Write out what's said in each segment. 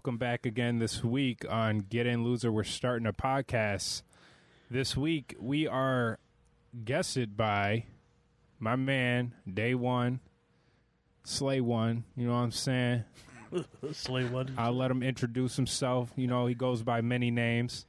welcome back again this week on Get In Loser. We're starting a podcast. This week we are guested by my man, Day One, Slay One. You know what I'm saying? Slay one. I'll let him introduce himself. You know, he goes by many names.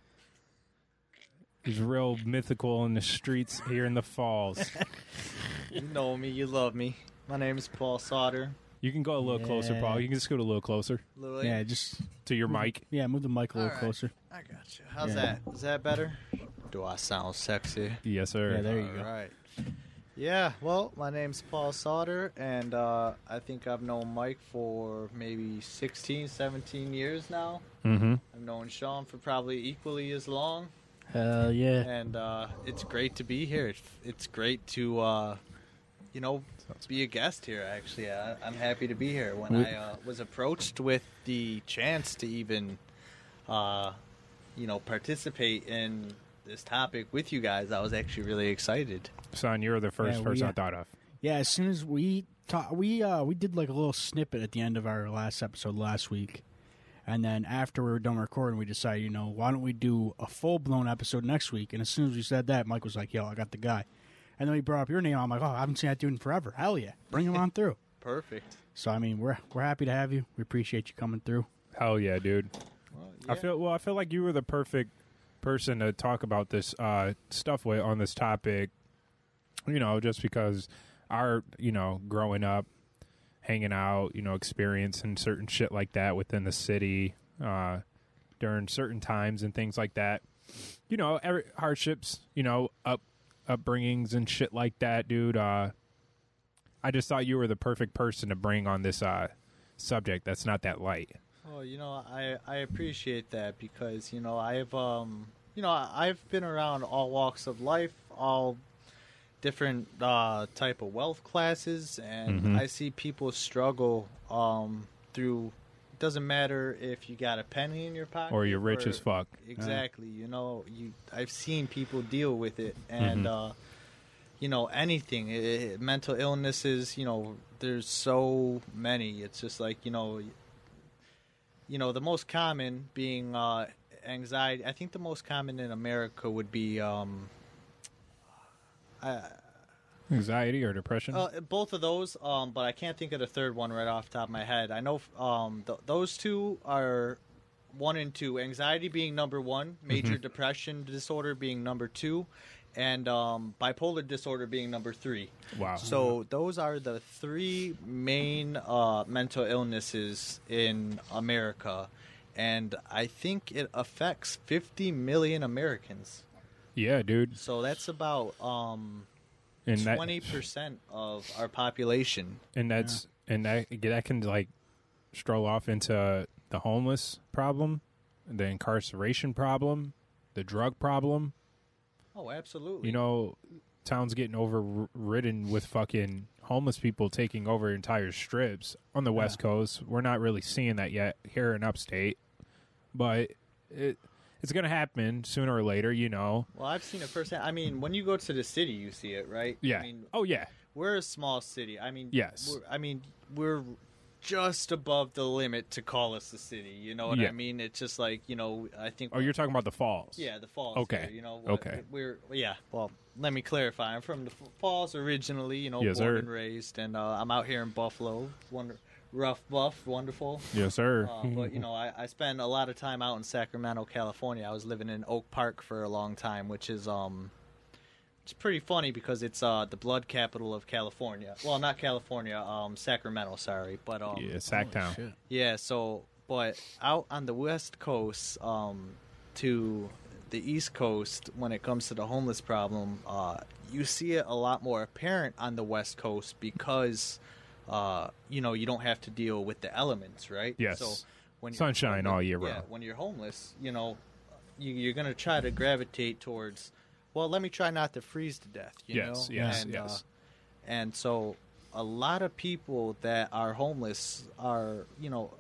He's real mythical in the streets here in the falls. You know me, you love me. My name is Paul Sauter. You can go a little closer, Paul. You can just go a little closer Lily. Yeah, just to your mic. yeah, move the mic a little All right. closer. I got you. How's Yeah. that? Is that better? Do I sound sexy? Yes, sir. Yeah, there you go. right. Yeah, well, my name's Paul Sauter, and uh, I think I've known Mike for maybe 16, 17 years now. mm-hmm. I've known Sean for probably equally as long, Hell yeah. and uh, it's great to be here. It's, it's great to, uh, you know, be a guest here. Actually, I, I'm happy to be here. When We- I uh, was approached with the chance to even, uh, you know, participate in this topic with you guys, I was actually really excited. Son, you're the first Yeah, we, person I uh, thought of. Yeah, as soon as we ta- we uh we did like a little snippet at the end of our last episode last week. And then after we were done recording, we decided, you know, why don't we do a full blown episode next week? And as soon as we said that, Mike was like, "Yo, I got the guy." And then he brought up your name. I'm like, "Oh, I haven't seen that dude in forever. Hell yeah, bring him on through." Perfect. So I mean, we're we're happy to have you. We appreciate you coming through. Hell yeah, dude. Well, I feel well. I feel like you were the perfect person to talk about this uh, stuff with on this topic. You know, just because our you know growing up, hanging out, you know, experiencing certain shit like that within the city uh, during certain times and things like that. You know, every, hardships. You know, up upbringings and shit like that, dude. Uh, I just thought you were the perfect person to bring on this uh, subject. That's not that light. Well, you know, I I appreciate that because you know I've um you know I've been around all walks of life, all different uh, type of wealth classes, and Mhm. I see people struggle um through. It doesn't matter if you got a penny in your pocket Or you're rich as fuck. Exactly. You know, you I've seen people deal with it, and Mhm. uh, you know anything. i i mental illnesses. You know, there's so many. It's just like you know, you know, the most common being uh, anxiety. I think the most common in America would be. Um, I, Anxiety or depression? uh, both of those, um, but I can't think of the third one right off the top of my head. I know um, th- those two are one and two. Anxiety being number one, major depression disorder being number two, and um, bipolar disorder being number three. wow. So those are the three main uh, mental illnesses in America, and I think it affects 50 million Americans. yeah, dude. So that's about um, And that twenty percent of our population. and that's and that that can like stroll off into the homeless problem, the incarceration problem, the drug problem. Oh, absolutely. You know, town's getting overridden with fucking homeless people taking over entire strips on the West Coast. We're not really seeing that yet here in upstate, but it it's gonna happen sooner or later. You know. well, I've seen it firsthand. I mean, when you go to the city, you see it, right? Yeah. I mean, oh yeah. we're a small city. I mean, Yes. We're, I mean, we're just above the limit to call us a city. You know what Yeah. I mean? It's just like you know. I think. Oh, you're talking about the falls. Yeah, the falls. Okay. here, you know. what- Okay. We're yeah. Well, let me clarify. I'm from the falls originally. You know, Yes, born sir. and raised, and uh, I'm out here in Buffalo. Wonder, rough buff, wonderful. Yes, sir. Uh, but you know, I, I spent a lot of time out in Sacramento, California. I was living in Oak Park for a long time, which is um, it's pretty funny because it's uh the blood capital of California. Well, not California, um, Sacramento. Sorry, but um, yeah, Sacktown. Shit. yeah. So, but out on the West Coast, um, to the East Coast, when it comes to the homeless problem, uh, you see it a lot more apparent on the West Coast because, uh, you know, you don't have to deal with the elements, right? Yes. So when you're Sunshine all year yeah, round. when you're homeless, you know, you, you're going to try to gravitate towards, well, let me try not to freeze to death. You Yes, know? yes, and, yes. Uh, and so a lot of people that are homeless are, you know,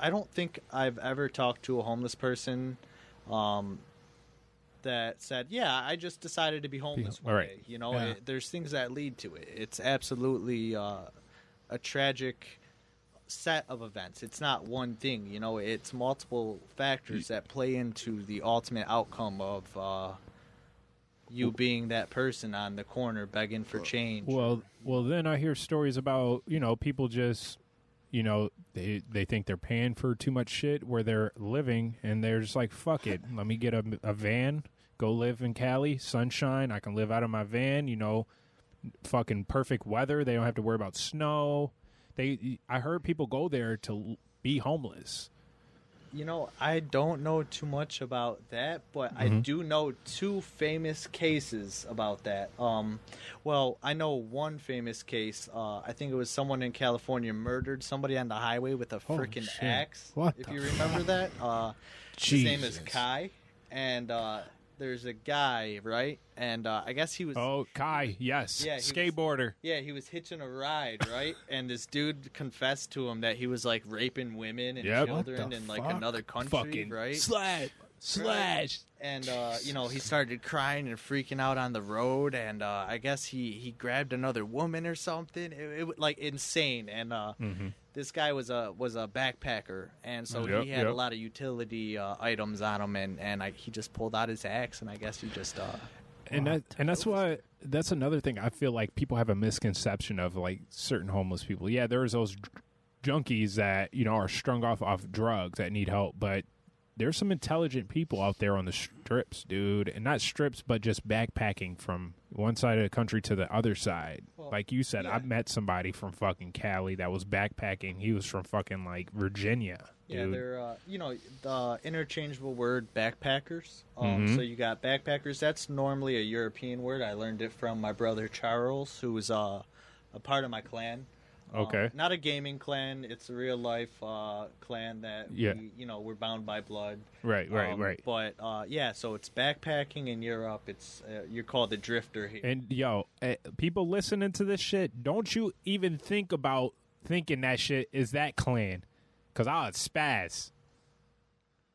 I don't think I've ever talked to a homeless person um, that said, "Yeah, I just decided to be homeless one right. day." You know, Yeah. it, there's things that lead to it. It's absolutely uh, a tragic set of events. It's not one thing. You know, it's multiple factors that play into the ultimate outcome of uh, you being that person on the corner begging for change. Well, well, then I hear stories about you know people just you know they they think they're paying for too much shit where they're living, and they're just like, fuck it, let me get a, a van, go live in Cali, sunshine. I can live out of my van. You know, fucking perfect weather. They don't have to worry about snow. They, I heard people go there to be homeless. You know, I don't know too much about that, but I do know two famous cases about that. Um, well, I know one famous case. Uh, I think it was someone in California murdered somebody on the highway with a freaking axe. What if you remember that, uh, his name is Kai, and uh, there's a guy, right? And uh, I guess he was. Oh, Kai, yes, Yeah, he was- skateboarder. Yeah, he was hitching a ride, right? and this dude confessed to him that he was like raping women and Yep. Children the in like fuck? another country, fucking right? slash, slash. and uh, you know he started crying and freaking out on the road and uh, i guess he he grabbed another woman or something it, it was like insane and uh, this guy was a was a backpacker and so Yep, he had a lot of utility uh, items on him and and I, he just pulled out his axe and i guess he just uh and that and that's why that's another thing I feel like people have a misconception of like certain homeless people. Yeah, there's those junkies that you know are strung off off drugs that need help, but there's some intelligent people out there on the strips, dude, and not strips, but just backpacking from one side of the country to the other side. Well, like you said, yeah. I met somebody from fucking Cali that was backpacking. He was from fucking like Virginia, Yeah, dude. they're uh, you know the interchangeable word backpackers. Um, Mhm. So you got backpackers. That's normally a European word. I learned it from my brother Charles, who was uh, a part of my clan. Um, Okay. not a gaming clan. It's a real life uh, clan that Yeah. we, you know we're bound by blood. right, right, Um, right. But uh, yeah, so it's backpacking in Europe. It's uh, you're called the drifter here. And yo, eh, people listening to this shit, don't you even think about thinking that shit is that clan? Cause I'll spaz.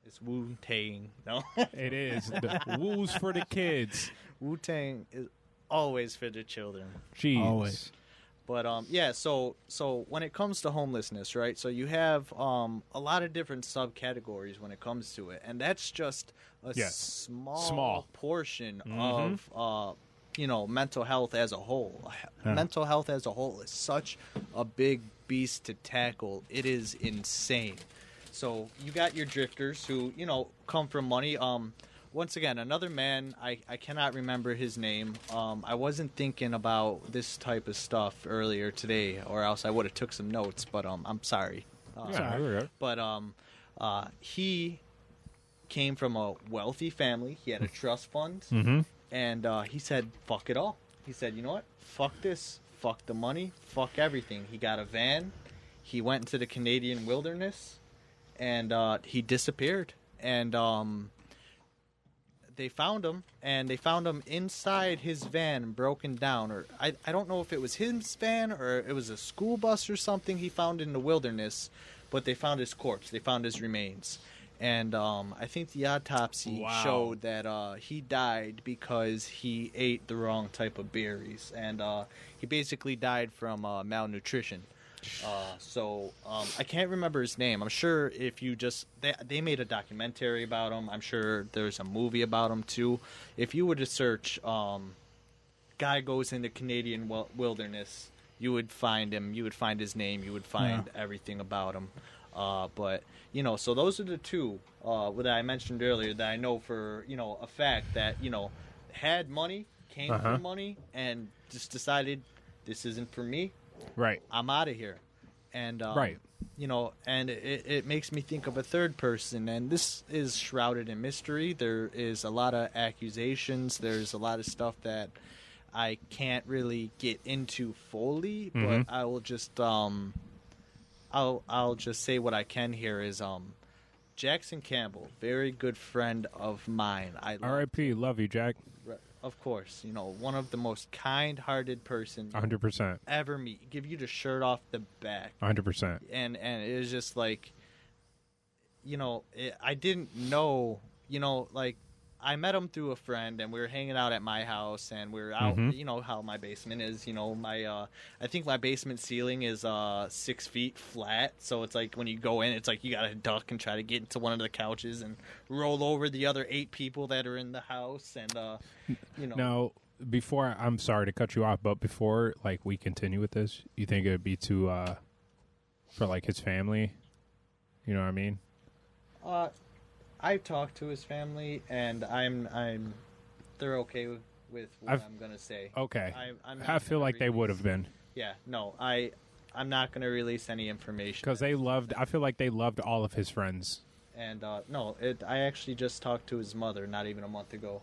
it's Wu Tang. No, It is the woos for the kids. Wu Tang is always for the children. Jeez. Always. But um, yeah. So so when it comes to homelessness, right? So you have um a lot of different subcategories when it comes to it, and that's just a Yes. small Small. portion Mhm. of uh you know mental health as a whole. Yeah. Mental health as a whole is such a big beast to tackle. It is insane. So you got your drifters who you know come from money. Um, once again, another man. I, I cannot remember his name. Um, I wasn't thinking about this type of stuff earlier today, or else I would have took some notes. But um, I'm sorry. Uh, Yeah, go. But um, uh, he came from a wealthy family. He had a trust fund, Mhm. and uh, he said, "Fuck it all." He said, "You know what? Fuck this. Fuck the money. Fuck everything." He got a van. He went into the Canadian wilderness, and uh, he disappeared. And um, they found him, and they found him inside his van, broken down. Or I, I don't know if it was his van or it was a school bus or something he found in the wilderness, but they found his corpse. They found his remains. And um, I think the autopsy Wow. showed that uh, he died because he ate the wrong type of berries, and uh, he basically died from uh, malnutrition. Uh, so um, I can't remember his name. I'm sure if you just they they made a documentary about him. I'm sure there's a movie about him too. If you were to search um, guy goes into Canadian wilderness, you would find him. You would find his name. You would find everything about him. Uh, but you know, so those are the two uh, that I mentioned earlier that I know for you know a fact that you know had money, came Uh-huh. for money, and just decided this isn't for me. Right. I'm out of here. And um, Right. you know, and it, it makes me think of a third person, and this is shrouded in mystery. There is a lot of accusations. There's a lot of stuff that I can't really get into fully, but I will just um, I'll I'll just say what I can here is um, Jackson Campbell, very good friend of mine. I R.I.P. Love you, Jack. Of course, you know, one of the most kind-hearted person 100%. ever meet. Give you the shirt off the back, 100%. and and it was just like, you know, it, I didn't know, you know, like I met him through a friend, and we were hanging out at my house, and we were out. Mhm. You know how my basement is. You know, my uh, I think my basement ceiling is uh six feet flat, so it's like when you go in, it's like you gotta duck and try to get into one of the couches and roll over the other eight people that are in the house, and uh, you know. Now, before I'm sorry to cut you off, but before like we continue with this, you think it would be too uh for like his family? You know what I mean? Uh, I talked to his family, and I'm I'm they're okay with, with what I've- i am gonna say. Okay. I, I'm I feel like they would have been Yeah, no, I I'm not gonna release any information because they loved. I feel like they loved all of his friends. And uh, no, it I actually just talked to his mother not even a month ago.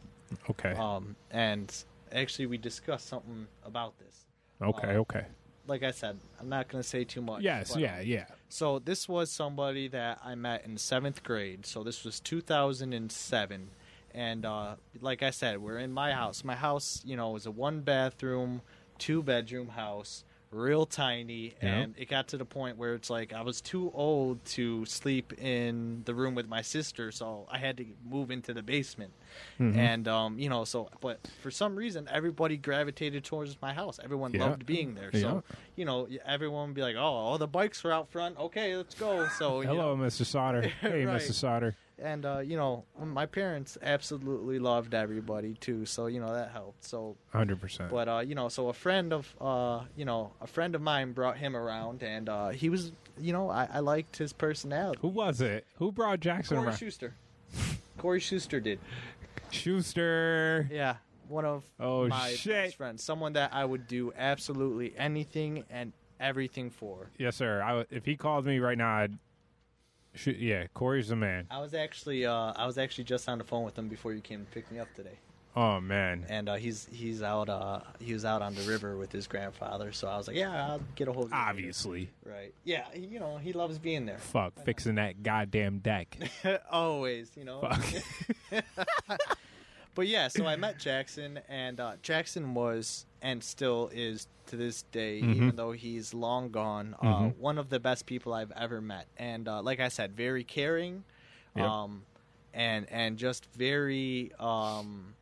Okay. Um, and actually we discussed something about this. okay. uh, okay. Like I said, I'm not gonna say too much. Yes. but, Yeah. Yeah. So this was somebody that I met in seventh grade. So this was 2007, and uh, like I said, we're in my house. My house, you know, is a one bathroom, two bedroom house, real tiny, and it got to the point where it's like I was too old to sleep in the room with my sister, so I had to move into the basement. Mhm. And um, you know, so but for some reason, everybody gravitated towards my house. Everyone Yeah. loved being there. So you know, everyone would be like, "Oh, all the bikes are out front. Okay, let's go." So Hello, know, Mr. Sauter. Hey, Right. Mr. Sauter. And uh, you know, my parents absolutely loved everybody too. So you know that helped. So, Hundred percent. but uh, you know, so a friend of uh, you know, a friend of mine brought him around, and uh, he was, you know, I, I liked his personality. Who was it? Who brought Jackson Corey around? Schuster. Corey Schuster did. Schuster. Yeah, one of Oh, my shit. best friends. Someone that I would do absolutely anything and everything for. Yes, sir. I, w- if he called me right now, I'd. Shoot, yeah, Corey's the man. I was actually uh, I was actually just on the phone with him before you came to pick me up today, Oh man. and uh, he's he's out uh, he was out on the river with his grandfather. So I was like, yeah, I'll get a hold of you. later." Obviously. right? Yeah, he- you know he loves being there. Fuck, fixing that goddamn deck. Always, you know. Fuck. But yeah, so I met Jackson, and uh, Jackson was and still is to this day, Mhm. even though he's long gone, uh, Mhm. one of the best people I've ever met. And uh, like I said, very caring, Yep. um, and and just very um,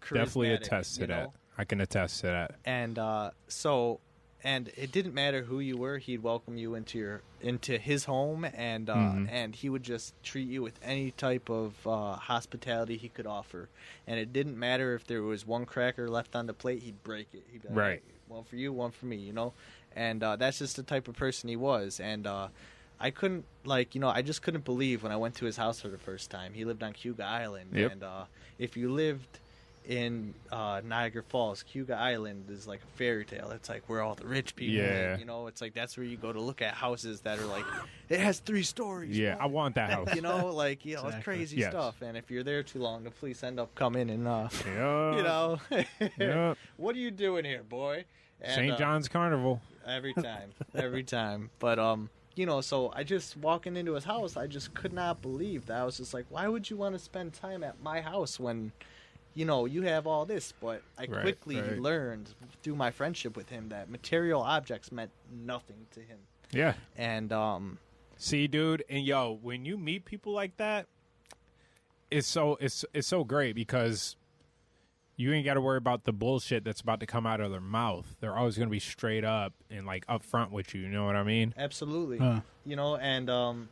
Definitely attest to you that. I can attest to that. And uh, so, and it didn't matter who you were; he'd welcome you into your into his home, and uh, Mhm. and he would just treat you with any type of uh, hospitality he could offer. And it didn't matter if there was one cracker left on the plate; he'd break it. He'd be like, Right. "Hey, one for you, one for me, you know. And uh, that's just the type of person he was. And uh, I couldn't like you know I just couldn't believe when I went to his house for the first time. He lived on Cayuga Island, Yep. and uh, if you lived in uh, Niagara Falls, Cayuga Island is like a fairy tale. It's like where all the rich people Yeah. live. You know, it's like that's where you go to look at houses that are like it has three stories. Yeah, I want that house. you know, like you know, it's crazy Yes. stuff. And if you're there too long, the police end up coming and uh, Yeah. you know, Yep. what are you doing here, boy? And, St. uh, John's Carnival. every time, every time. But um, you know, so I just walking into his house, I just could not believe that. I was just like, why would you want to spend time at my house when, you know, you have all this? But I Right, quickly right. learned through my friendship with him that material objects meant nothing to him. Yeah. And um, See, dude, and yo, when you meet people like that, it's so it's it's so great because you ain't got to worry about the bullshit that's about to come out of their mouth. They're always going to be straight up and like upfront with you. You know what I mean? absolutely, Huh. you know, and um,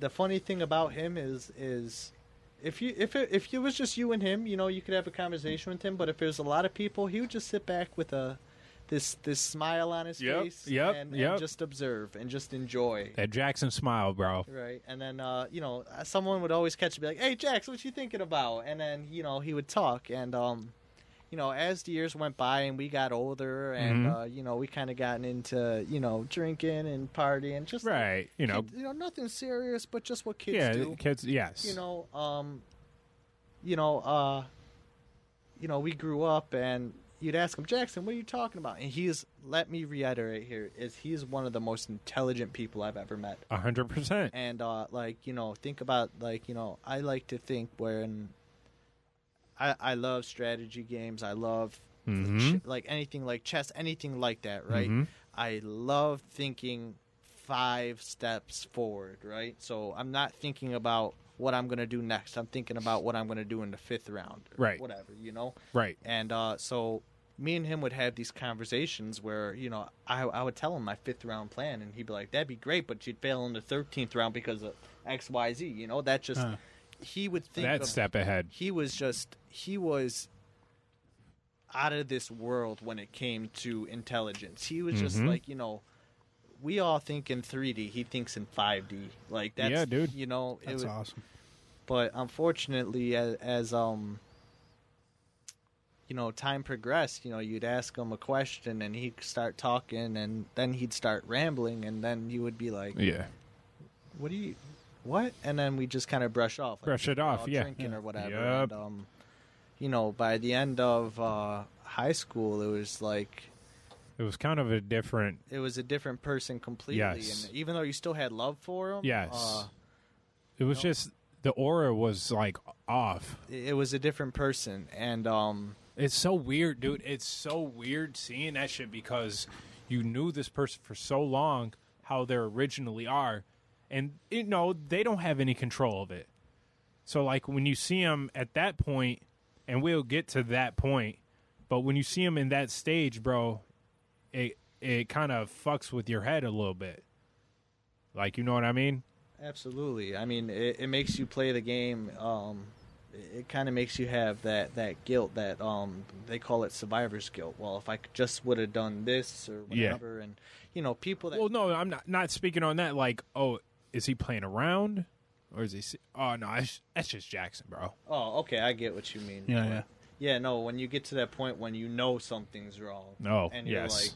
the funny thing about him is is. If you if it, if it was just you and him, you know, you could have a conversation with him. But if there's a lot of people, he would just sit back with a this this smile on his Yep, face yep, and, yep. and just observe and just enjoy. That Jackson smile, bro. Right, and then uh, you know someone would always catch and be like, "Hey, Jax, what you thinking about?" And then you know he would talk, and um, you know, as the years went by and we got older, and Mhm. uh, you know, we kind of gotten into you know drinking and partying, just Right. You know. kid- you know, nothing serious, but just what kids yeah. do. Kids. Yes. You know, um, you know, uh, you know, we grew up and. You'd ask him, Jackson, what are you talking about? And he's, let me reiterate here, is he's one of the most intelligent people I've ever met A hundred percent. and uh, like you know think about like you know i like to think when i i love strategy games i love Mhm. ch- like anything like chess anything like that right Mhm. i love thinking five steps forward right so i'm not thinking about what i'm going to do next i'm thinking about what i'm going to do in the fifth round Right. whatever you know Right. and uh, so me and him would have these conversations where, you know, I, I would tell him my fifth round plan, and he'd be like, that'd be great, but you'd fail in the 13th round because of X, Y, Z. You know, that just, Huh. He would think That of, step ahead. he was just, he was out of this world when it came to intelligence. He was just Mhm. like, you know, we all think in 3D, he thinks in 5D. Like, that's, Yeah, dude. you know, it That's was, awesome. but unfortunately as, as um you know time progressed you know you'd ask him a question and he'd start talking and then he'd start rambling and then you would be like Yeah. what do you what and then we just kind of brush off like Brush it off, yeah. drinking Yeah. or whatever Yup. and um you know by the end of uh high school it was like It was kind of a different. it was a different person completely Yes. and even though you still had love for him Yes. uh, It was No. just the aura was like off. it it was a different person and um It's so weird, dude. It's so weird seeing that shit because you knew this person for so long, how they originally are, and you know they don't have any control of it. So like when you see them at that point, and we'll get to that point, but when you see them in that stage, bro, it it kind of fucks with your head a little bit. Like you know what I mean? Absolutely. I mean, it, it makes you play the game. Um, it, it kind of makes you have that, that guilt that um, they call it survivor's guilt. Well, if I just would have done this or Yeah. whatever, and you know, people that Well, no, I'm not not speaking on that. Like, oh, is he playing around, or is he? se- Oh no, that's, that's just Jackson, bro. oh, okay, I get what you mean. Yeah, yeah. yeah. No, when you get to that point when you know something's wrong, No, and you're yes. like,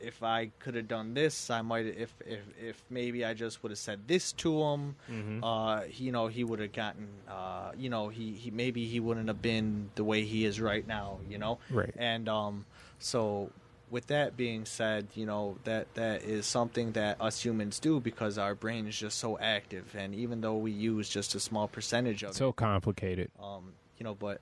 if I could have done this, I might. If if if maybe I just would have said this to him, Mm-hmm. uh, he- you know, he would have gotten, uh, you know, he, he maybe he wouldn't have been the way he is right now, you know. Right. And um, so with that being said, you know that that is something that us humans do because our brain is just so active, and even though we use just a small percentage of so complicated. um, you know, but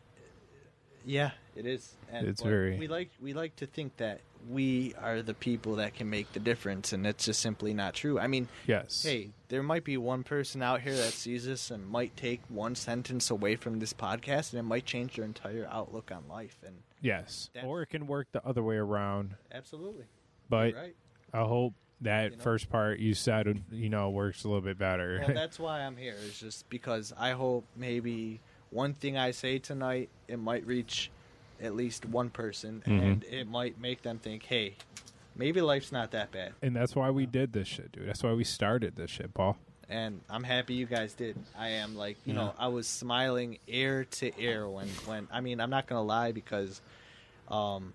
yeah, it is. And It's very- We like we like to think that we are the people that can make the difference, and it's just simply not true. I mean, Yes. hey, there might be one person out here that sees this and might take one sentence away from this podcast, and it might change their entire outlook on life. And Yes. That's- Or it can work the other way around. absolutely, But right. I hope that You know? first part you said, you know, works a little bit better. Well, that's why I'm here. Is just because I hope maybe one thing I say tonight it might reach at least one person, and mm-hmm. it might make them think, hey, maybe life's not that bad. and that's why we did this shit, dude. That's why we started this shit, Paul. And I'm happy you guys did. I am like, you Yeah. know, I was smiling ear to ear when when I mean, I'm not going to lie because um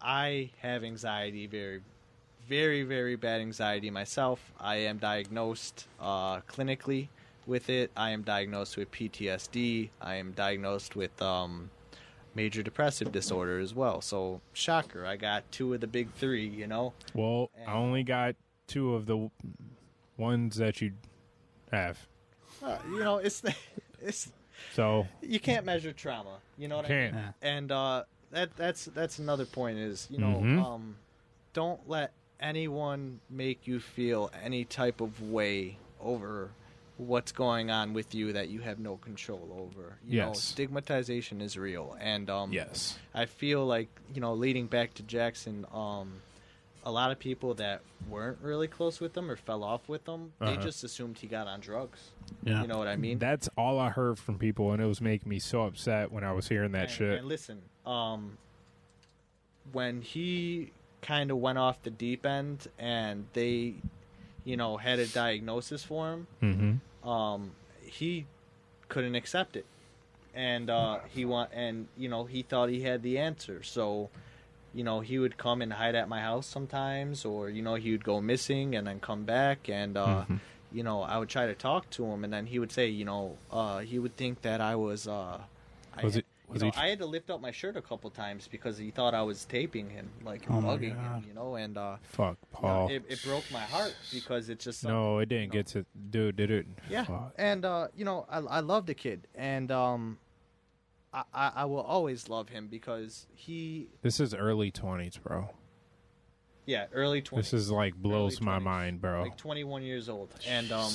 I have anxiety very very very bad anxiety myself. I am diagnosed uh clinically with it. I am diagnosed with PTSD. I am diagnosed with um major depressive disorder as well. So, shocker, I got two of the big 3, you know. Well, I only got two of the ones that you have. Uh, you know, it's it's So, you can't measure trauma. You know what I can't. mean? Yeah. And uh, that that's that's another point is you know Mhm. um, don't let anyone make you feel any type of way over what's going on with you that you have no control over. You know, Yes. stigmatization is real, and um, Yes. I feel like you know, leading back to Jackson, um, a lot of people that weren't really close with him or fell off with him, they Uh-huh. just assumed he got on drugs. Yeah. You know what I mean? That's all I heard from people, and it was making me so upset when I was hearing that and, shit. And listen, um, when he kind of went off the deep end and they, you know, had a diagnosis for him, mm-hmm. um, he couldn't accept it. and uh, he want and you know he thought he had the answer. So, you know, he would come and hide at my house sometimes, or you know, he would go missing and then come back, and uh, Mhm. you know, I would try to talk to him, and then he would say, you know, uh, he would think that I was. Uh, I Was had- it- was you know, he I had to lift up my shirt a couple times because he thought I was taping him, like Oh bugging him, you know, and uh, Fuck, you know, Paul. it, it broke my heart because it's just no, it didn't no. get to. Dude, did it? yeah, Fuck. and uh, you know, I I love the kid, and um, I, I will always love him because he, This is early twenties, bro. yeah, early twenties, This is like blows my mind, bro. like twenty one years old, and um,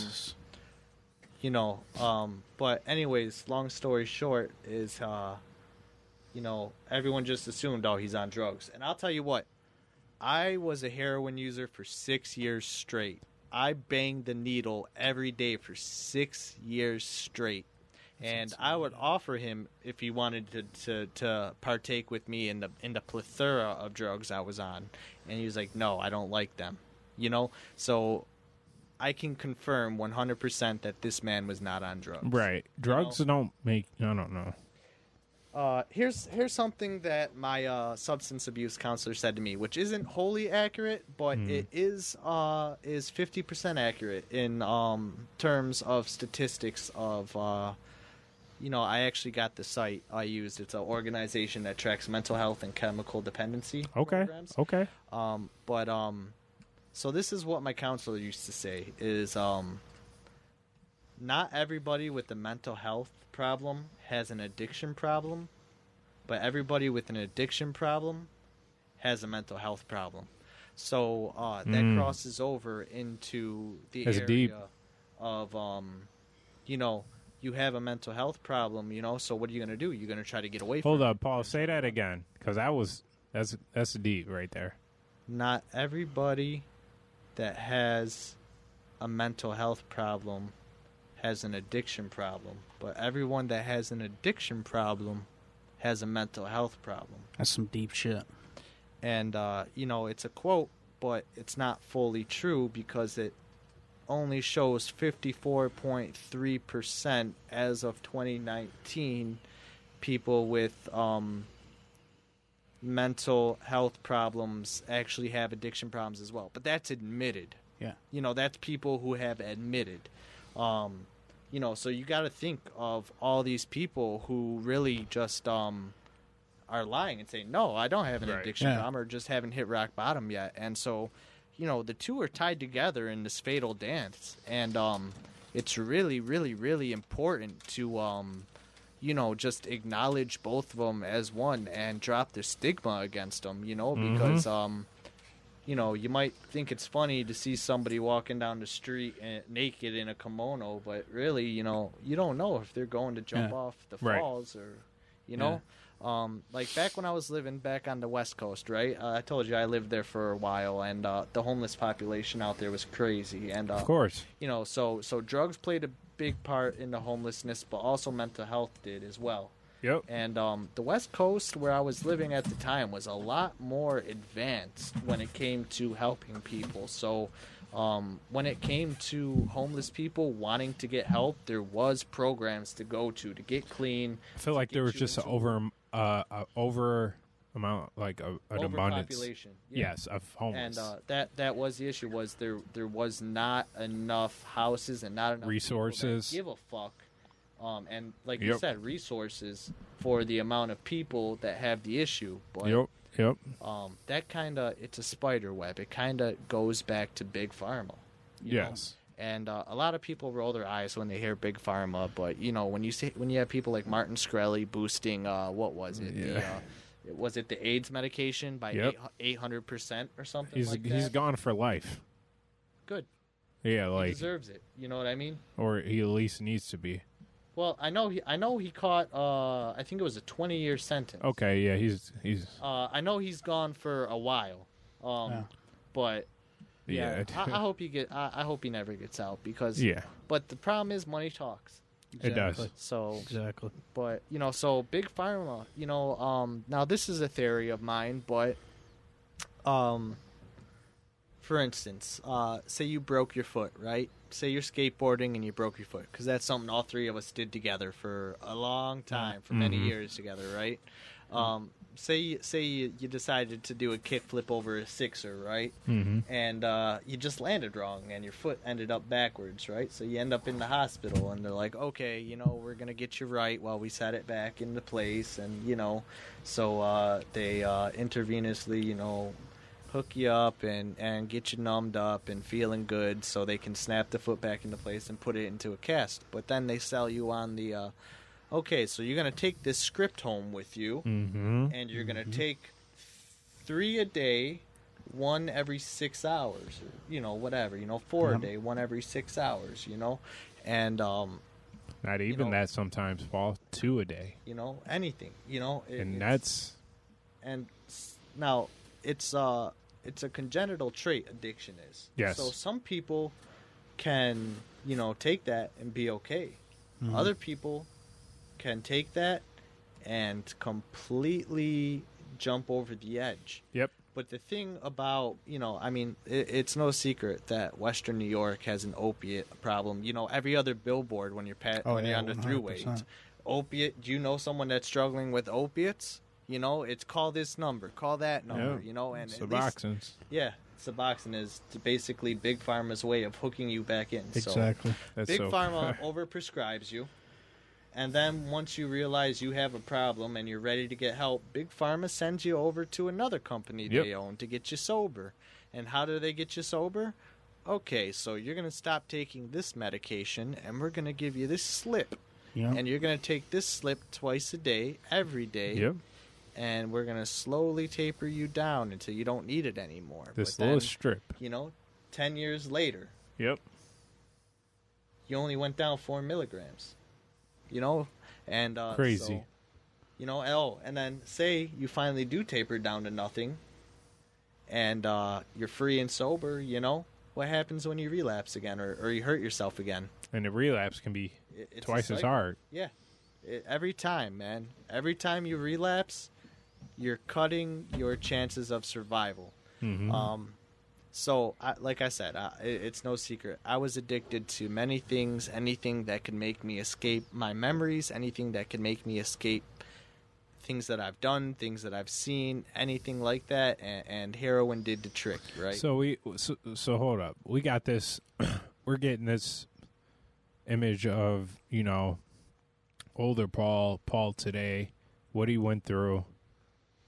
you know, um, but anyways, long story short is uh, you know, everyone just assumed oh he's on drugs, and I'll tell you what, I was a heroin user for six years straight. I banged the needle every day for six years straight. And I would offer him if he wanted to, to, to partake with me in the in the plethora of drugs I was on, and he was like, "No, I don't like them," you know. So I can confirm 100% that this man was not on drugs. right. Drugs don't make. I don't know. Uh, here's here's something that my uh, substance abuse counselor said to me, which isn't wholly accurate, but Hmm. it is uh, is 50% accurate in um, terms of statistics of. You know, I actually got the site I used. It's an organization that tracks mental health and chemical dependency Okay. programs. Okay. Um, but um, so this is what my counselor used to say: is um, not everybody with a mental health problem has an addiction problem, but everybody with an addiction problem has a mental health problem. So uh, that Mm. crosses over into the That's area deep. of um, you know, you have a mental health problem. You know, so what are you gonna do? You're gonna try to get away from. Hold it. up, Paul. Say that again, because that was that's that's deep right there. not everybody that has a mental health problem has an addiction problem, but everyone that has an addiction problem has a mental health problem. That's some deep shit. And uh, you know, it's a quote, but it's not fully true because it only shows 54.3% as of 2019 people with um, mental health problems actually have addiction problems as well. But that's admitted. Yeah. You know, that's people who have admitted. Um, you know, so you got to think of all these people who really just um, are lying and saying, "No, I don't have an Right. addiction Yeah. problem," or just haven't hit rock bottom yet. And so, you know, the two are tied together in this fatal dance, and um, it's really, really, really important to um, you know, just acknowledge both of them as one and drop the stigma against them. You know, Mhm. because um, you know, you might think it's funny to see somebody walking down the street and naked in a kimono, but really, you know, you don't know if they're going to jump Yeah. off the Right. falls or, you know. Um, like back when I was living back on the West Coast, right? Uh, I told you I lived there for a while, and uh, the homeless population out there was crazy. And uh, Of course. you know, so so drugs played a big part in the homelessness, but also mental health did as well. Yep. And um, the West Coast, where I was living at the time, was a lot more advanced when it came to helping people. So, um, when it came to homeless people wanting to get help, there was programs to go to to get clean. I feel like there was just an over uh, uh over amount like a, an abundance. Yeah. Yes, of homeless And uh, that that was the issue was there there was not enough houses and not enough Resources. give a fuck. Um, and like you said, resources for the amount of people that have the issue. But Yep. Yep. um, that kind of it's a spider web. It kind of goes back to big pharma. Yes. know? Yes. And uh, a lot of people roll their eyes when they hear big pharma, but you know when you see when you have people like Martin Shkreli boosting uh, what was it? The, Yeah. uh, was it the AIDS medication by eight hundred percent or something He's like he's that? gone for life. Good. Yeah, he like deserves it. You know what I mean? or he at least needs to be. Well, I know he I know he caught uh I think it was a 20 year sentence. Okay, yeah, he's he's Uh I know he's gone for a while. Um Yeah. but yeah, yeah. I, I hope he get I, I hope he never gets out because yeah, but the problem is money talks. it does. So Exactly. but you know so big pharma you know um now this is a theory of mine but um for instance, uh, say you broke your foot, right? Say you're skateboarding and you broke your foot, because that's something all three of us did together for a long time, for many Mhm. years together, right? Um, say say you, you decided to do a kickflip over a sixer, right? Mm-hmm. and uh, you just landed wrong and your foot ended up backwards, right? So you end up in the hospital and they're like, okay, you know, we're gonna get you right while we set it back into place, and you know, so uh, they uh, intravenously, you know, hook you up and and get you numbed up and feeling good, so they can snap the foot back into place and put it into a cast. But then they sell you on the, uh, okay, so you're gonna take this script home with you Mm-hmm. and you're gonna take three a day, one every six hours, you know, whatever, you know, four Yeah. a day, one every six hours, you know, and um, Not even know- that sometimes fall two a day, you know, anything, you know, it- and that's and now it's uh it's a congenital trait addiction is Yes. so some people can you know take that and be okay Mm-hmm. other people can take that and completely jump over the edge yep. But the thing about, you know, I mean, it, it's no secret that Western New York has an opiate problem. You know, every other billboard when you're pa- Oh, when you're yeah, on the 100%. throughway, opiate. Do you know someone that's struggling with opiates? You know, it's call this number, call that number. Yeah. You know, and at least, yeah, Suboxone is basically Big Pharma's way of hooking you back in. So Exactly. That's Big so Pharma overprescribes you. And then once you realize you have a problem and you're ready to get help, Big Pharma sends you over to another company Yep. they own to get you sober. And how do they get you sober? Okay, so you're going to stop taking this medication and we're going to give you this slip. Yeah. And you're going to take this slip twice a day, every day. Yep. And we're going to slowly taper you down until you don't need it anymore. This But little then, strip. you know, 10 years later, Yep. you only went down four milligrams. You know, and uh, Crazy. so, you know, oh, and then say you finally do taper down to nothing, and uh, you're free and sober. You know, what happens when you relapse again or, or you hurt yourself again? And the relapse can be It- twice as hard. Yeah, it, every time, man. Every time you relapse, you're cutting your chances of survival. Mm-hmm. Um, so, I, like I said, I, it's no secret. I was addicted to many things, anything that could make me escape my memories, anything that could make me escape things that I've done, things that I've seen, anything like that. And, and heroin did the trick, right? So we so, so hold up. We got this. we're getting this image of you know older Paul, Paul today, what he went through.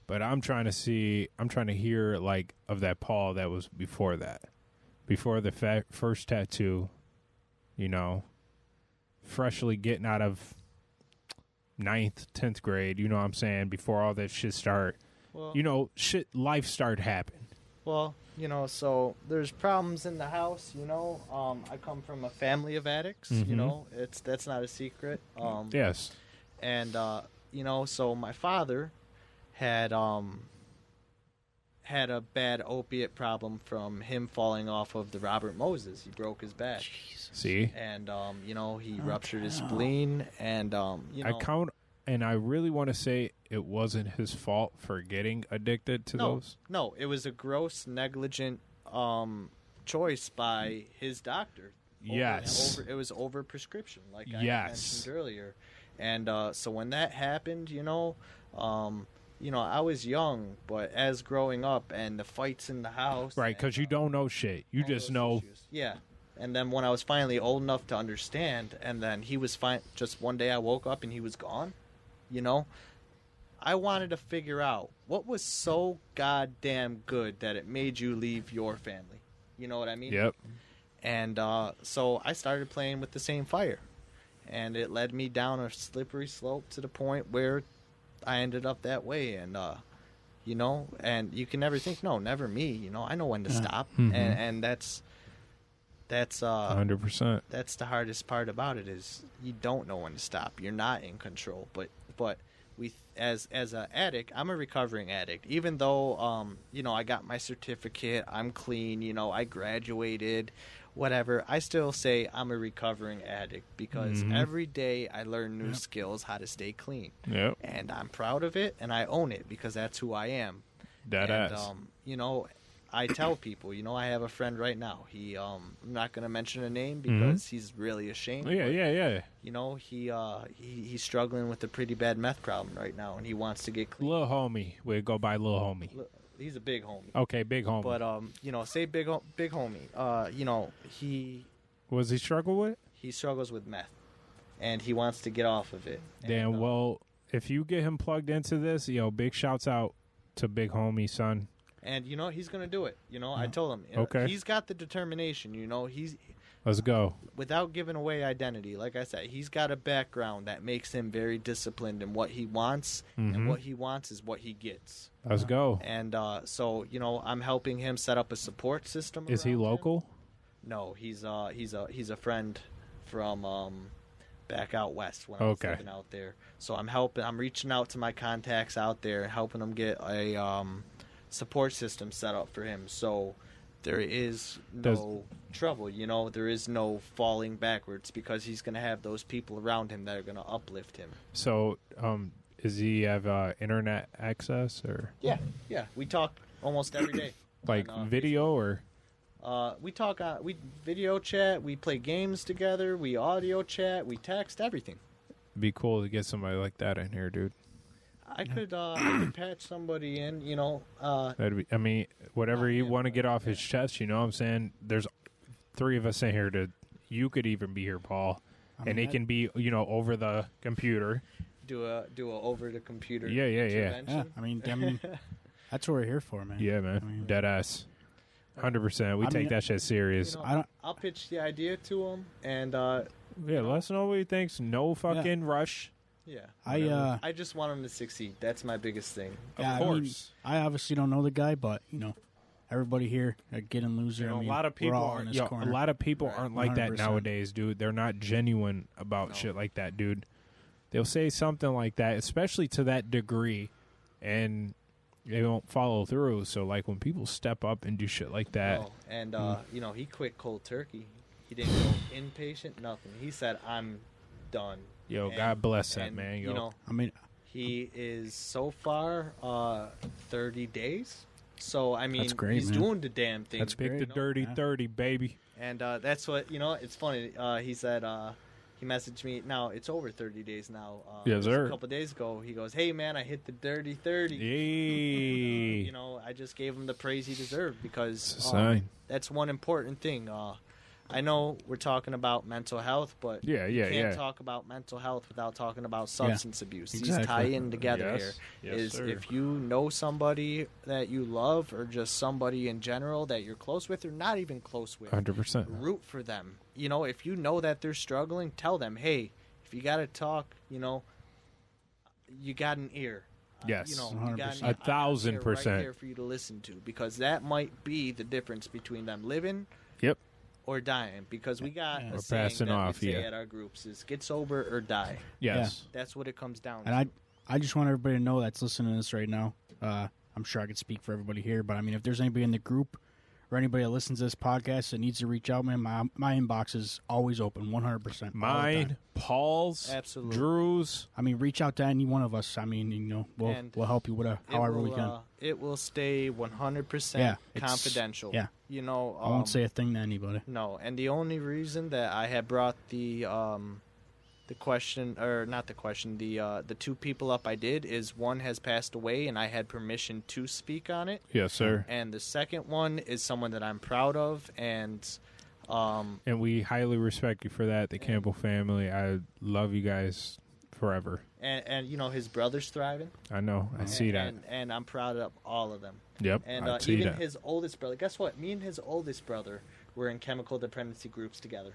But I'm trying to see. I'm trying to hear like of that Paul that was before that, before the fa- first tattoo. You know, freshly getting out of ninth, tenth grade. You know what I'm saying? Before all that shit start. well, You know, shit. Life start happen. Well, you know, so there's problems in the house. You know, um, I come from a family of addicts. Mhm. You know, it's that's not a secret. Um, Yes. and uh, you know, so my father had um had a bad opiate problem from him falling off of the Robert Moses. He broke his back, See. and um, you know, he ruptured his spleen, and um, you know, I count, and I really want to say it wasn't his fault for getting addicted to no, those. no, it was a gross, negligent um choice by his doctor. Over- Yes. over, it was over prescription, like I Yes. mentioned earlier. And uh, so when that happened, you know, um, you know, I was young, but as growing up and the fights in the house, Right, because you don't know shit. You just know. issues. Yeah. And then when I was finally old enough to understand, and then he was fine. Just one day I woke up and he was gone. You know, I wanted to figure out what was so goddamn good that it made you leave your family. You know what I mean? Yep. And uh, so I started playing with the same fire. And it led me down a slippery slope to the point where I ended up that way. And, uh, you know, and you can never think, no, never me. You know, I know when to Yeah. stop. Mhm. And, and that's, that's, uh, hundred percent. that's the hardest part about it is you don't know when to stop. You're not in control. But but we as as a addict, I'm a recovering addict. Even though um you know I got my certificate, I'm clean. You know I graduated, whatever. I still say I'm a recovering addict because Mhm. every day I learn new skills how to stay clean, Yep. and I'm proud of it and I own it because that's who I am. Dead and, ass. Um, you know, I tell people, you know, I have a friend right now. He, um, I'm not going to mention a name Mm-hmm. because he's really ashamed. Yeah, but, yeah, yeah. You know, he, uh, he, he's struggling with a pretty bad meth problem right now, and he wants to get clean. Little homie. We go by little homie. Look, He's a big homie. Okay, big homie. But um, you know, say big big homie. Uh, you know, he was he struggle with? he struggles with meth, and he wants to get off of it. Damn. And, uh, well, if you get him plugged into this, yo, big shouts out to big homie son. and you know he's gonna do it. You know, I told him. you know, Okay. He's got the determination. You know, he's Let's go. without giving away identity. Like I said, he's got a background that makes him very disciplined in what he wants, Mhm. and what he wants is what he gets. Let's go. And uh, so, you know, I'm helping him set up a support system. Is he around him. local? No, he's uh he's a he's a friend from um back out west when I Okay. was living out there. So I'm helping I'm reaching out to my contacts out there and helping them get a um support system set up for him. So there is no trouble, you know, there is no falling backwards because he's going to have those people around him that are going to uplift him. So, um, does he have uh, internet access or Yeah, yeah, we talk almost every day. like on, uh, video or? Uh, we talk. Uh, we video chat. We play games together. We audio chat. We text. Everything. Be cool to get somebody like that in here, dude. I could. Uh, I could patch somebody in. You know. Uh, That'd be. I mean, whatever you want to get off his chest, you know what I'm saying? There's three of us in here to. You could even be here, Paul, I and mean, it that- can be you know over the computer. do a do a over the computer. Yeah, yeah, yeah. Yeah, intervention. I mean, I mean, that's what we're here for, man. Yeah, man, I mean- dead ass, hundred percent. We I take mean, that shit serious. You know, I don't. I'll pitch the idea to him, and uh, yeah, let us know what he thinks. No fucking rush. Yeah. I Whatever. uh. I just want him to succeed. That's my biggest thing. Of yeah, I mean, course. I obviously don't know the guy, but you know, everybody here at Get and Loser. You know, I mean, a lot of we're people all in aren't. this Yo, a corner. lot of people Right. aren't like that 100%. nowadays, dude. They're not genuine about No. shit like that, dude. They'll say something like that, especially to that degree, and they won't follow through. So, like when people step up and do shit like that, Oh, and uh, you know, he quit cold turkey. He didn't go inpatient. Nothing. He said, "I'm done." Yo, And- God bless that and, man. Yo, You know, I mean, He is so far uh, 30 days. So I mean, great, he's man. doing the damn thing. That's pick the you know? dirty Yeah. thirty, baby. And uh, that's what you know. It's funny. Uh, he said uh, he messaged me. Now it's over 30 days now. Uh, Yes, sir. A couple days ago, he goes, "Hey man, I hit the dirty 30." Yay! You know, I just gave him the praise he deserved because It's a uh, sign. that's one important thing. Uh, I know we're talking about mental health, but Yeah, yeah, you can't yeah. talk about mental health without talking about substance abuse. These tie in together Yes. here. Yes, is sir. if you know somebody that you love or just somebody in general that you're close with or not even close with, Hundred percent. root for them. You know, if you know that they're struggling, tell them, hey, if you got to talk, you know, you got an ear. Uh, Yes. you know, you got 100%. an, A I got an thousand ear percent. right there for you to listen to because that might be the difference between them living Yep. Or dying. Because we got Yeah. a Or saying passing that off, we say yeah. at our groups is get sober or die. Yes. That's what it comes down to. and to. I, I just want everybody to know that's listening to this right now. Uh, I'm sure I could speak for everybody here, but I mean, if there's anybody in the group or anybody that listens to this podcast that needs to reach out, man, my my inbox is always open, 100. percent Mine, Paul's, Absolutely. Drew's. I mean, reach out to any one of us. I mean, you know, we'll And we'll help you with a, however will, we can. Uh, it will stay 100% Yeah, confidential. yeah. You know, I won't um, say a thing to anybody. No, and the only reason that I had brought the um the question or not the question, the uh the two people up I did is one has passed away and I had permission to speak on it. Yes, sir. And the second one is someone that I'm proud of and um And we highly respect you for that. The Campbell family. I love you guys forever. and, and you know his brother's thriving. I know. I see that. And, and I'm proud of all of them. Yep. And uh, even that. his oldest brother. Guess what? Me and his oldest brother were in chemical dependency groups together.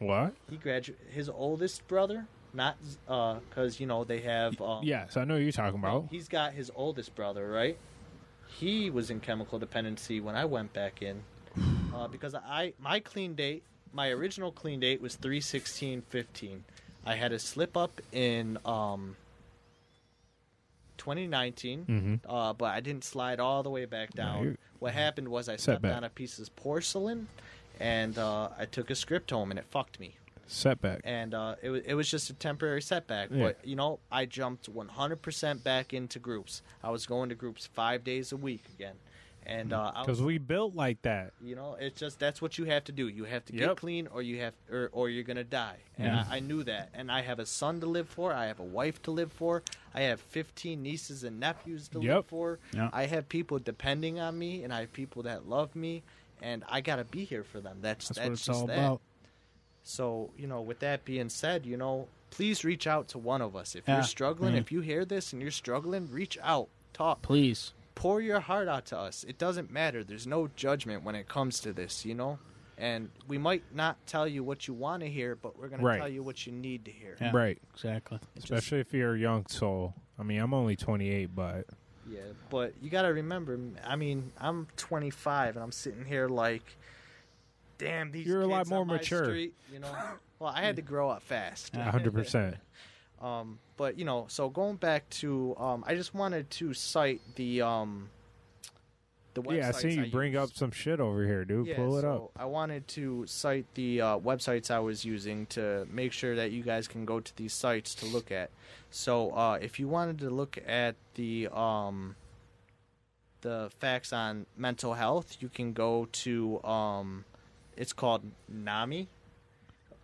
What? He graduated. His oldest brother, not because you know they have. Um, Yes, I know you're talking about. He's got his oldest brother, right? He was in chemical dependency when I went back in, uh, because I my clean date, my original clean date was three sixteen fifteen. I had a slip up in um, 2019, Mm-hmm. uh, but I didn't slide all the way back down. you're- what happened was I stepped Setback. on a piece of porcelain, and uh, I took a script home, and it fucked me Setback. and uh, it was it was just a temporary setback. Yeah. But you know, I jumped 100% back into groups. I was going to groups five days a week again, And uh, Because we built like that. you know, it's just that's what you have to do. You have to get Yep. clean, or you have, or, or you're gonna die. And Yeah. I, I knew that. And I have a son to live for. I have a wife to live for. I have 15 nieces and nephews to live Yep. for. Yeah. I have people depending on me, and I have people that love me, and I gotta be here for them. That's That's that's, what it's just all that. about. So, you know, with that being said, you know, please reach out to one of us. If Yeah, you're struggling, mhm. if you hear this and you're struggling, reach out, talk, Please. pour your heart out to us. It doesn't matter. There's no judgment when it comes to this, you know? And we might not tell you what you want to hear, but we're going Right. to tell you what you need to hear. Yeah. Right. Exactly. It's just- Especially if you're a young soul. I mean, I'm only 28, but yeah, but you got to remember, I mean, I'm 25 and I'm sitting here like, damn, these You're a lot more mature. street, you know? Well, I had to grow up fast. 100%. Um, but you know, so going back to, um, I just wanted to cite the um, the websites yeah, I see you bring use. up some shit over here, dude. Yeah, Pull it so up. I wanted to cite the uh, websites I was using to make sure that you guys can go to these sites to look at. So uh, if you wanted to look at the um, the facts on mental health, you can go to um, it's called NAMI,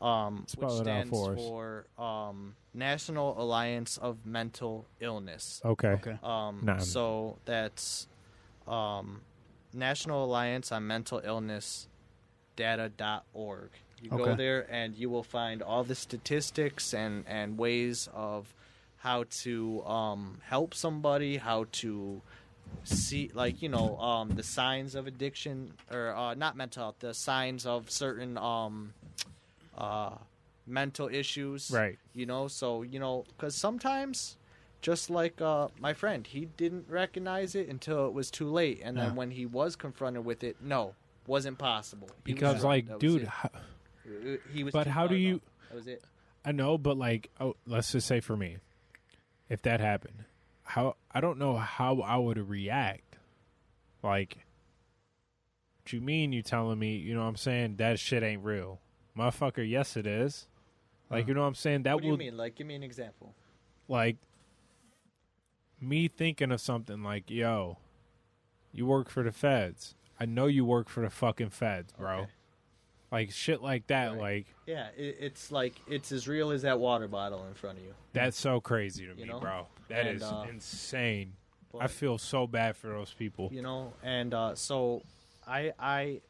um, which stands for for um, National Alliance of Mental Illness. Okay. Okay. Um, NAMI. So that's um, National Alliance on Mental Illness data.org. You go there and you will find all the statistics and, and ways of how to um, help somebody, how to see, like, you know, um, the signs of addiction, or uh, not mental health, the signs of certain um, uh, mental issues Right. you know so you know because sometimes just like uh, my friend he didn't recognize it until it was too late and then Yeah. when he was confronted with it no wasn't possible He was Because, like, That was dude, it. how, Uh, he was but too how far do you- gone. that was it I know, but like, oh, let's just say for me, if that happened, how I don't know how I would react. Like, what you mean you telling me? You know what I'm saying? That shit ain't real, motherfucker. Yes, it is. Like, you know what I'm saying? That what do you mean like give me an example like me thinking of something like, yo, you work for the feds. I know you work for the fucking feds, bro. Okay. Like shit like that. Right. Like yeah it, it's like it's as real as that water bottle in front of you that's so crazy to You me, know? bro. That And, is uh, insane. I feel so bad for those people. you know and uh, so i i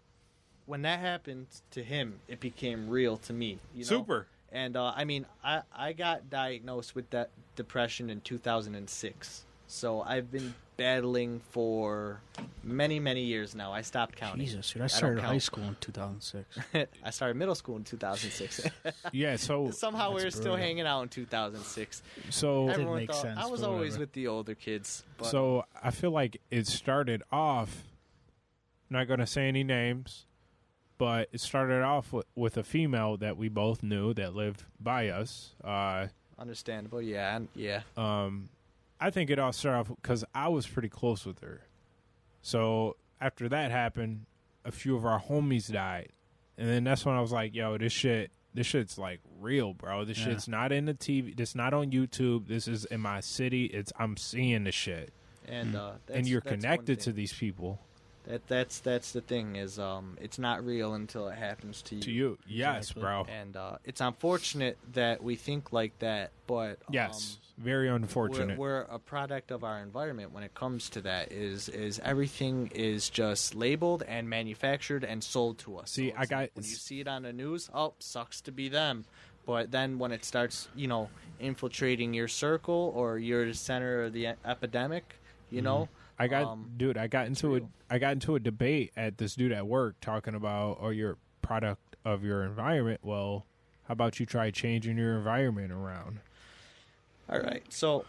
when that happened to him it became real to me you know? Super. and uh, i mean i i got diagnosed with that depression in 2006 so i've been battling for many many years now i stopped counting Jesus, dude. I started high school in 2006. i started middle school in 2006 Yeah, so somehow we were still hanging out in 2006 so everyone make thought sense, i was always with the older kids but so I feel like it started off not going to say any names, but it started off with, with a female that we both knew that lived by us. Uh understandable yeah and, yeah um, I think it all started off because I was pretty close with her. So after that happened, a few of our homies died, and then that's when I was like, "Yo, this shit, this shit's like real, bro. This Yeah. shit's not in the TV. This not on YouTube. This is in my city. It's I'm seeing the shit, and uh that's, and you're that's one connected thing. to these people, That that's that's the thing is um it's not real until it happens to you. to you. Yes, Exactly. bro. And uh, it's unfortunate that we think like that, but um, Yes, very we're, unfortunate. we're a product of our environment when it comes to that. Is is everything is just labeled and manufactured and sold to us. See, So I got- like when you see it on the news. Oh, sucks to be them. But then when it starts, you know, infiltrating your circle or you're the center of the epidemic, you know, I got, um, dude. I got into a, real. Got into a debate at this dude at work talking about, or your product of your environment. Well, how about you try changing your environment around? All right. So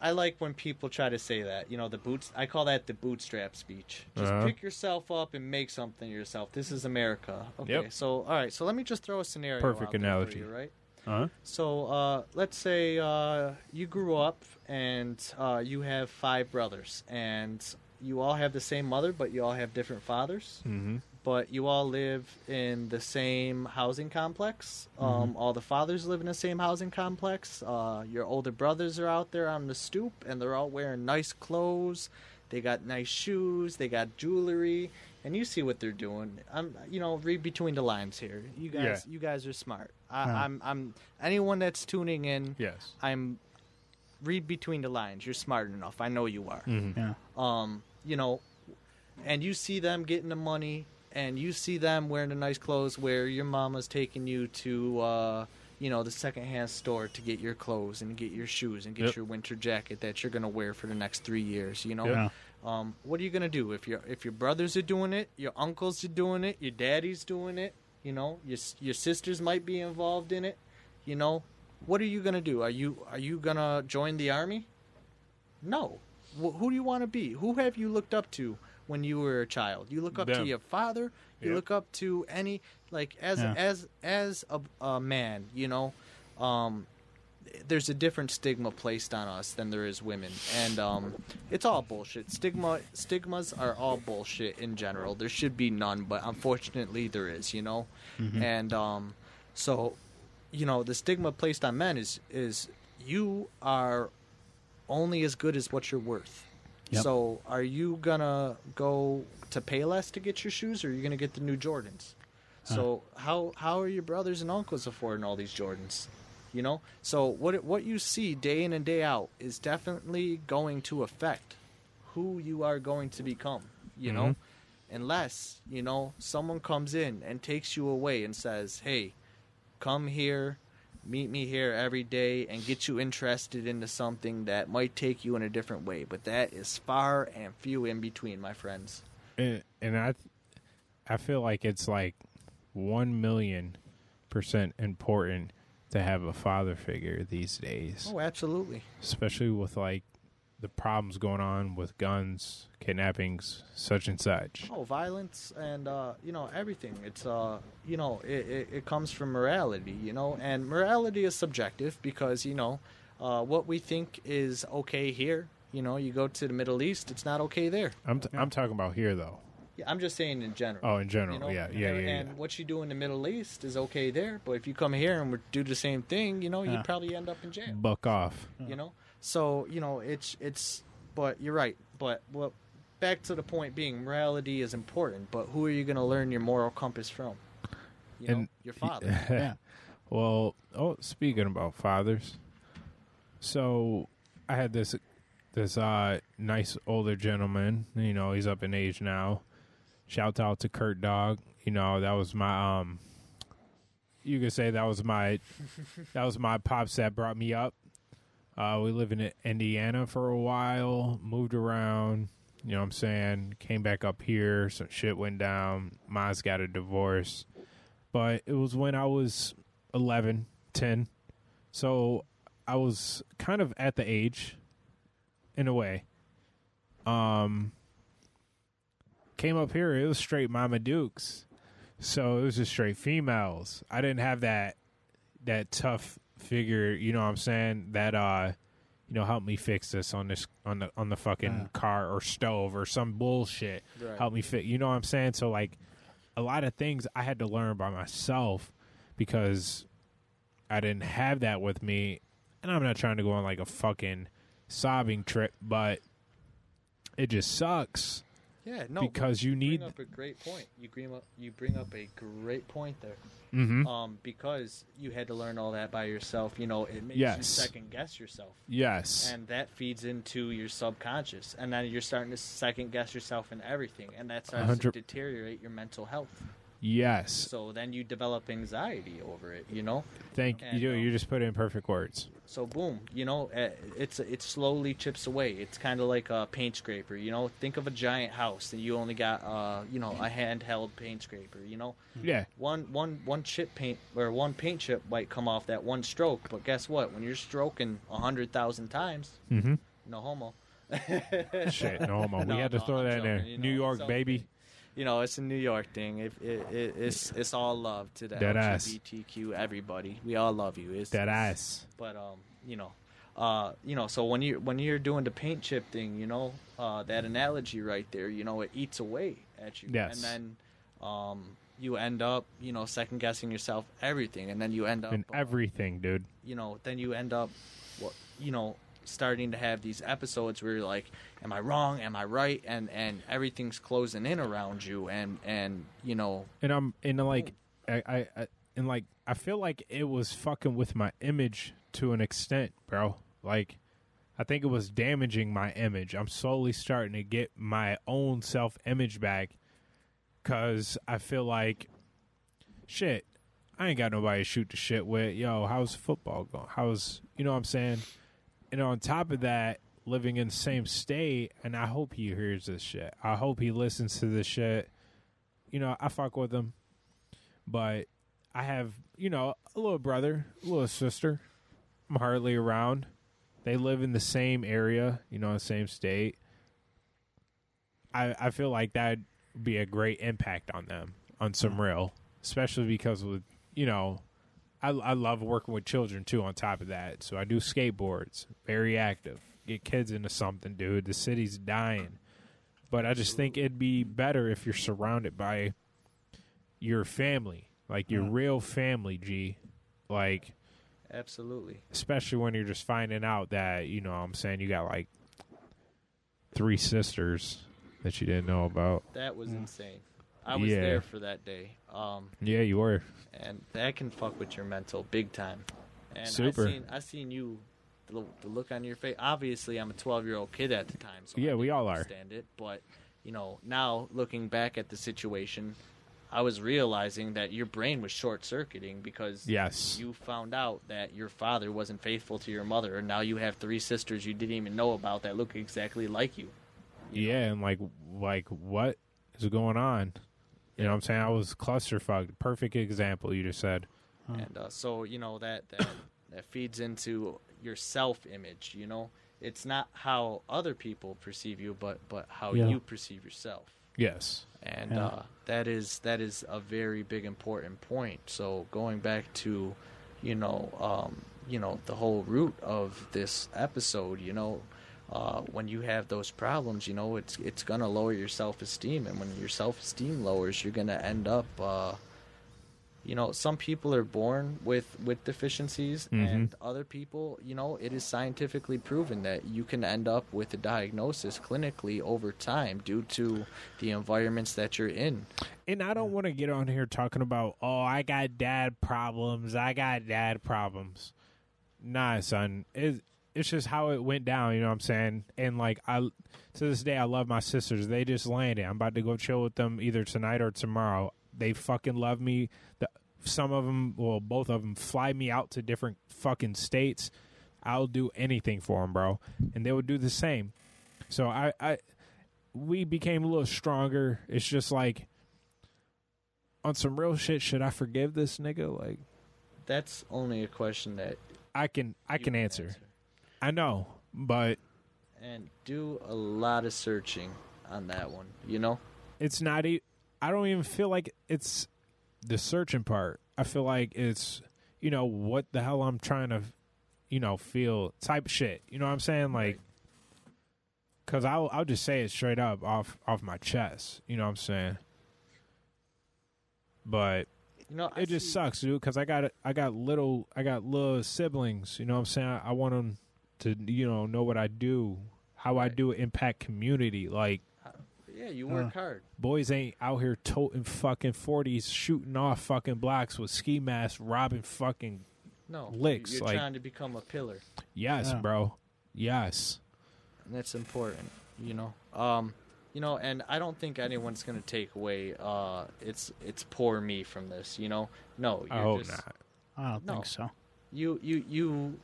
I like when people try to say that. You know, the boots I call that the bootstrap speech. Just Uh-huh. pick yourself up and make something yourself. This is America. Okay. Yep. So all right, so let me just throw a scenario Perfect out there for analogy. you, right? Huh? So uh, let's say uh, you grew up and uh, you have five brothers, and you all have the same mother, but you all have different fathers. Mm-hmm. But you all live in the same housing complex. Mm-hmm. Um, all the fathers live in the same housing complex. Uh, your older brothers are out there on the stoop, and they're all wearing nice clothes. They got nice shoes. They got jewelry, and you see what they're doing. I'm, you know, read between the lines here. You guys, you guys are smart. I, Yeah. I'm, I'm. Anyone that's tuning in, Yes. I'm. Read between the lines. You're smart enough. I know you are Mhm. Yeah. um, you know, and you see them getting the money, and you see them wearing the nice clothes where your mama's taking you to, uh, you know, the secondhand store to get your clothes and get your shoes and get Yep. your winter jacket that you're gonna wear for the next three years. You know, Yeah. um, what are you gonna do if your if your brothers are doing it, your uncles are doing it, your daddy's doing it? You know, your your sisters might be involved in it. You know, what are you gonna do? Are you are you gonna join the army? No. Wh- who do you want to be? Who have you looked up to when you were a child? You look up to your father. You Yep. look up to any like as Yeah. as as a, a man. You know, um, there's a different stigma placed on us than there is women, and um, it's all bullshit. Stigma stigmas are all bullshit in general. There should be none, but unfortunately there is. You know, and um, so you know the stigma placed on men is is you are only as good as what you're worth. Yep. So are you gonna go to Payless to get your shoes, or are you gonna get the new Jordans? So how how are your brothers and uncles affording all these Jordans? You know, so what what you see day in and day out is definitely going to affect who you are going to become. You know, mm-hmm. unless you know someone comes in and takes you away and says, "Hey, come here, meet me here every day, and get you interested into something that might take you in a different way." But that is far and few in between, my friends. and, and I, I feel like it's like one million percent important to have a father figure these days, Oh, absolutely. especially with like the problems going on with guns, kidnappings, such and such. Oh, violence and uh, you know everything. It's uh, you know, it, it, it comes from morality, you know, and morality is subjective because you know, uh, what we think is okay here. You know, you go to the Middle East, it's not okay there. I'm t- I'm talking about here though. Yeah, I'm just saying in general. Oh, in general, you know? yeah, yeah, and, yeah, And yeah. what you do in the Middle East is okay there, but if you come here and we do the same thing, you know, you'd probably end up in jail. Buck off. You know, so you know, it's it's. But you're right. But well, Back to the point being, morality is important. But who are you going to learn your moral compass from? You know, And- your father. Yeah. Well, oh, speaking about fathers, so I had this this uh nice older gentleman. You know, he's up in age now. Shout out to Kurt Dog. You know, that was my um. You could say that was my that was my pops that brought me up. Uh, we lived in Indiana for a while, moved around. You know what I'm saying? Came back up here. Some shit went down. Mine's got a divorce. But it was when I was 11, 10. So I was kind of at the age, in a way. Um, came up here, it was straight Mama Dukes. So it was just straight females. I didn't have that that tough figure, you know what I'm saying? That uh you know, help me fix this on this on the on the fucking Yeah. car or stove or some bullshit. Right. Help me fit. You know what I'm saying? So like a lot of things I had to learn by myself because I didn't have that with me. And I'm not trying to go on like a fucking sobbing trip, but it just sucks Yeah, no. because you you need. bring up a great point. You bring up you bring up a great point there. Mhm. Um, because you had to learn all that by yourself. You know, it makes you second guess yourself. Yes. and that feeds into your subconscious and then you're starting to second guess yourself in everything and that starts hundred- to deteriorate your mental health yes. so then you develop anxiety over it you know Thank and, you. Do um, you just put it in perfect words? so boom you know eh, it's it slowly chips away it's kind of like a paint scraper you know think of a giant house and you only got uh you know a handheld paint scraper you know Yeah. one one one chip paint or one paint chip might come off that one stroke but guess what when you're stroking a hundred thousand times Mm-hmm. no homo Shit, no homo. No, we had to no, throw I'm that in there. joking, you New York, it's baby. You know, it's a New York thing. It, it, it, it's it's all love to the. LGBTQ everybody. We all love you. It's, That ass. But um, you know, uh, you know, so when you when you're doing the paint chip thing, you know, uh, that analogy right there, you know, it eats away at you. Yes. And then, um, you end up, you know, second guessing yourself everything, and then you end up uh, everything, dude. you know, then you end up, what you know, starting to have these episodes where you're like, "Am I wrong? Am I right?" and and everything's closing in around you, and and you know, and I'm and like I, I, I and like I feel like it was fucking with my image to an extent, bro. Like I think it was damaging my image. I'm slowly starting to get my own self image back cuz I feel like shit, I ain't got nobody to shoot the shit with. Yo, how's football going? How's, you know what I'm saying? And on top of that, living in the same state, and I hope he hears this shit. I hope he listens to this shit. You know, I fuck with him, but I have, you know, a little brother, a little sister. I'm hardly around. They live in the same area, you know, the same state. I I feel like that'd be a great impact on them on some real, especially because with you know, I I love working with children too. On top of that, so I do skateboards, very active. Get kids into something, dude. The city's dying, but I just think it'd be better if you're surrounded by your family, like your mm-hmm. real family. G, like absolutely. especially when you're just finding out that you know I'm saying you got like three sisters that you didn't know about. That was mm. insane. I was Yeah. there for that day. Um, Yeah, you were. and that can fuck with your mental big time. And Super. I seen I seen you, the, the look on your face. Obviously, I'm a 12 year old kid at the time, so Yeah, we all are. Understand it, but you know, now looking back at the situation, I was realizing that your brain was short circuiting because Yes. you found out that your father wasn't faithful to your mother, and now you have three sisters you didn't even know about that look exactly like you. Yeah, and like like what is going on? You know what I'm saying? I was clusterfucked. Perfect example you just said. and uh, so you know that that that feeds into your self image you know it's not how other people perceive you but but how Yeah. you perceive yourself Yes. and Yeah. uh, that is that is a very big important point so going back to you know um, you know the whole root of this episode you know uh, when you have those problems you know it's it's gonna lower your self-esteem and when your self-esteem lowers you're gonna end up uh, you know some people are born with with deficiencies Mhm. and other people you know it is scientifically proven that you can end up with a diagnosis clinically over time due to the environments that you're in And I don't want to get on here talking about, oh, I got dad problems. I got dad problems. Nah, son. It, it's just how it went down, you know what I'm saying? And like I to this day I love my sisters. They just landed. I'm about to go chill with them either tonight or tomorrow. They fucking love me. The, some of them, well, both of them fly me out to different fucking states. I'll do anything for them, bro. And they would do the same. So I I we became a little stronger. It's just like on some real shit, should I forgive this nigga? Like that's only a question that I can I can answer. I know, but and do a lot of searching on that one you know it's not e- I don't even feel like it's the searching part. I feel like it's you know what the hell I'm trying to you know feel type shit. You know what I'm saying? Like cuz I'll I'll just say it straight up off off my chest. You know what I'm saying? But you know I it just see- sucks, dude. Because I got I got little I got little siblings. You know what I'm saying? I, I want them to you know know what I do, how I Right. do impact community. Like yeah you work hard boys ain't out here toting fucking forties, shooting off fucking blocks with ski masks, robbing fucking. no Licks, you're like- trying to become a pillar Yes, Yeah. bro. Yes. and that's important you know um you know and i don't think anyone's going to take away uh it's it's poor me from this you know no I you're hope just, not. I don't No. think so. you you you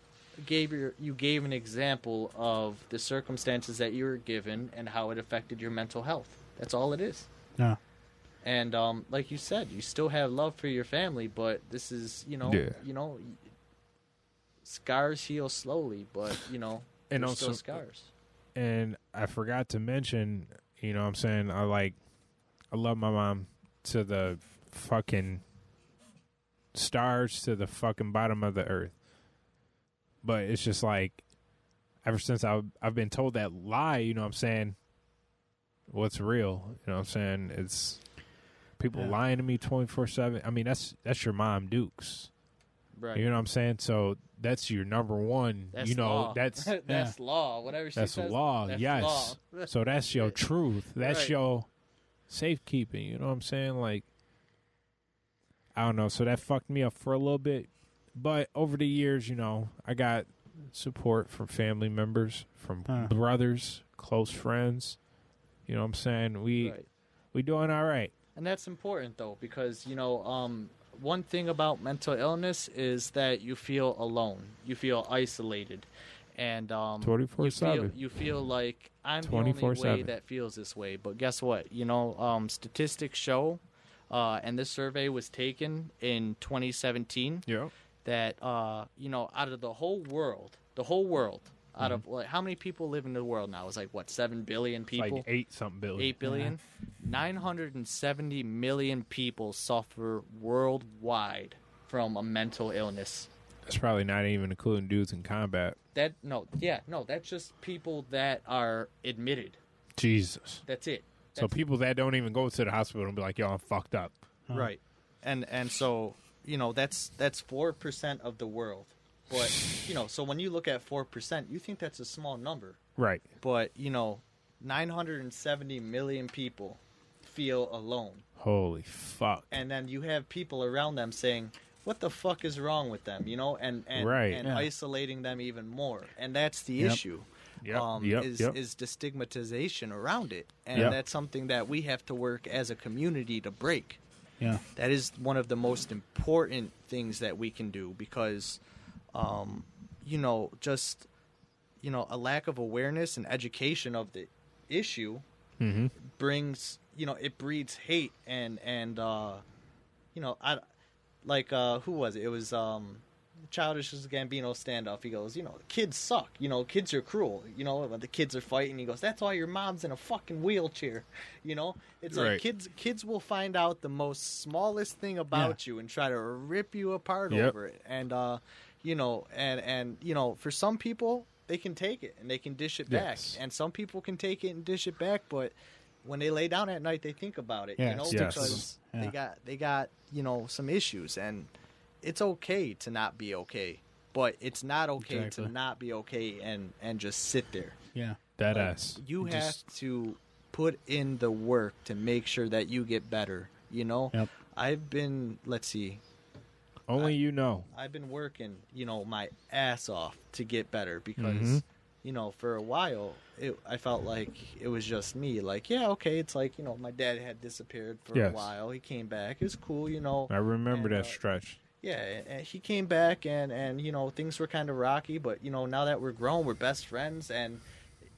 gave your you gave an example of the circumstances that you were given and how it affected your mental health that's all it is No. and um like you said you still have love for your family but this is you know Yeah. you know scars heal slowly but you know And also- still scars And I forgot to mention, you know what I'm saying? I like I love my mom to the fucking stars to the fucking bottom of the earth. But it's just like ever since I've I've been told that lie, you know what I'm saying? What's real? You know what I'm saying? It's people Yeah. lying to me 24/7. I mean, that's that's your mom Dukes. right You know what I'm saying? So that's your number one. That's you know, law. that's that's law. Whatever she that's says. law. that's yes. law. so that's your truth. That's Right. your safekeeping. You know what I'm saying? Like, I don't know. So that fucked me up for a little bit, but over the years, you know, I got support from family members, from Huh. brothers, close friends. You know what I'm saying? We Right. we doing all right. And that's important though, because you know, um, one thing about mental illness is that you feel alone, you feel isolated, and um, you 24/7. you feel like I'm the only way 24/7. that feels this way. But guess what? You know, um, statistics show, uh, and this survey was taken in 2017 Yeah. That uh, you know, out of the whole world, the whole world, out of Mm-hmm. like how many people live in the world now? It's like what seven billion people. Like eight something billion. Eight billion. Nine hundred and seventy million people suffer worldwide from a mental illness. That's probably not even including dudes in combat. That no, yeah, no, that's just people that are admitted. Jesus. That's it. So That's- people that don't even go to the hospital and be like, "Yo, I'm fucked up." right, and and so you know that's that's four percent of the world. But you know, so when you look at four percent, you think that's a small number. Right. But you know, nine hundred and seventy million people feel alone. Holy fuck. and then you have people around them saying what the fuck is wrong with them you know and and, Right. and Yeah. isolating them even more and that's the Yep. issue Yep, um, yep, is yep. is the stigmatization around it and Yep. that's something that we have to work as a community to break Yeah. that is one of the most important things that we can do because um, you know just you know a lack of awareness and education of the issue Mm-hmm. brings you know it breeds hate and and uh you know i like uh who was it it was um childish as gambino standoff. He goes you know kids suck. You know kids are cruel. You know when the kids are fighting he goes that's why your mom's in a fucking wheelchair. You know? It's Right. like kids kids will find out the most smallest thing about you and try to rip you apart Yep. over it. And uh you know and and you know for some people they can take it and they can dish it back. And some people can take it and dish it back but when they lay down at night they think about it Yeah, you know sticks because them. they got they got you know some issues. And it's okay to not be okay but it's not okay Exactly. to not be okay and and just sit there Yeah. That Like, ass. you Just- have to put in the work to make sure that you get better you know Yep. i've been let's see Only you know. I've been working, you know, my ass off to get better because, Mhm. you know, for a while, it, I felt like it was just me. Like, yeah, okay, it's like, you know, my dad had disappeared for Yes. a while. He came back. It was cool, you know. I remember And, that uh, stretch. Yeah, and he came back and, and, you know, things were kind of rocky, but, you know, now that we're grown, we're best friends. And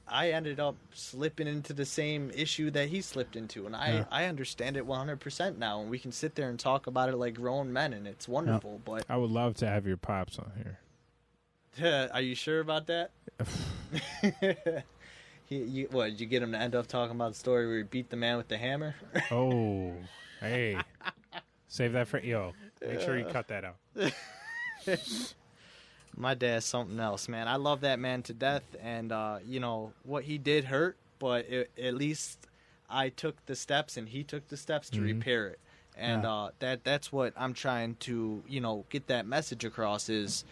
I ended up slipping into the same issue that he slipped into. And I, Yeah. I understand it 100% now. And we can sit there and talk about it like grown men, and it's wonderful. But I would love to have your pops on here. Are you sure about that? he, you, what, did you get him to end up talking about the story where he beat the man with the hammer? Oh, hey. Save that for yo. Make sure you cut that out. My dad's something else, man. I love that man to death, and uh, you know what he did hurt, but it, at least I took the steps, and he took the steps to Mhm. repair it, and Yeah. uh, that that's what I'm trying to you know get that message across is,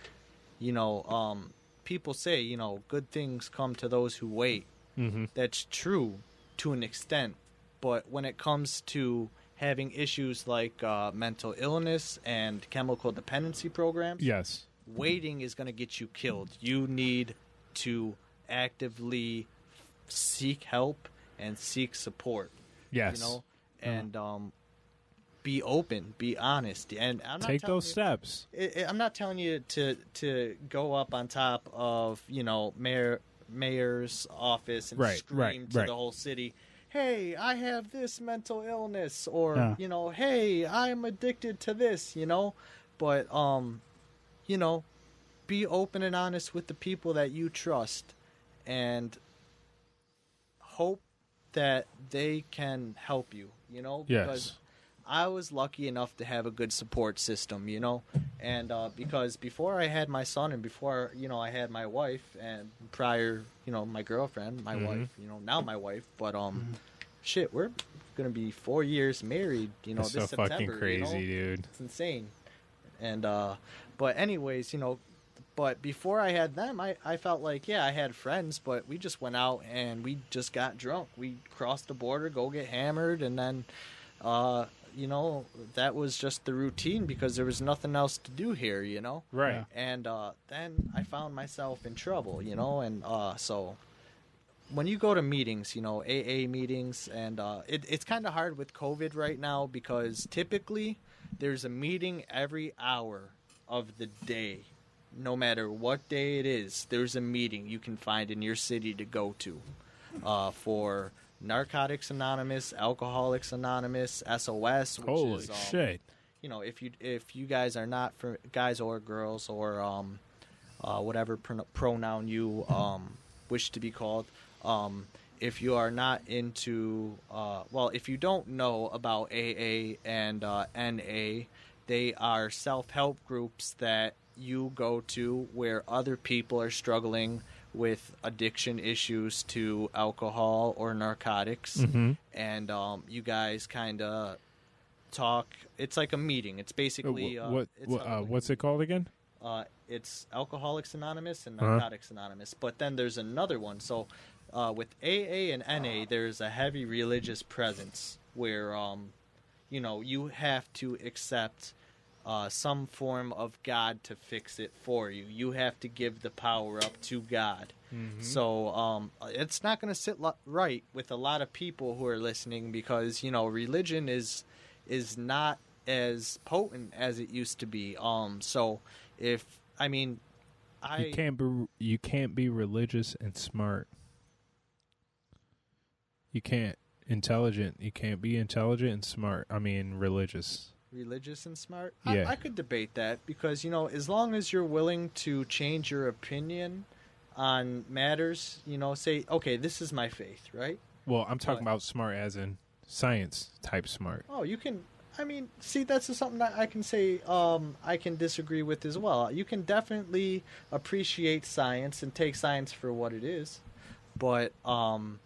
you know, um, people say you know good things come to those who wait, Mm-hmm. that's true to an extent but when it comes to having issues like uh, mental illness and chemical dependency programs Yes. waiting is going to get you killed you need to actively seek help and seek support Yes. you know and um, be open be honest and I'm not Take those you- steps. I'm not telling you to to go up on top of you know mayor mayor's office and Right, scream right, to right. the whole city, "Hey, I have this mental illness," or Yeah. you know, "Hey, I'm addicted to this," you know. But um, you know, be open and honest with the people that you trust, and hope that they can help you. You know, because Yes. I was lucky enough to have a good support system, you know, and uh, because before I had my son and before you know I had my wife and prior, you know, my girlfriend, my Mhm. wife, you know, now my wife, but um, shit, we're gonna be four years married, you know, That's this so September, fucking crazy, you know? dude. It's insane, and uh, but anyways, you know, but before I had them, I, I felt like yeah, I had friends, but we just went out and we just got drunk. We crossed the border, go get hammered, and then, uh, you know, that was just the routine because there was nothing else to do here, you know. Right. Yeah. And uh, then I found myself in trouble, you know, and uh, so when you go to meetings, you know, AA meetings, and uh, it, it's kind of hard with COVID right now because typically there's a meeting every hour of the day. No matter what day it is, there's a meeting you can find in your city to go to uh, for Narcotics Anonymous, Alcoholics Anonymous, SOS. Which Holy is, um, shit. you know if you if you guys are not for guys or girls or um uh, whatever pron- pronoun you um wish to be called um if you are not into uh well if you don't know about AA and uh, NA they are self-help groups that you go to where other people are struggling with addiction issues to alcohol or narcotics Mhm. and um, you guys kind of talk. It's like a meeting. It's basically uh, what, it's what, uh, what's it called again? uh, it's Alcoholics Anonymous and Uh-huh. Narcotics Anonymous. But then there's another one. So uh, with AA and NA, there's a heavy religious presence where um, you know you have to accept. Uh, some form of God to fix it for you. You have to give the power up to God. So um, it's not going to sit lo- right with a lot of people who are listening because you know religion is is not as potent as it used to be. Um, so if I mean, I you can't be you can't be religious and smart. You can't intelligent. You can't be intelligent and smart. I mean religious. Religious and smart. Yeah. I, I could debate that because you know as long as you're willing to change your opinion on matters, you know, say okay, this is my faith, right? Well, I'm talking What? about smart as in science type smart. Oh, you can. I mean, see, that's something that I can say. Um, I can disagree with as well. You can definitely appreciate science and take science for what it is, but um,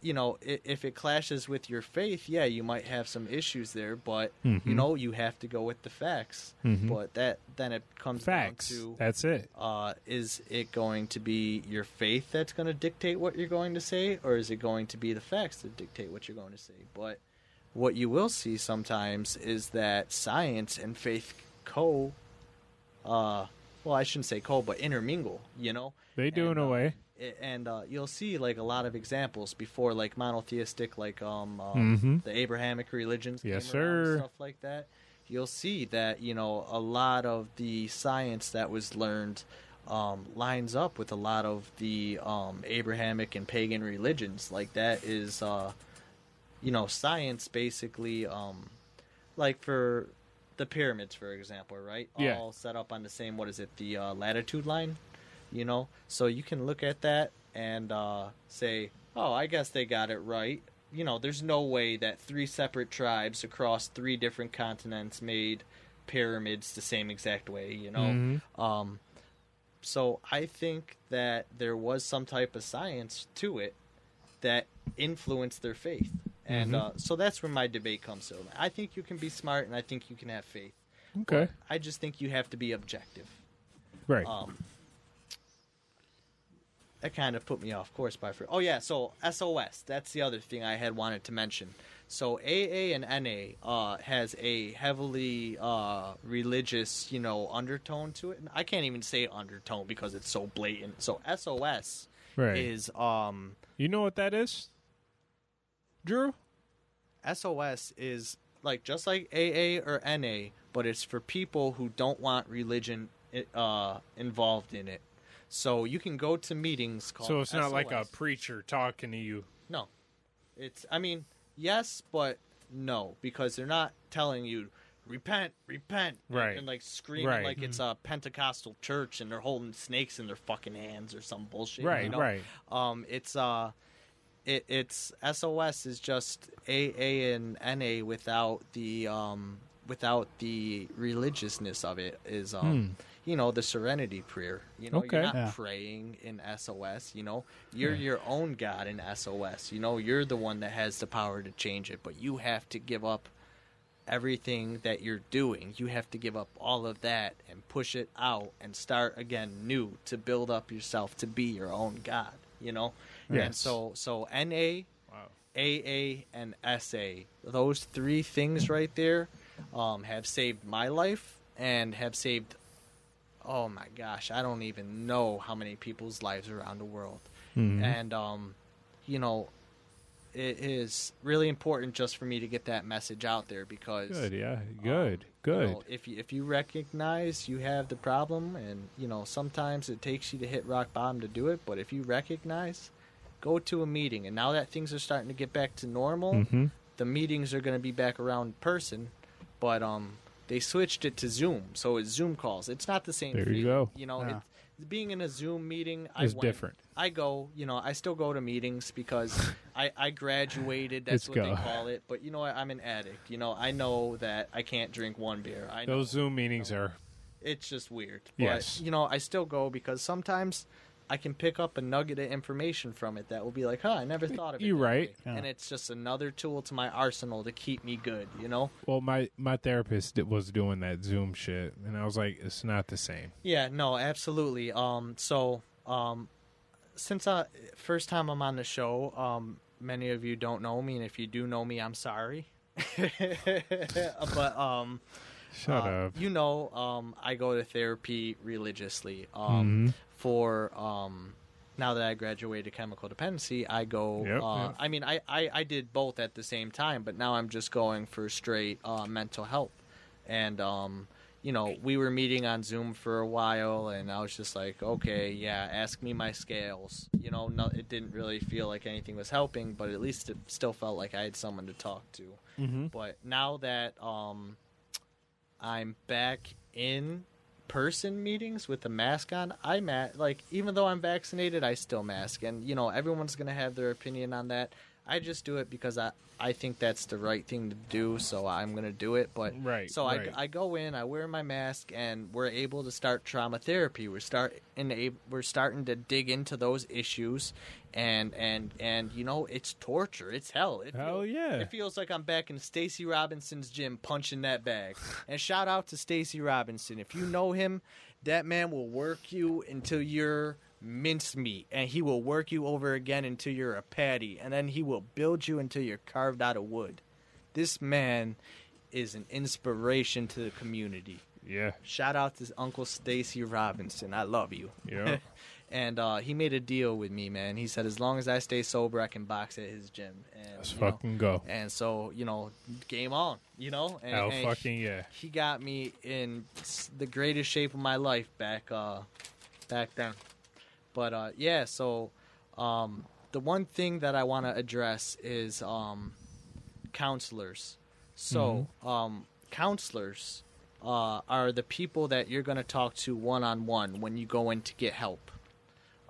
you know, if it clashes with your faith, yeah, you might have some issues there. But you Mhm. know, you have to go with the facts. Mhm. But that then it comes Facts. down to That's it. uh, is it going to be your faith that's going to dictate what you're going to say, or is it going to be the facts that dictate what you're going to say? But what you will see sometimes is that science and faith co, uh, well, I shouldn't say co, but intermingle. You know, They do in a uh, way. And uh, you'll see like a lot of examples before like monotheistic like um, um Mhm. the abrahamic religions Yes, sir. stuff like that you'll see that you know a lot of the science that was learned um, lines up with a lot of the um, abrahamic and pagan religions like that is uh, you know science basically um, like for the pyramids for example right Yeah. all set up on the same what is it the uh, latitude line you know so you can look at that and uh, say oh i guess they got it right you know there's no way that three separate tribes across three different continents made pyramids the same exact way you know Mhm. um, so i think that there was some type of science to it that influenced their faith and Mhm. uh, so that's where my debate comes from i think you can be smart and i think you can have faith Okay. i just think you have to be objective Right. um, that kind of put me off course by for oh yeah so sos that's the other thing i had wanted to mention so aa and na uh, has a heavily uh, religious you know undertone to it i can't even say undertone because it's so blatant so sos right. is um you know what that is? Drew? SOS is like just like AA or NA, but it's for people who don't want religion uh, involved in it. So you can go to meetings called. So it's not like a preacher talking to you. no. It's I mean yes, but no because they're not telling you repent, repent, Right. and, like screaming Right. like it's a Pentecostal church and they're holding snakes in their fucking hands or some bullshit. Right, you know? right. Um, it's uh, it, it's SOS is just AA and NA without the um without the religiousness of it is um Hmm. You know the serenity prayer. You know Okay. you're not Yeah. praying in SOS. You know you're your own God in SOS. You know you're the one that has the power to change it, but you have to give up everything that you're doing. You have to give up all of that and push it out and start again new to build up yourself to be your own god, you know? Yes. And so so NA, Wow. AA and SA. Those three things right there um, have saved my life and have saved oh my gosh, I don't even know how many people's lives around the world. Mhm. And um, you know, it is really important just for me to get that message out there because Good, yeah. um, Good, you good. know, if you, if you recognize you have the problem, and you know sometimes it takes you to hit rock bottom to do it, but if you recognize, go to a meeting. And now that things are starting to get back to normal, hmm the meetings are going to be back around person, but um, they switched it to Zoom, so it's Zoom calls. It's not the same. There you feeling. go. You know, Yeah. it, being in a Zoom meeting, I It's went- different. I go, you know, I still go to meetings because I, I graduated. That's Let's what go. they call it. But you know what? I'm an addict. You know, I know that I can't drink one beer. I know Those Zoom meetings are it's just weird. But, Yes. you know, I still go because sometimes I can pick up a nugget of information from it that will be like, huh, I never thought of it. You're right. Yeah. And it's just another tool to my arsenal to keep me good, you know? well. My my therapist was doing that Zoom shit, and I was like, it's not the same. Yeah, no, absolutely. Um, so, um, since I first time I'm on the show, um, many of you don't know me, and if you do know me, I'm sorry. but um, Shut uh, up. You know, um, I go to therapy religiously. Um, Mhm. For um, now that I graduated chemical dependency, I go. Yep, uh, yep. I mean, I, I I did both at the same time, but now I'm just going for straight uh, mental health, and um, you know, we were meeting on Zoom for a while, and I was just like, okay, yeah, ask me my scales. You know, no, it didn't really feel like anything was helping, but at least it still felt like I had someone to talk to. Mm-hmm. But now that um, I'm back in person meetings with the mask on, I ma- like even though I'm vaccinated, I still mask, and you know everyone's gonna have their opinion on that. I just do it because I I think that's the right thing to do, so I'm gonna do it. But Right, so right. I I go in, I wear my mask, and we're able to start trauma therapy. We're start in a, we're starting to dig into those issues, and and and you know it's torture, it's hell. It Hell feels- yeah. It feels like I'm back in Stacy Robinson's gym punching that bag. and shout out to Stacy Robinson. If you know him, that man will work you until you're mincemeat, and he will work you over again until you're a patty, and then he will build you until you're carved out of wood. This man is an inspiration to the community. Yeah. Shout out to Uncle Stacy Robinson. I love you. Yeah. and uh, he made a deal with me, man. He said as long as I stay sober, I can box at his gym. And Let's you know, fucking go. and so, you know, game on, you know? And, Hell and fucking yeah. He got me in the greatest shape of my life back uh back then. But uh yeah, so um the one thing that I want to address is um counselors. So, um counselors uh are the people that you're going to talk to one on one when you go in to get help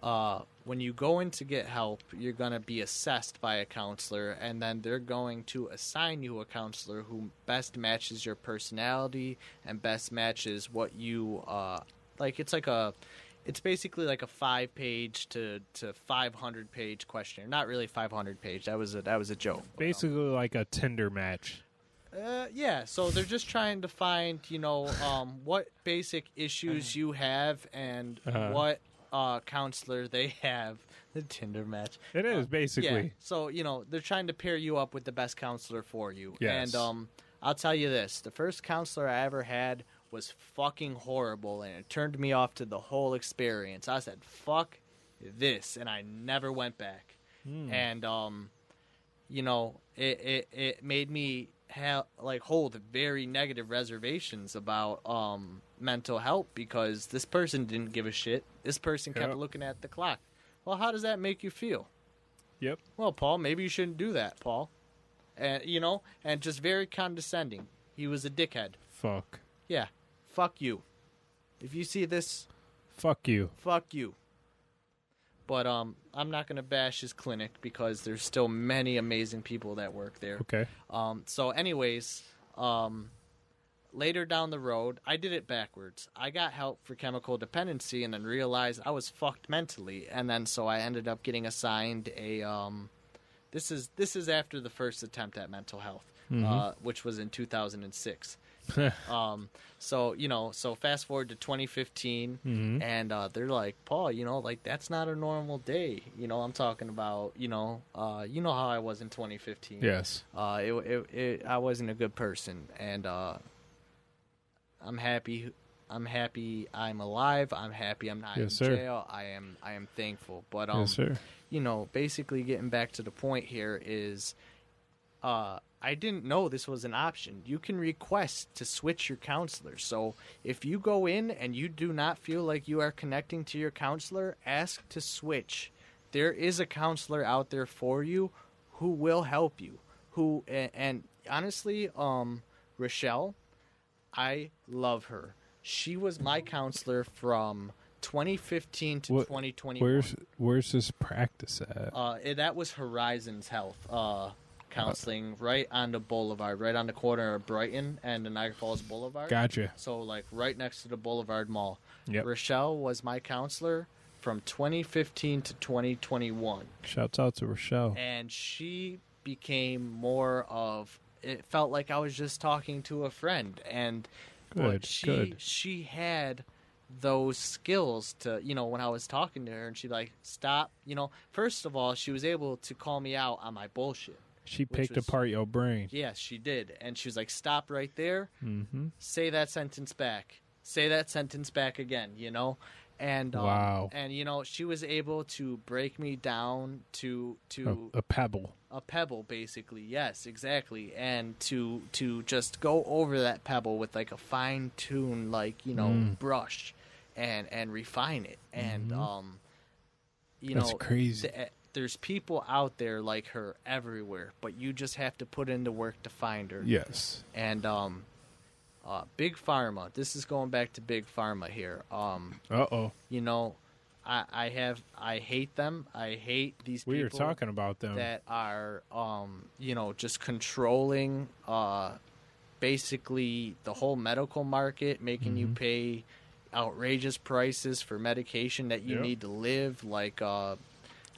uh, when you go in to get help, you're going to be assessed by a counselor, and then they're going to assign you a counselor who best matches your personality and best matches what you uh, like. It's like a, it's basically like a five page to to five hundred page questionnaire. Not really five hundred page. That was a that was a joke. um, Basically like a Tinder match. uh, yeah, so they're just trying to find, you know, um, what basic issues you have and Uh-huh. what uh, counselor they have. The Tinder match. It is Uh, basically. Yeah. So you know they're trying to pair you up with the best counselor for you. Yes. And um, I'll tell you this: the first counselor I ever had was fucking horrible, and it turned me off to the whole experience. I said, "Fuck this," and I never went back. Hmm. And um, you know, it it, it made me ha- like hold very negative reservations about um mental health because this person didn't give a shit. This person kept Yep. looking at the clock. Well, how does that make you feel? Yep. Well, Paul, maybe you shouldn't do that, Paul. And you know, and just very condescending. He was a dickhead. Fuck. Yeah. Fuck you. If you see this, Fuck you. fuck you. But um I'm not going to bash his clinic because there's still many amazing people that work there. Okay. Um, so, anyways, um, later down the road, I did it backwards. I got help for chemical dependency, and then realized I was fucked mentally, and then so I ended up getting assigned a. Um, this is this is after the first attempt at mental health. uh, which was in 2006. um, so you know, so fast forward to 2015, Mhm. and uh, they're like, Paul, you know, like that's not a normal day. You know, I'm talking about, you know, uh, you know how I was in 2015. Yes. Uh, it, it, it, I wasn't a good person, and uh, I'm happy. I'm happy. I'm alive. I'm happy. I'm not in sir. jail. I am. I am thankful. But um, yes, you know, basically getting back to the point here is, uh, I didn't know this was an option. You can request to switch your counselor. So if you go in and you do not feel like you are connecting to your counselor, ask to switch. There is a counselor out there for you who will help you. Who and, and honestly, um, Rochelle, I love her. She was my counselor from 2015 to What- 2021. Where's Where's this practice at? Uh, that was Horizons Health uh, counseling right on the boulevard, right on the corner of Brighton and the Niagara Falls Boulevard. gotcha. So, like, right next to the Boulevard Mall. Yep. Rochelle was my counselor from 2015 to 2021. Shouts out to Rochelle. And she became more of. It felt like I was just talking to a friend. And Good, she, good. she had those skills to you know when i was talking to her and she like stop you know first of all she was able to call me out on my bullshit She picked was- apart your brain. yes she did and she was like stop right there Mm-hmm. say that sentence back say that sentence back again you know and um, Wow. and you know she was able to break me down to to A, a pebble. a pebble basically yes exactly and to to just go over that pebble with like a fine tune like you know Mm. brush and and refine it and Mhm. um you That's know crazy. th- there's people out there like her everywhere but you just have to put in the work to find her Yes. and um uh big pharma this is going back to big pharma here um Uh oh. you know i i have i hate them i hate these We were people talking about them. that are um you know just controlling uh basically the whole medical market making you Mhm. pay outrageous prices for medication that you Yep. need to live like uh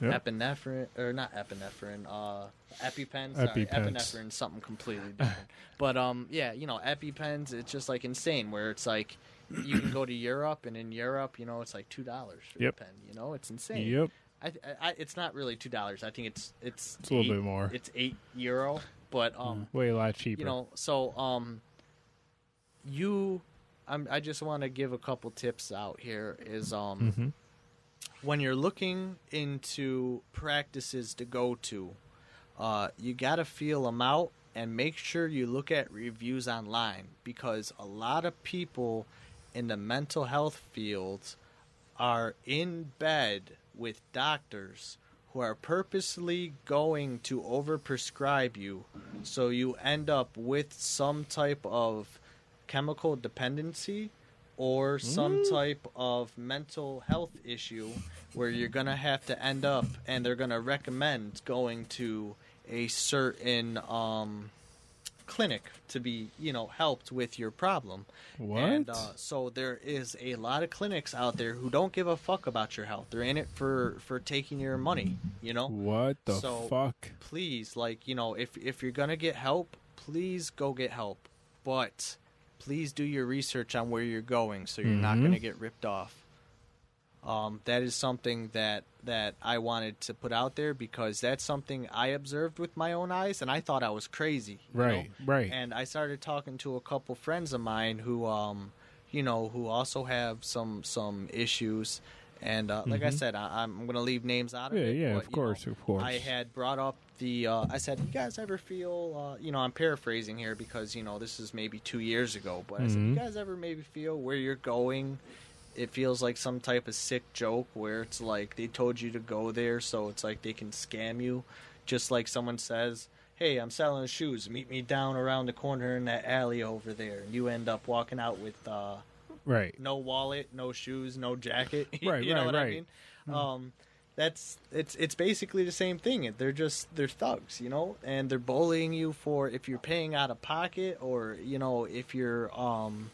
Yep. epinephrine or not epinephrine uh epipen sorry EpiPens. epinephrine something completely different but um yeah you know epipens it's just like insane where it's like you can go to Europe and in Europe you know it's like two dollars for Yep. the pen you know it's insane Yep. I, I, it's not really two dollars. I think it's it's It's a little eight- bit more. It's eight euro, but um, Way a lot cheaper. you know, so um, you, I'm, I just want to give a couple tips out here. Is um, hmm when you're looking into practices to go to, uh, you got to feel them out and make sure you look at reviews online because a lot of people in the mental health fields are in bed with doctors who are purposely going to overprescribe you so you end up with some type of chemical dependency or some type of mental health issue where you're going to have to end up and they're going to recommend going to a certain um, clinic to be, you know, helped with your problem. What? And uh, so there is a lot of clinics out there who don't give a fuck about your health. They're in it for for taking your money, you know? what the so- fuck? please like you know if if you're gonna get help please go get help but please do your research on where you're going so you're not Mhm. gonna get ripped off um, that is something that that I wanted to put out there because that's something I observed with my own eyes and I thought I was crazy you know? Right. Right. and I started talking to a couple friends of mine who, um, you know, who also have some some issues. And uh, like I Mhm. said, I, I'm going to leave names out of Yeah, it. yeah, of you course, of course. I had brought up the. Uh, I said, "You guys ever feel?" Uh, you know, I'm paraphrasing here because you know this is maybe two years ago, but I said, "You Mhm. guys ever maybe feel where you're going?" It feels like some type of sick joke where it's like they told you to go there, so it's like they can scam you, just like someone says, "Hey, I'm selling shoes. Meet me down around the corner in that alley over there." And you end up walking out with uh, right. no wallet, no shoes, no jacket. Right. you Right, know right, what I right. mean? Um, that's it's it's basically the same thing. They're just they're thugs, you know, and they're bullying you for if you're paying out of pocket or you know if you're um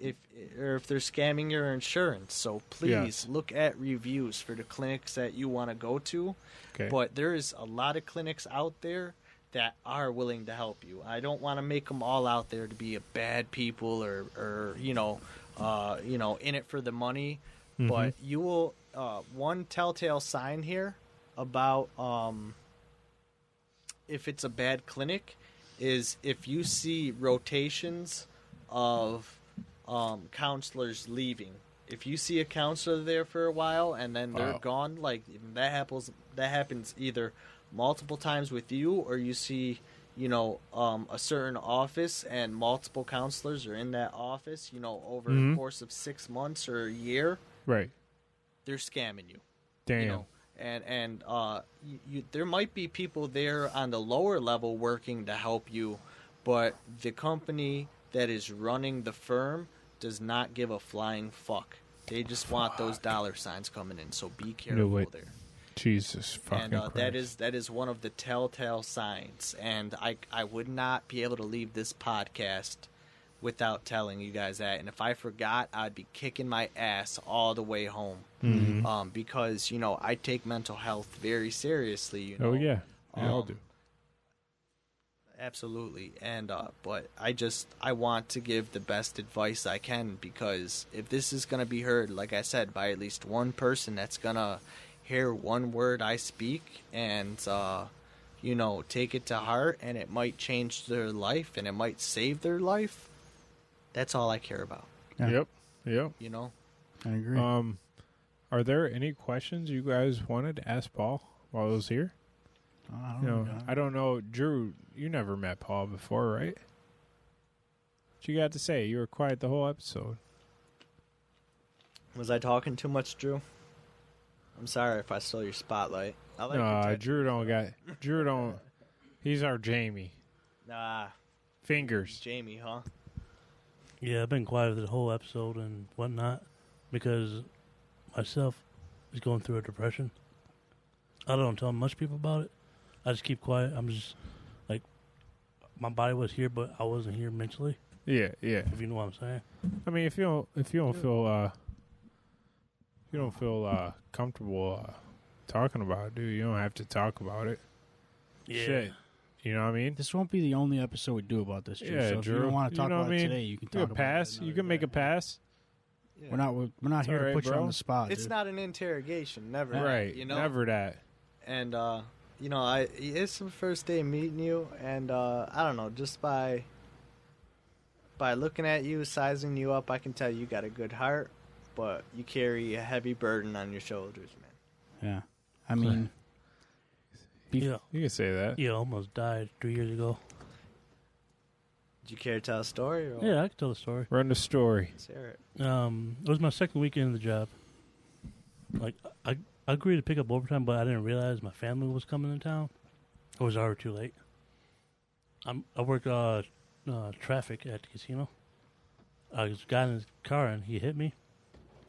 if or if they're scamming your insurance. So please look at reviews for the clinics that you want to go to. Okay. But there is a lot of clinics out there that are willing to help you. I don't want to make them all out there to be a bad people or, or you know, uh, you know, in it for the money. But you will uh, one telltale sign here about um, if it's a bad clinic is if you see rotations of um, counselors leaving. If you see a counselor there for a while and then they're Wow. gone, like that happens. That happens either multiple times with you, or you see, you know, um, a certain office and multiple counselors are in that office. You know, over Mhm. the course of six months or a year, Right. they're scamming you Damn. you know and and uh you, you there might be people there on the lower level working to help you but the company that is running the firm does not give a flying fuck they just want those dollar signs coming in so be careful there Jesus fucking and uh, that is that is one of the telltale signs and i i would not be able to leave this podcast without telling you guys that and if i forgot i'd be kicking my ass all the way home Mhm. um, because you know I take mental health very seriously. You know, Oh yeah. We all Um, do. absolutely. And uh, but I just I want to give the best advice I can because if this is gonna be heard, like I said, by at least one person that's gonna hear one word I speak and uh, you know take it to heart, and it might change their life and it might save their life. That's all I care about. Yeah. Yep. Yep. You know. I agree. Um, are there any questions you guys wanted to ask Paul while I was here? I don't You know, know. I don't know, Drew. You never met Paul before, right? What you got to say? You were quiet the whole episode. Was I talking too much, Drew? I'm sorry if I stole your spotlight. I like your no, tattoo. Drew don't got. Drew don't. He's our Jamie. Nah, Fingers. Jamie, huh? Yeah, I've been quiet the whole episode and whatnot because myself is going through a depression. I don't tell much people about it. I just keep quiet. I'm just like my body was here, but I wasn't here mentally. Yeah, yeah. If you know what I'm saying. I mean, if you don't, if you don't feel, uh, if you don't feel uh, comfortable uh, talking about it, dude, you don't have to talk about it. Yeah. Shit. You know what I mean? This won't be the only episode we do about this, Drew. Yeah, so if you don't want to talk know about I it today, you can talk can about pass. it. You can make day. a pass. We're not. We're not It's here all to right, put you on the spot. It's dude. not an interrogation, never. Right. You know. Never that. And uh, you know, I it's the first day meeting you, and uh, I don't know, just by by looking at you, sizing you up, I can tell you got a good heart, but you carry a heavy burden on your shoulders, man. Yeah. I mean, Be- Yeah. You can say that. Yeah, almost died three years ago. Did you care to tell a story? Or Yeah, I can tell the story. Run the story. Let's hear it. Um, it was my second weekend in the job. Like I, I agreed to pick up overtime, but I didn't realize my family was coming to town. It was already too late. I'm I work uh, uh traffic at the casino. I just got in his car and he hit me.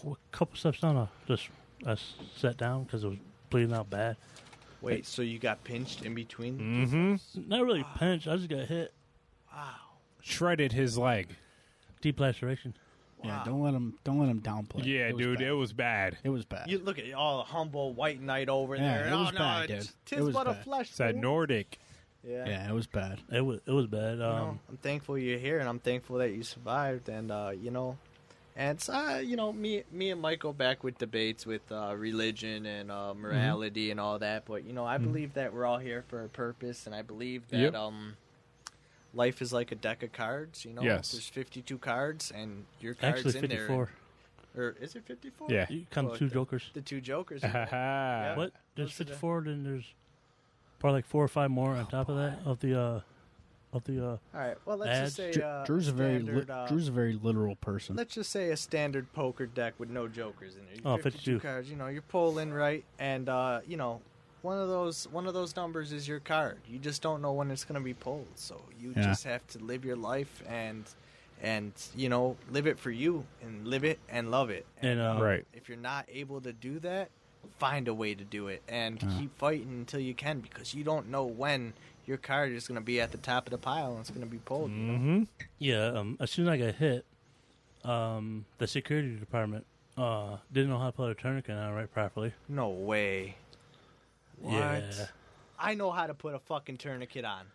A couple steps down, I just I s- sat down because it was bleeding out bad. Wait, so you got pinched in between? Mm-hmm. Not really pinched. I just got hit. Wow. Shredded his leg. Deep laceration. yeah. Don't let him. Don't let him downplay. Yeah, it was dude, bad. it was bad. It was bad. You look at all the humble white knight over Yeah, there. it was oh, no, bad, it's- dude. Tis It was but a bad. flesh. It's that wound. Nordic. Yeah. yeah, it was bad. It was it was bad. You know, Um, I'm thankful you're here, and I'm thankful that you survived. And uh, you know, and it's, uh, you know, me, me and Michael back with debates with uh, religion and uh, morality and all that. But you know, I believe that we're all here for a purpose, and I believe that Yep. um, life is like a deck of cards. You know, Yes. there's 52 cards, and your cards actually, in fifty there. four. Or is it 54? Yeah. You count the Well, two the- jokers. The two jokers. Yeah. What? There's Those are 54, then there's probably like four or five more on top of that of the uh of the uh All right. Well, let's Ads. just say uh, Drew's a very. standard, Li- uh, Drew's a very literal person. Let's just say a standard poker deck with no jokers in it. Oh, 52 52. cards. You know, you're pulling right, and uh, you know, one of those one of those numbers is your card. You just don't know when it's going to be pulled, so you Yeah. just have to live your life and and you know live it for you and live it and love it. And, uh, Right. If you're not able to do that, find a way to do it and Yeah. keep fighting until you can because you don't know when your card is going to be at the top of the pile and it's going to be pulled. you know? Mm-hmm. yeah, um as soon as I got hit, um the security department uh didn't know how to put a tourniquet on right properly. No way. What? Yeah. I know how to put a fucking tourniquet on.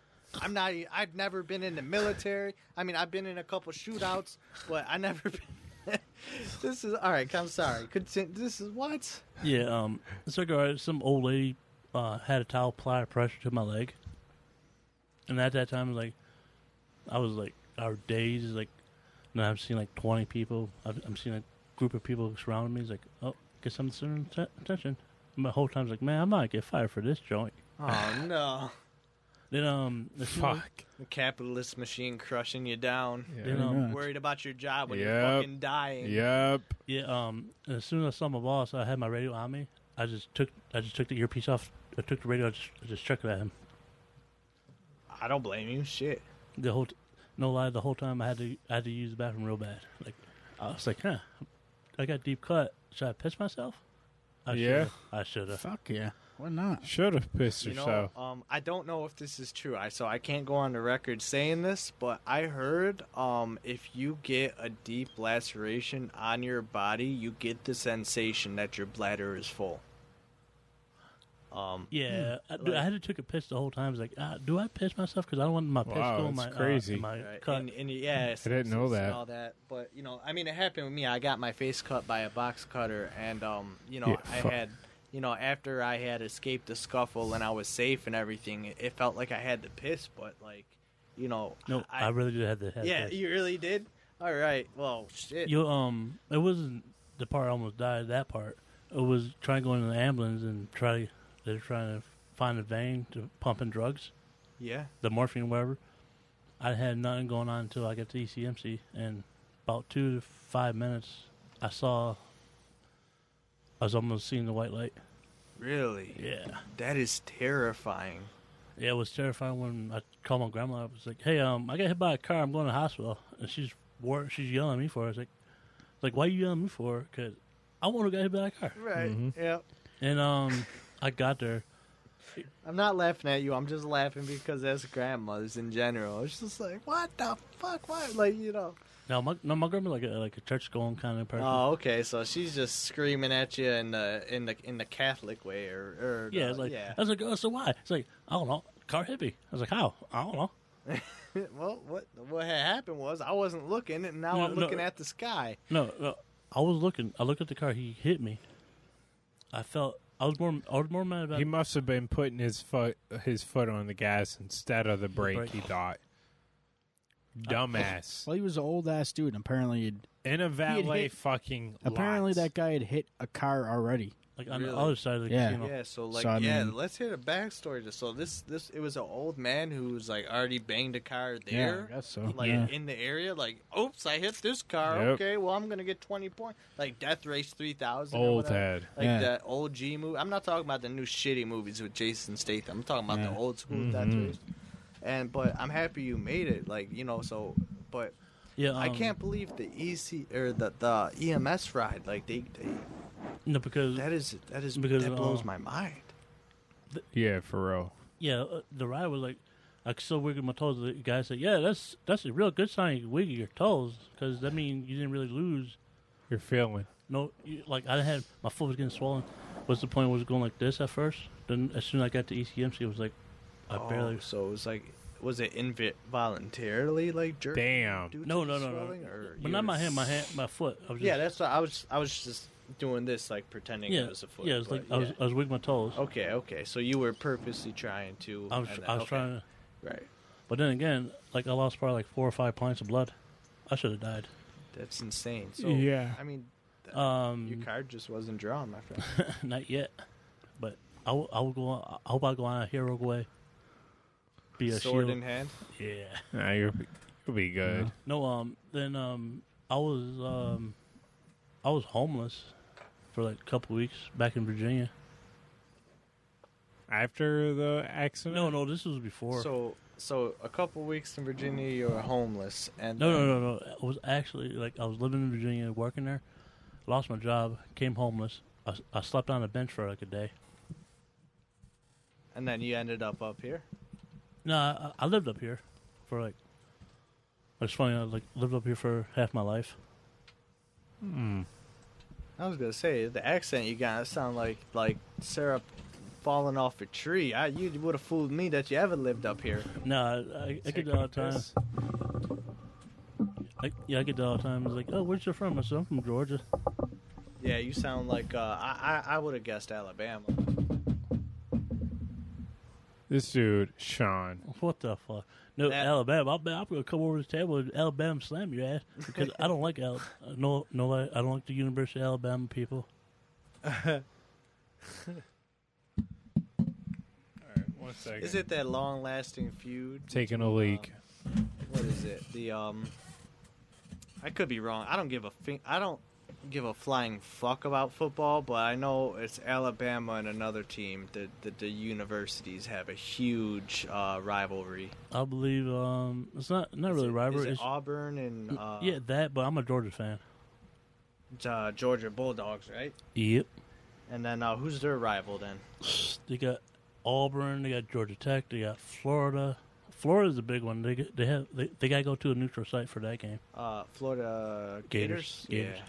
I'm not. I've never been in the military. I mean, I've been in a couple shootouts, but I never. Been, this is all right. I'm sorry. Contin- This is what? Yeah, um, it's like uh, some old lady uh, had a towel apply pressure to my leg, and at that time, like, I was like, our days is like, now I'm seeing like 20 people. I've, I'm seeing a group of people surrounding me. It's like, oh, get some certain t- attention. And the whole time's like, man, I might get fired for this joint. Oh no! Then um, as soon as- Fuck. The capitalist machine crushing you down. then, Yeah. um, Worried about your job when you're fucking dying. Yep. Yeah, um, as soon as I saw my boss, I had my radio on me. I just took, I just took the earpiece off. I took the radio. I just, I just chucked it at him. I don't blame you. Shit. The whole, t- no lie, the whole time I had to, I had to use the bathroom real bad. Like, I was like, huh, I got deep cut. Should I piss myself? I Yeah. should've. I should have. Fuck yeah. Why not? Should have pissed You know, yourself. um, I don't know if this is true. I so I can't go on the record saying this, but I heard um, if you get a deep laceration on your body, you get the sensation that your bladder is full. Um, Yeah, I, dude, Like- I had to take a piss the whole time. I was like, ah, do I piss myself? Because I don't want my piss Wow, going that's my crazy. Uh, in my right, cut. and, and yeah, I didn't know sepsis that. And all that, but you know, I mean, it happened with me. I got my face cut by a box cutter, and um, you know, Yeah, I fuck. had, you know, after I had escaped the scuffle and I was safe and everything, it, it felt like I had to piss, but like, you know, no, I, really did have to have yeah, piss. you really did. All right, well, shit. You um, it wasn't the part I almost died. That part, it was trying to go into the ambulance and try to. They're trying to find a vein to pump in drugs, yeah, the morphine, whatever. I had nothing going on until I got to ECMC, and about two to five minutes, I saw. I was almost seeing the white light. really, Yeah, that is terrifying. yeah, it was terrifying when I called my grandma. I was like, "Hey, um, I got hit by a car. I'm going to the hospital," and she's war- she's yelling at me for. it. I was like, "Like, why you yelling at me for? Because I want to get hit by a car." Right. Mhm. Yeah. And um, I got there. I'm not laughing at you. I'm just laughing because as grandmothers in general, it's just like, what the fuck? What? Like, you know. No, my no, my grandma like a like a church going kind of person. Oh, okay. So she's just screaming at you in the in the in the Catholic way, or, or yeah, it's like yeah. I was like, oh, so why? It's like I don't know. Car hit me. I was like, how? I don't know. well, what what had happened was I wasn't looking, and now No, I'm no. looking at the sky. No, no, I was looking. I looked at the car. He hit me. I felt. I was more. I was more mad about. He must have been putting his foot his foot on the gas instead of the brake. brake. He thought. Dumbass. Well, he was an old ass dude. And apparently, he'd, In a valet hit- fucking. apparently lots. that guy had hit a car already. Like on Really? the other side of the Yeah. casino. Yeah. So like, So, I yeah. mean- let's hear the backstory. to- So this this it was an old man who's like already banged a car Yeah, there. I guess so. like yeah. in the area, like, oops, I hit this car. Yep. Okay, well, I'm gonna get 20 points. Like Death Race 3000. old whatever. head. Like Yeah. that old G movie. I'm not talking about the new shitty movies with Jason Statham. I'm talking about Yeah. the old school. Death Race. And but I'm happy you made it. Like you know, so but Yeah, I um, can't believe the EC or the the EMS ride. Like they, they No, because that is that is Because, that blows uh, my mind. Yeah, for real. yeah, uh, the ride was like. I still wiggle my toes. The guy said, "Yeah, that's that's a real good sign. You wiggle your toes because that means you didn't really lose. You're feeling. No, you, like I had my foot was getting swollen. What's the point? Was it going like this at first? Then as soon as I got to ECMC, it was like I Oh, barely. So it was like, was it involuntarily like jerking? Damn. due to No, no, no, no. or But not my hand, my hand, my foot. I was just, Yeah, that's what I was. I was just doing this, like pretending yeah, it was a foot. yeah. It was like but I was, yeah. I was wiggling my toes. Okay, okay. So you were purposely trying to. I was, then- I was okay, trying to, Right. but then again, like I lost probably like four or five pints of blood. I should have died. That's insane. So Yeah. I mean, th- Um, your card just wasn't drawn, my friend. not yet, but I will, I will go. On, I hope I go on a hero way. Be a Sword shield. in hand. Yeah. Nah, you'll, be- you'll be good. No. Um. Then um. I was um. I was homeless for like a couple weeks back in Virginia. After the accident? No, no, this was before. So, so a couple weeks in Virginia, you were homeless, and no, then- no, no, no. It was actually like I was living in Virginia, working there. Lost my job, came homeless. I, I slept on a bench for like a day. and then you ended up up here. No, I, I lived up here for like. It's funny. I like lived up here for half my life. Hmm. I was gonna say the accent you got it sound like like Sarah falling off a tree. I, you would have fooled me that you ever lived up here. No, I, I get that all the time. I, yeah, I get that all the time. It's like, oh, where's you from? I said, I'm from Georgia. Yeah, you sound like uh, I. I, I would have guessed Alabama. This dude, Sean. What the fuck? No, That- Alabama. I'll, I'm gonna come over to the table and Alabama slam your ass because I don't like Al. No, no, I don't like the University of Alabama people. All right, one second. Is it that long-lasting feud? Taking a leak. What is it? The um. I could be wrong. I don't give a fi- I don't give a flying fuck about football, but I know it's Alabama and another team that the, the universities have a huge uh, rivalry. I believe um, it's not not Is really it- rivalry. Is it It's, Auburn and uh, yeah, that. But I'm a Georgia fan. uh, Georgia Bulldogs, right? Yep. And then uh, who's their rival then? They got Auburn. They got Georgia Tech. They got Florida. Florida's a big one. They they have they, they got to go to a neutral site for that game. Uh, Florida Gators. Gators. Gators.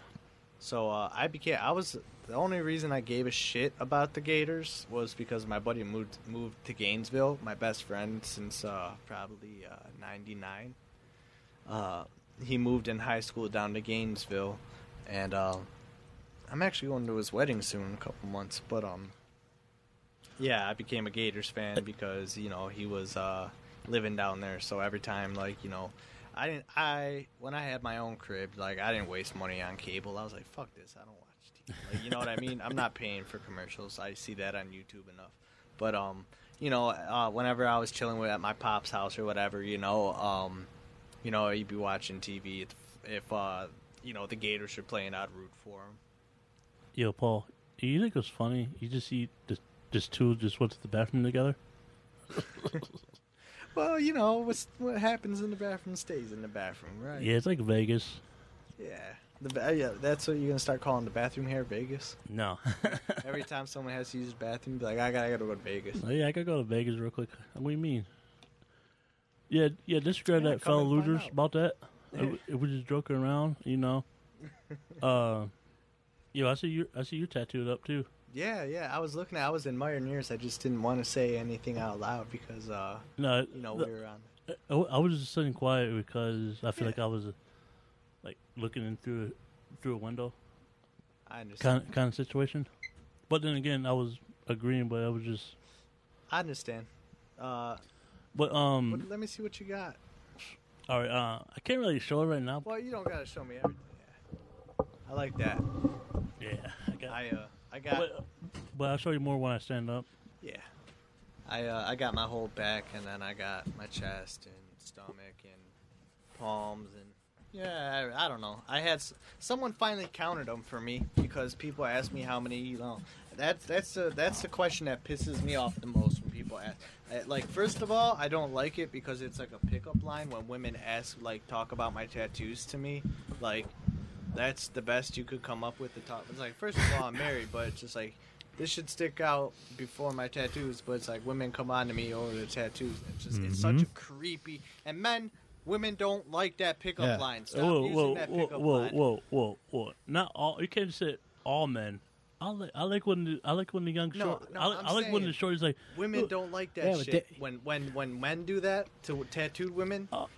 So uh, I became. I was the only reason I gave a shit about the Gators was because my buddy moved moved to Gainesville. My best friend since uh, probably '99. Uh, he moved in high school down to Gainesville, and uh, I'm actually going to his wedding soon in a couple months. But um, yeah, I became a Gators fan because you know he was uh, living down there. So every time, like you know, I didn't. I when I had my own crib, like I didn't waste money on cable. I was like, fuck this. I don't watch TV. Like, you know what I mean? I'm not paying for commercials. I see that on YouTube enough. But um, you know, uh, whenever I was chilling with at my pop's house or whatever, you know, um, you know, you'd be watching TV if, if uh, you know, the Gators are playing. I'd root for them. Yo, Paul, you think it was funny? You just see just just two just went to the bathroom together. Well, you know, what's, what happens in the bathroom stays in the bathroom, right? Yeah, it's like Vegas. Yeah. The yeah, that's what you're gonna start calling the bathroom here, Vegas. No. Every time someone has to use the bathroom, be like, I gotta, I gotta go to Vegas. Oh, yeah, I gotta go to Vegas real quick. What do you mean? Yeah, yeah. Disregard Yeah, that fellow losers about that. If if we're just joking around, you know. uh, yo, I see you. I see you tattooed up too. Yeah, yeah. I was looking at, I was admiring yours. I just didn't want to say anything out loud because, uh, No, you know, we were on. I, I was just sitting quiet because I feel Yeah. like I was uh, like looking in through through a window I understand. kind of, kind of situation. But then again, I was agreeing, but I was just. I understand. Uh, But um, but let me see what you got. all right. Uh, I can't really show it right now. Well, you don't gotta show me everything. I like that. Yeah, I got. I, uh, I got, but, but I'll show you more when I stand up. yeah. I, uh, I got my whole back, and then I got my chest and stomach and palms and yeah, I, I don't know. I had s- someone finally counted them for me because people ask me how many. You know, that's that's the that's the question that pisses me off the most when people ask. I, like, first of all, I don't like it because it's like a pickup line when women ask, like, talk about my tattoos to me. Like, that's the best you could come up with to talk. It's like, first of all, I'm married, but it's just like this should stick out before my tattoos. But it's like women come on to me over the tattoos. It's just it's such a mm-hmm. creepy and men. Women don't like that pickup Yeah. line. Stop whoa, using whoa, that whoa, pickup whoa, line. whoa, whoa, whoa! Not all. You can't say all men. I like. I like when the, I like when the young No, short. no, I, I'm I like when the saying shorty's like Women don't like that Yeah, shit. they- when when when men do that to tattooed women, Oh.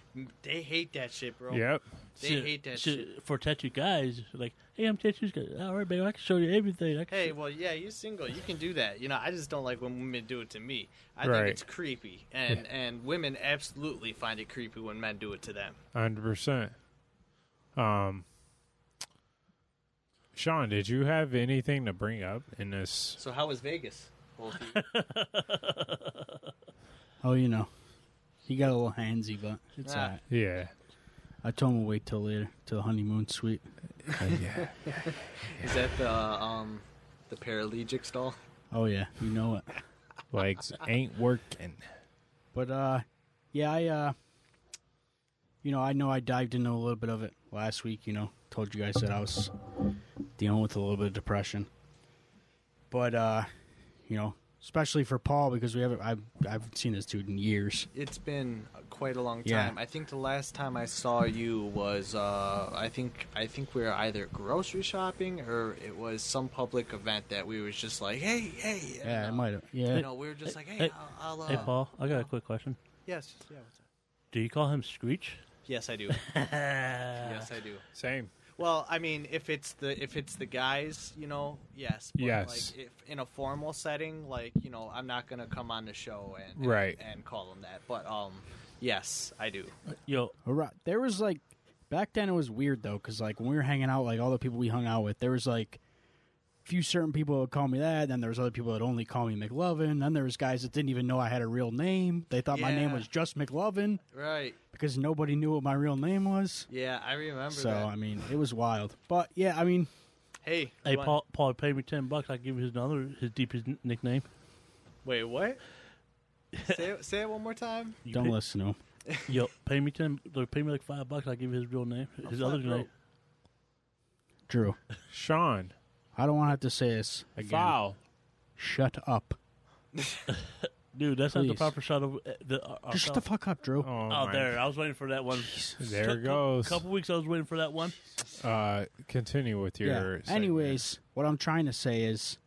They hate that shit, bro. Yep. They shit- hate that shit shit. for tattoo guys. Like, hey, I'm tattoo guy. All right, baby, I can show you everything. I can Hey, show- well, yeah, you're single. You can do that. You know, I just don't like when women do it to me. I Right. think it's creepy, and and women absolutely find it creepy when men do it to them. Hundred percent. Um, Sean, did you have anything to bring up in this? So how was Vegas? Both of you? Oh, you know, he got a little handsy, but it's Ah. alright. Yeah. I told him to wait till later, till the honeymoon suite. yeah. Is that the um the paralegic stall? Oh yeah, you know it. Legs ain't working. But uh, yeah, I uh, you know, I know I dived into a little bit of it last week. You know, told you guys that I was dealing with a little bit of depression. But uh, you know, especially for Paul because we haven't I've I haven't seen this dude in years. It's been quite a long time. Yeah. time. I think the last time I saw you was uh, I think I think we were either grocery shopping or it was some public event that we was just like, hey, hey. and, Yeah, uh, it might have. Yeah. You know, we were just like, hey, Hey- I'll, I'll uh, Hey, Paul, I got a quick question. Yes, yeah. What's up? Do you call him Screech? Yes, I do. yes, I do. Same. Well, I mean, if it's the if it's the guys, you know, yes. But Yes. Like, if in a formal setting, like you know, I'm not gonna come on the show and and, Right. and call them that. But um, yes, I do. Yo, Alright, There was like back then it was weird though because like when we were hanging out, like all the people we hung out with, there was like few certain people would call me that. Then there was other people that only call me McLovin. Then there was guys that didn't even know I had a real name. They thought my name was just McLovin Right. because nobody knew what my real name was. Yeah, I remember So that. I mean, it was wild. But yeah, I mean, Hey, hey, you want- Paul, Paul paid me ten bucks. I give you his another his deepest n- nickname. Wait, what? say, it, say it one more time. You don't pay, listen to him. Yo, pay me ten. Like, pay me like five bucks. I give you his real name. His other flat name. Drew, Sean. I don't want to have to say this again. Foul. Shut up. Dude, that's not the Please. proper shot of uh, the. Uh, Just shut the fuck up, Drew. Oh, Oh, my- there! I was waiting for that one. There it goes. A couple weeks, I was waiting for that one. Uh, continue with your. yeah. segment. Anyways, what I'm trying to say is,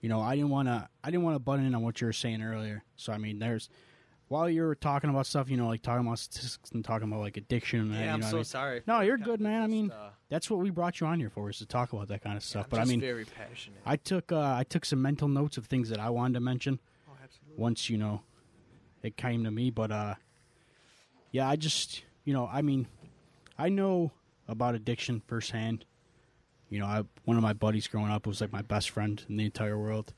you know, I didn't want to. I didn't want to butt in on what you were saying earlier. So I mean, there's while you were talking about stuff, you know, like talking about statistics and talking about like addiction. And Yeah, you I'm know so I mean? sorry. No, you're good, man. I mean, uh, That's what we brought you on here for, is to talk about that kind of stuff. I'm but I mean, very passionate. I took uh, I took some mental notes of things that I wanted to mention oh, absolutely. once you know it came to me. But uh, yeah, I just you know, I mean, I know about addiction firsthand. You know, I one of my buddies growing up was like my best friend in the entire world.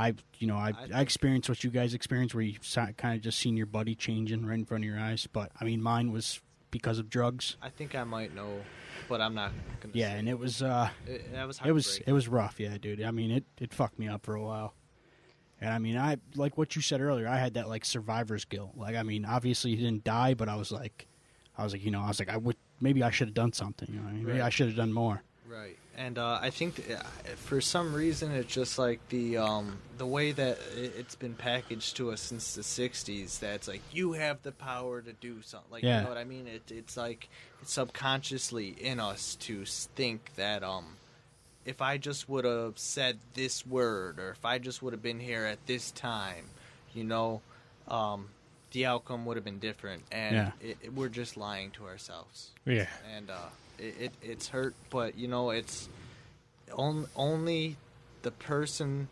I, you know, I, I experienced what you guys experienced, where you kind of just seen your buddy changing right in front of your eyes. But I mean, mine was because of drugs. I think I might know, but I'm not gonna. Yeah, and it was uh, it, that was it was it was rough. Yeah, dude. I mean, it it fucked me up for a while. And I mean, I like what you said earlier. I had that like survivor's guilt. Like, I mean, obviously he didn't die, but I was like, I was like, you know, I was like, I would maybe I should have done something. You know, I mean? maybe Right. I should have done more. Right, and uh, I think th- uh, for some reason it's just like the um, the way that it- it's been packaged to us since the '60s. That it's like you have the power to do something. Like Yeah. you know what I mean? It, it's like it's subconsciously in us to think that um, if I just would have said this word, or if I just would have been here at this time, you know, um, the outcome would have been different. And Yeah. it, it- we're just lying to ourselves Yeah. and uh, it, it it's hurt, but you know it's on, only the person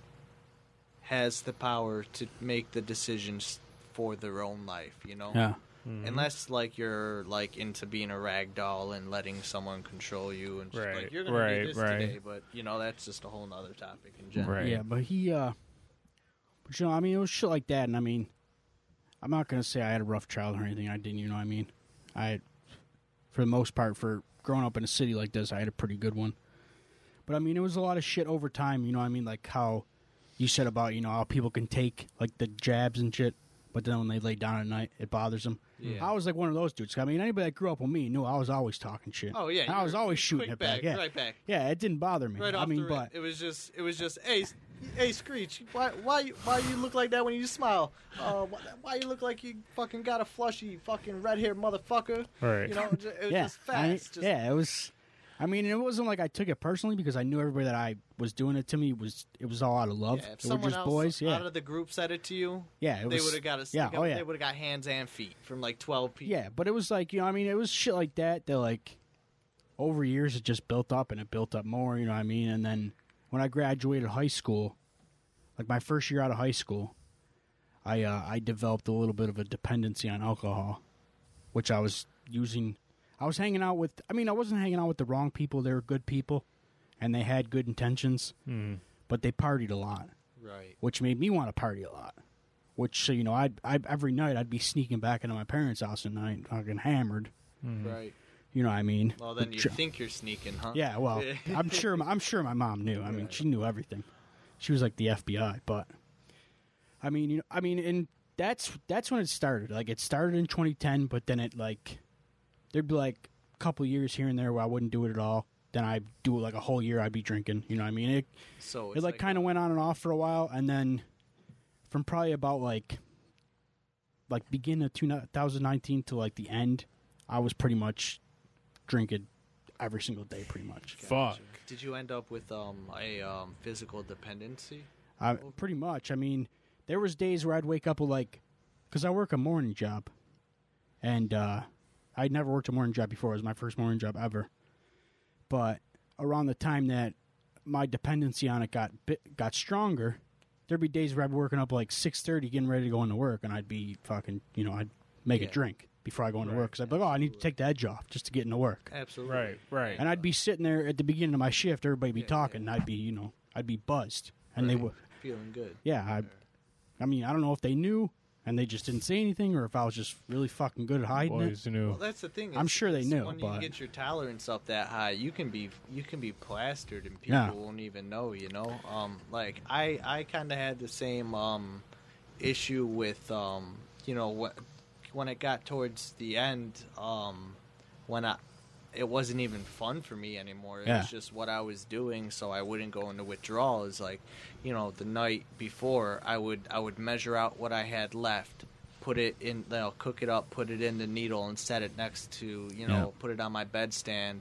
has the power to make the decisions for their own life. You know, Yeah, unless like you're like into being a rag doll and letting someone control you and just, Right, like you're gonna right, do this right. today, but you know that's just a whole nother topic in general. Right. yeah. But he, uh but you know, I mean, it was shit like that. And I mean, I'm not gonna say I had a rough childhood or anything. I didn't. You know, what I mean, I, for the most part, for growing up in a city like this, I had a pretty good one. But I mean, it was a lot of shit over time. You know, what I mean, like how you said about you know how people can take like the jabs and shit, but then when they lay down at night, it bothers them. Yeah. I was like one of those dudes. I mean, anybody that grew up with me knew I was always talking shit. Oh yeah, I was always shooting it back. Yeah, right back. yeah, it didn't bother me. Right I off mean, the but it was just it was just hey, hey Screech, why why you- why you look like that when you smile? Uh, why, why you look like you fucking got a flushy fucking red haired motherfucker? Right. You know, it, it was yeah, just fast. mean, just, yeah, it was. I mean, it wasn't like I took it personally because I knew everybody that I was doing it to me was it was all out of love. yeah, if they were someone just else boys. Yeah, out of the group said it to you, yeah, it they would have got a yeah, oh, yeah. they would have got hands and feet from like twelve people. Yeah, but it was like you know, I mean, it was shit like that. That like over years it just built up and it built up more. You know what I mean? And then when I graduated high school, like my first year out of high school, I uh, I developed a little bit of a dependency on alcohol, which I was using. I was hanging out with. I mean, I wasn't hanging out with the wrong people. They were good people, and they had good intentions, Hmm. but they partied a lot Right. which made me want to party a lot. Which so you know, I'd, I every night I'd be sneaking back into my parents' house at night, fucking hammered. Right. You know what I mean? Well, then you tr- think you're sneaking, huh? Yeah, well, I'm sure. I'm sure my mom knew. I mean, she knew everything. She was like the FBI, but I mean, you know, I mean, and that's that's when it started. Like it started in 2010, but then it like there'd be like a couple years here and there where I wouldn't do it at all. Then I would do it like a whole year. I'd be drinking. You know what I mean? It So it it's like, kind of went on and off for a while, and then from probably about like like beginning of 2019 to like the end, I was pretty much drinking every single day, pretty much. Fuck. Did you end up with um, a um, physical dependency? I, pretty much. I mean, there was days where I'd wake up with like, because I work a morning job, and uh, I'd never worked a morning job before. It was my first morning job ever. But around the time that my dependency on it got bit, got stronger, there'd be days where I'd be working up like six thirty, getting ready to go into work, and I'd be fucking, you know, I'd make Yeah. a drink before I go into Right. work because I'd be like, oh, I need to take the edge off just to get into work. Absolutely. Right, right. And I'd be sitting there at the beginning of my shift, everybody be Yeah, talking, yeah. and I'd be, you know, I'd be buzzed, and they Right. would. Feeling good. Yeah, I, I mean, I don't know if they knew and they just didn't say anything, or if I was just really fucking good at hiding it. Knew. Well, that's the thing. I'm sure they is knew, When but- you get your tolerance up that high, you can be you can be plastered, and people Yeah. won't even know. You know, um, like I I kind of had the same um issue with um you know wh- when it got towards the end um when I it wasn't even fun for me anymore. It Yeah. was just what I was doing, so I wouldn't go into withdrawal. Is like, you know, the night before, I would I would measure out what I had left, put it in, you know, cook it up, put it in the needle, and set it next to, you know, put it on my bedstand.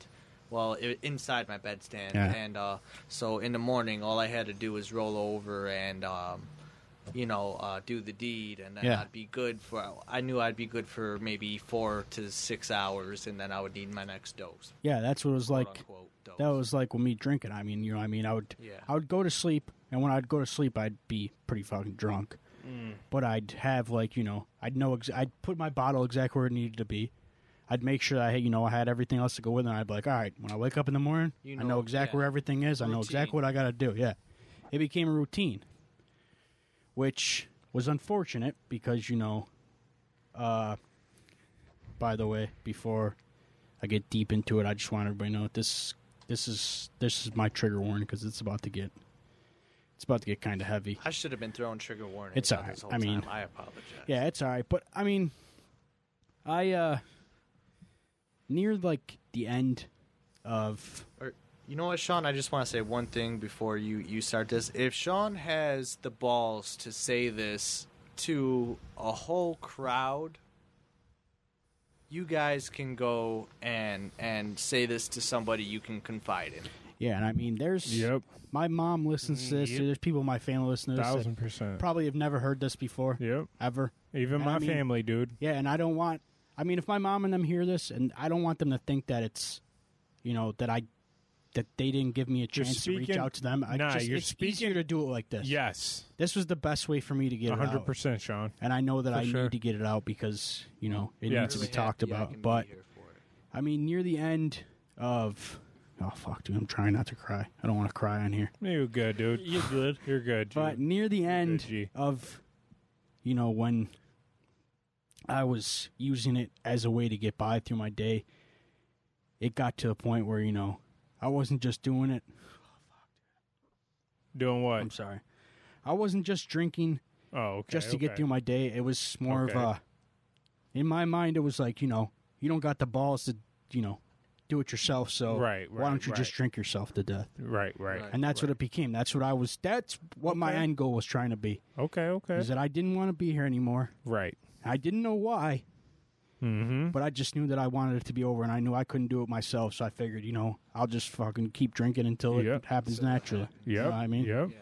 Well, i inside my bedstand, Yeah. and uh, so in the morning, all I had to do was roll over and. Um, you know, uh, do the deed, and then Yeah. I'd be good for. I knew I'd be good for maybe four to six hours, and then I would need my next dose. Yeah, that's what it was like. dose. That was like with me drinking. I mean, you know, I mean, I would, Yeah. I would go to sleep, and when I'd go to sleep, I'd be pretty fucking drunk. Mm. But I'd have like, you know, I'd know, ex- I'd put my bottle exactly where it needed to be. I'd make sure I, had, you know, I had everything else to go with it. And I'd be like, all right, when I wake up in the morning, You I know know, exactly yeah. where everything is. I know Routine. exactly what I got to do. Yeah, it became a routine, which was unfortunate because you know, uh, by the way, before I get deep into it, I just want everybody to know this this is this is my trigger warning because it's about to get it's about to get kind of heavy. I should have been throwing trigger warnings. It's this whole I mean- time. I apologize. Yeah, it's all right, but I mean, I uh near like the end of You know what, Sean? I just want to say one thing before you you start this. If Sean has the balls to say this to a whole crowd, you guys can go and and say this to somebody you can confide in. yeah, and I mean, there's Yep. my mom listens to this. Mm, yep. There's people in my family listening to this Thousand percent. probably have never heard this before Yep. ever. Even And my I mean- family, dude. Yeah, and I don't want. I mean, if my mom and them hear this, and I don't want them to think that it's, you know, that I, that they didn't give me a You're chance to reach speaking- out to them. I Nah, just, you're it's speaking- easier to do it like this. Yes. this was the best way for me to get it hundred out, percent, Sean. and I know that For I sure. need to get it out because you know it Yes. needs to be Really talked happy I about. can be But here for it. I mean, near the end of, oh fuck, dude, I'm trying not to cry. I don't want to cry on here. You're good, dude. You're good. You're good. G. But near the end G. of, you know, when I was using it as a way to get by through my day, it got to a point where, you know, I wasn't just doing it. Doing what? I'm sorry. I wasn't just drinking oh, okay. just to get through my day. It was more Okay. of a, in my mind, it was like, you know, you don't got the balls to, you know, do it yourself. So Right, why right, don't you just right. drink yourself to death? Right, right. Right. And that's what it became. That's what I was, that's what my Okay. end goal was trying to be. Okay, okay. Is that I didn't want to be here anymore. right. I didn't know why, Mm-hmm. but I just knew that I wanted it to be over, and I knew I couldn't do it myself. So I figured, you know, I'll just fucking keep drinking until it Yep. happens naturally. Yep. You know what I mean? Yep. Yeah.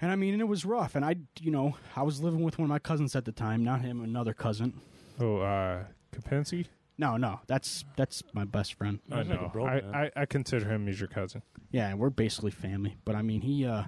And I mean, and it was rough. And I, you know, I was living with one of my cousins at the time, not him, another cousin. Oh, uh, Capensy? No, no, that's that's my best friend. I That's like a know. bro, I, man. I, I consider him as your cousin. Yeah, we're basically family. But I mean, he, uh,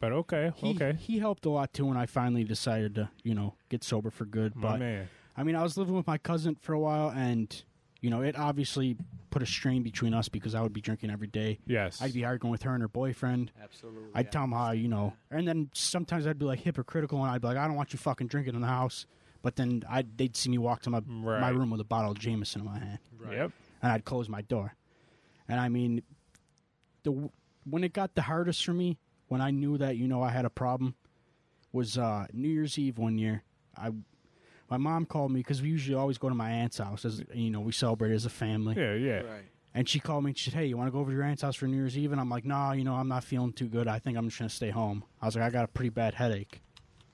But okay, he, okay. he helped a lot too when I finally decided to, you know, get sober for good. My but man. I mean, I was living with my cousin for a while, and you know, it obviously put a strain between us because I would be drinking every day. Yes. I'd be arguing with her and her boyfriend. Absolutely. I'd I tell them how, you know, and then sometimes I'd be like hypocritical, and I'd be like, I don't want you fucking drinking in the house. But then I'd, they'd see me walk to my my room with a bottle of Jameson in my hand, Right. Yep. and I'd close my door. And I mean, the when it got the hardest for me, when I knew that you know I had a problem, was uh, New Year's Eve one year. I my mom called me because we usually always go to my aunt's house, as you know, we celebrate as a family. Yeah, yeah. Right. And she called me and she said, Hey, you want to go over to your aunt's house for New Year's Eve? And I'm like, Nah, you know, I'm not feeling too good. I think I'm just going to stay home. I was like, I got a pretty bad headache,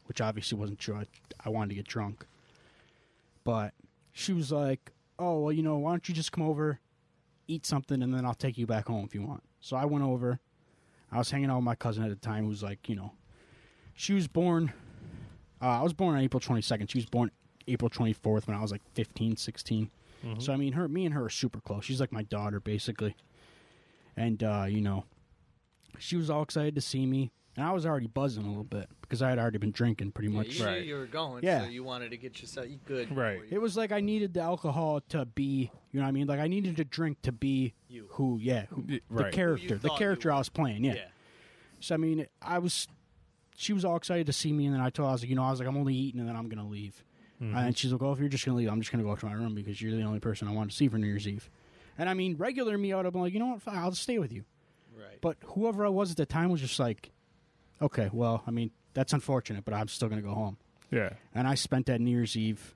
which obviously wasn't true. I, I wanted to get drunk. But she was like, "Oh, well, you know, why don't you just come over, eat something, and then I'll take you back home if you want." So I went over. I was hanging out with my cousin at the time, who was like, you know, she was born. Uh, I was born on April 22nd. She was born April 24th when I was like 15, 16. So I mean, her, me and her are super close. She's like my daughter, basically. And uh, you know, she was all excited to see me, and I was already buzzing a little bit because I had already been drinking pretty Yeah, much. you Right. knew you were going, Yeah. so you wanted to get yourself you good. Right. you- It was like I needed the alcohol to be, you know what I mean? Like I needed to drink to be You. who, yeah, who, Y- the right. character, the character. I was playing, yeah. yeah. So I mean, I was, she was all excited to see me, and then I told her I was like, you know, I was like, I'm only eating, and then I'm gonna leave. And she's like, oh, if you're just gonna leave, I'm just gonna go to my room because you're the only person I want to see for New Year's Eve. And I mean, regular me, I would have been like, you know what, fine, I'll just stay with you. Right. But whoever I was at the time was just like, okay, well, I mean, that's unfortunate, but I'm still gonna go home. Yeah. and I spent that New Year's Eve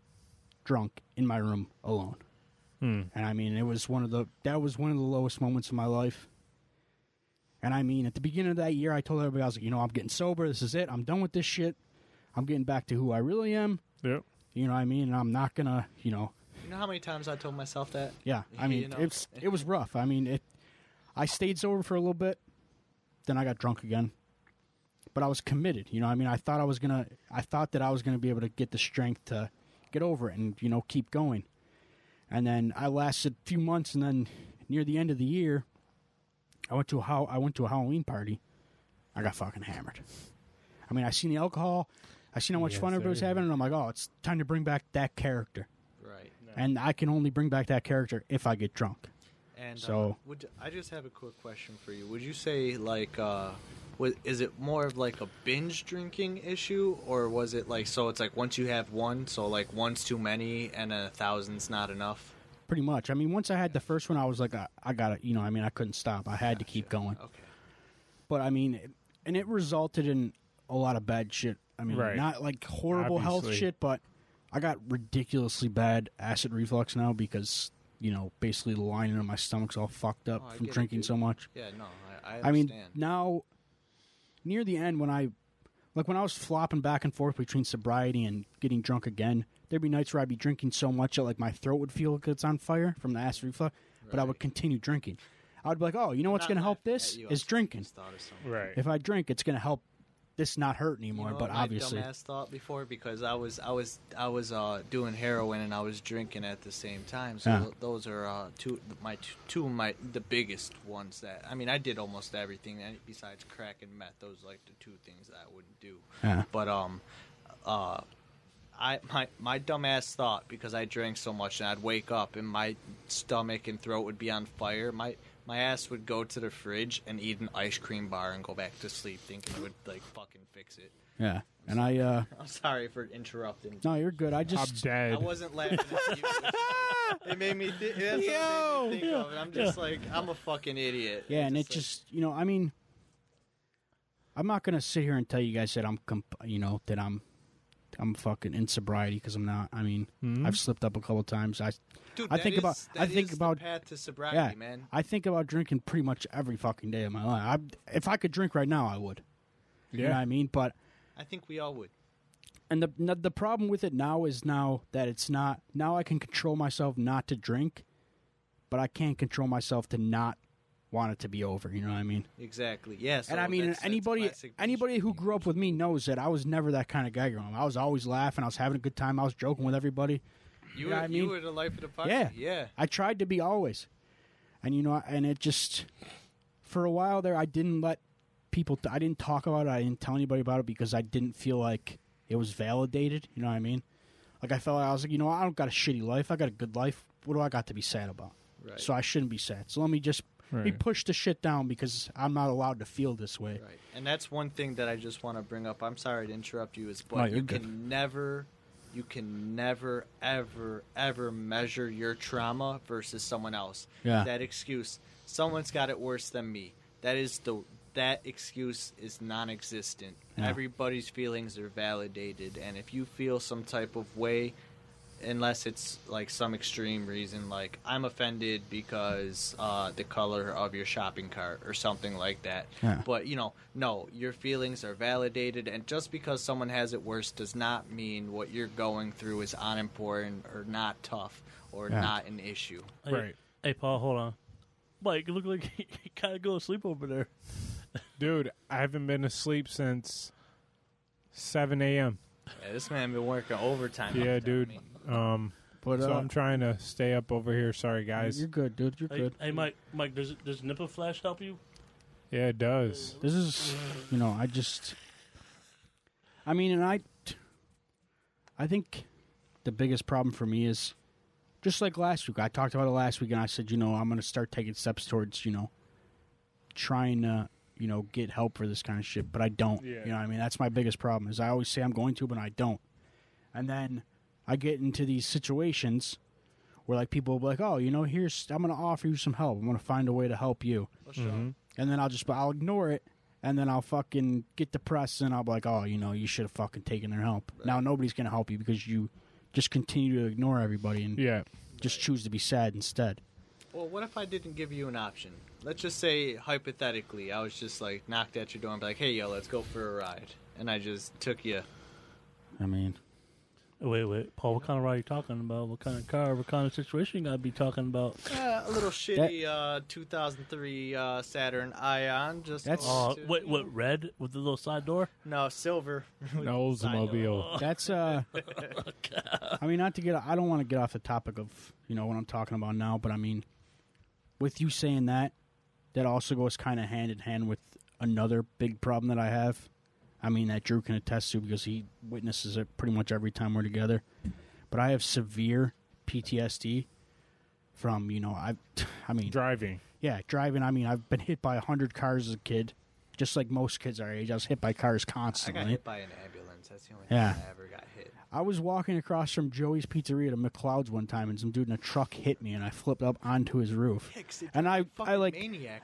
drunk in my room alone. Hmm. And I mean, it was one of the that was one of the lowest moments of my life. And I mean, at the beginning of that year, I told everybody I was like, you know, I'm getting sober. This is it. I'm done with this shit. I'm getting back to who I really am. Yep. You know what I mean? And I'm not gonna, you know, You know how many times I told myself that? yeah. I mean, You know. it's it was rough. I mean, it. I stayed sober for a little bit, then I got drunk again. But I was committed. You know, what I mean, I thought I was gonna. I thought that I was gonna be able to get the strength to get over it and you know keep going. And then I lasted a few months, and then near the end of the year, I went to a how I went to a Halloween party. I got fucking hammered. I mean, I seen the alcohol, I seen how much Yes, fun everybody's having, and I'm like, oh, it's time to bring back that character. Right. And I can only bring back that character if I get drunk. And uh, So- would I just have a quick question for you? Would you say like uh was, is it more of like a binge drinking issue or was it like so it's like once you have one so like one's too many and a thousand's not enough? Pretty much. I mean, once I had the first one, I was like, I, I got to, you know, I mean, I couldn't stop. I had to keep going. Okay. But I mean, it- and it resulted in a lot of bad shit. I mean, Right. not like horrible health shit, but I got ridiculously bad acid reflux now because, you know, basically the lining of my stomach's all fucked up Oh, from get it, drinking so much. Yeah, no, I, I I mean, now near the end when I like when I was flopping back and forth between sobriety and getting drunk again, there'd be nights where I'd be drinking so much that like my throat would feel like it's on fire from the acid reflux, but I would continue drinking. I would be like, "Oh, you know what's going to help this at you, I is drinking. thought of something. Right. If I drink, it's going to help this not hurt You anymore." know but what my obviously, dumbass thought before because I was I was I was uh, doing heroin and I was drinking at the same time. So Yeah. those are uh, two my two, two of my the biggest ones that I mean I did almost everything besides crack and meth. Those are like the two things that I wouldn't do. Yeah. But um, uh, I my my dumbass thought because I drank so much and I'd wake up and my stomach and throat would be on fire. My my ass would go to the fridge and eat an ice cream bar and go back to sleep, thinking it would like fucking fix it. yeah. And I, uh I'm sorry for interrupting. no, you're good. I I'm just, I dead. wasn't laughing at you. It made me, th- that's what it made me think of. And I'm just like, I'm a fucking idiot. yeah, and it like- just, you know, I mean, I'm not going to sit here and tell you guys that I'm, comp- you know, that I'm, I'm fucking in sobriety because I'm not. I mean, Mhm. I've slipped up a couple times. I Dude, I that think about- is- I think is the about- path to sobriety, yeah, man. I think about drinking pretty much every fucking day of my life. I, if I could drink right now, I would. You know what Yeah. I mean? But I think we all would. and the the problem with it now is now that it's not now I can control myself not to drink, but I can't control myself to not want it to be over. You know what I mean? Exactly. Yes. and I mean, anybody anybody who grew up with me knows that I was never that kind of guy growing up. I was always laughing. I was having a good time. I was joking with everybody. you, you know were, I you were the life of the party. Yeah. Yeah. I tried to be always, and you know, and it just for a while there, I didn't let people. I didn't talk about it. I didn't tell anybody about it because I didn't feel like it was validated. You know what I mean? Like I felt like I was like, you know, I don't got a shitty life. I got a good life. What do I got to be sad about? Right. So I shouldn't be sad. So let me just let me Right. push the shit down because I'm not allowed to feel this way. Right. And that's one thing that I just want to bring up. I'm sorry to interrupt you, is but No, you're you good. can never you can never ever ever measure your trauma versus someone else. Yeah. That excuse, someone's got it worse than me. That is the that excuse is non-existent. Yeah. Everybody's feelings are validated and if you feel some type of way unless it's like some extreme reason, like I'm offended because uh, the color of your shopping cart or something like that. Yeah. But you know, no, your feelings are validated, and just because someone has it worse does not mean what you're going through is unimportant or not tough or Yeah. not an issue. Hey, Right. Hey, Paul, hold on. Mike, you look like you kind of go to sleep over there. Dude, I haven't been asleep since 7 a.m. Yeah, this man been working overtime. Yeah, dude. I mean, Um, But so uh, I'm trying to stay up over here. Sorry, guys. you're good, dude. You're Hey, good. hey, Mike, Mike, does does nipple flash help you? Yeah, it does. This is, you know, I just, I mean, and I, I think the biggest problem for me is just like last week. I talked about it last week, and I said, you know, I'm going to start taking steps towards, you know, trying to, you know, get help for this kind of shit, but I don't. Yeah. You know, what I mean, that's my biggest problem. Is I always say I'm going to, but I don't, and then I get into these situations where like people will be like, oh, you know, here's I'm going to offer you some help. I'm going to find a way to help you for sure. Mhm. and then I'll just I'll ignore it, and then I'll fucking get depressed, and I'll be like, oh, you know, you should have fucking taken their help. Now nobody's gonna help you because you just continue to ignore everybody and Yeah. just choose to be sad instead. Well, what if I didn't give you an option? Let's just say hypothetically, I was just like knocked at your door and be like, "Hey, yo, let's go for a ride," and I just took you. I mean, Wait, wait, Paul, what kind of ride are you talking about? What kind of car? What kind of situation you gotta be talking about? Uh, a little shitty uh, 2003 uh, Saturn Ion. Just That's- Uh, to- wait, what? Red with the little side door? No, silver. No, Oldsmobile. that's uh, I mean, not to get I don't want to get off the topic of you know what I'm talking about now, but I mean, with you saying that, that also goes kind of hand in hand with another big problem that I have. I mean, that Drew can attest to because he witnesses it pretty much every time we're together. But I have severe PTSD from, you know, I, I mean, Driving. yeah, driving. I mean, I've been hit by a hundred cars as a kid, just like most kids our age. I was hit by cars constantly. I got hit by an ambulance. That's the only Yeah. time I ever got hit. I was walking across from Joey's Pizzeria to McLeod's one time, and some dude in a truck hit me, and I flipped up onto his roof. And I, I like.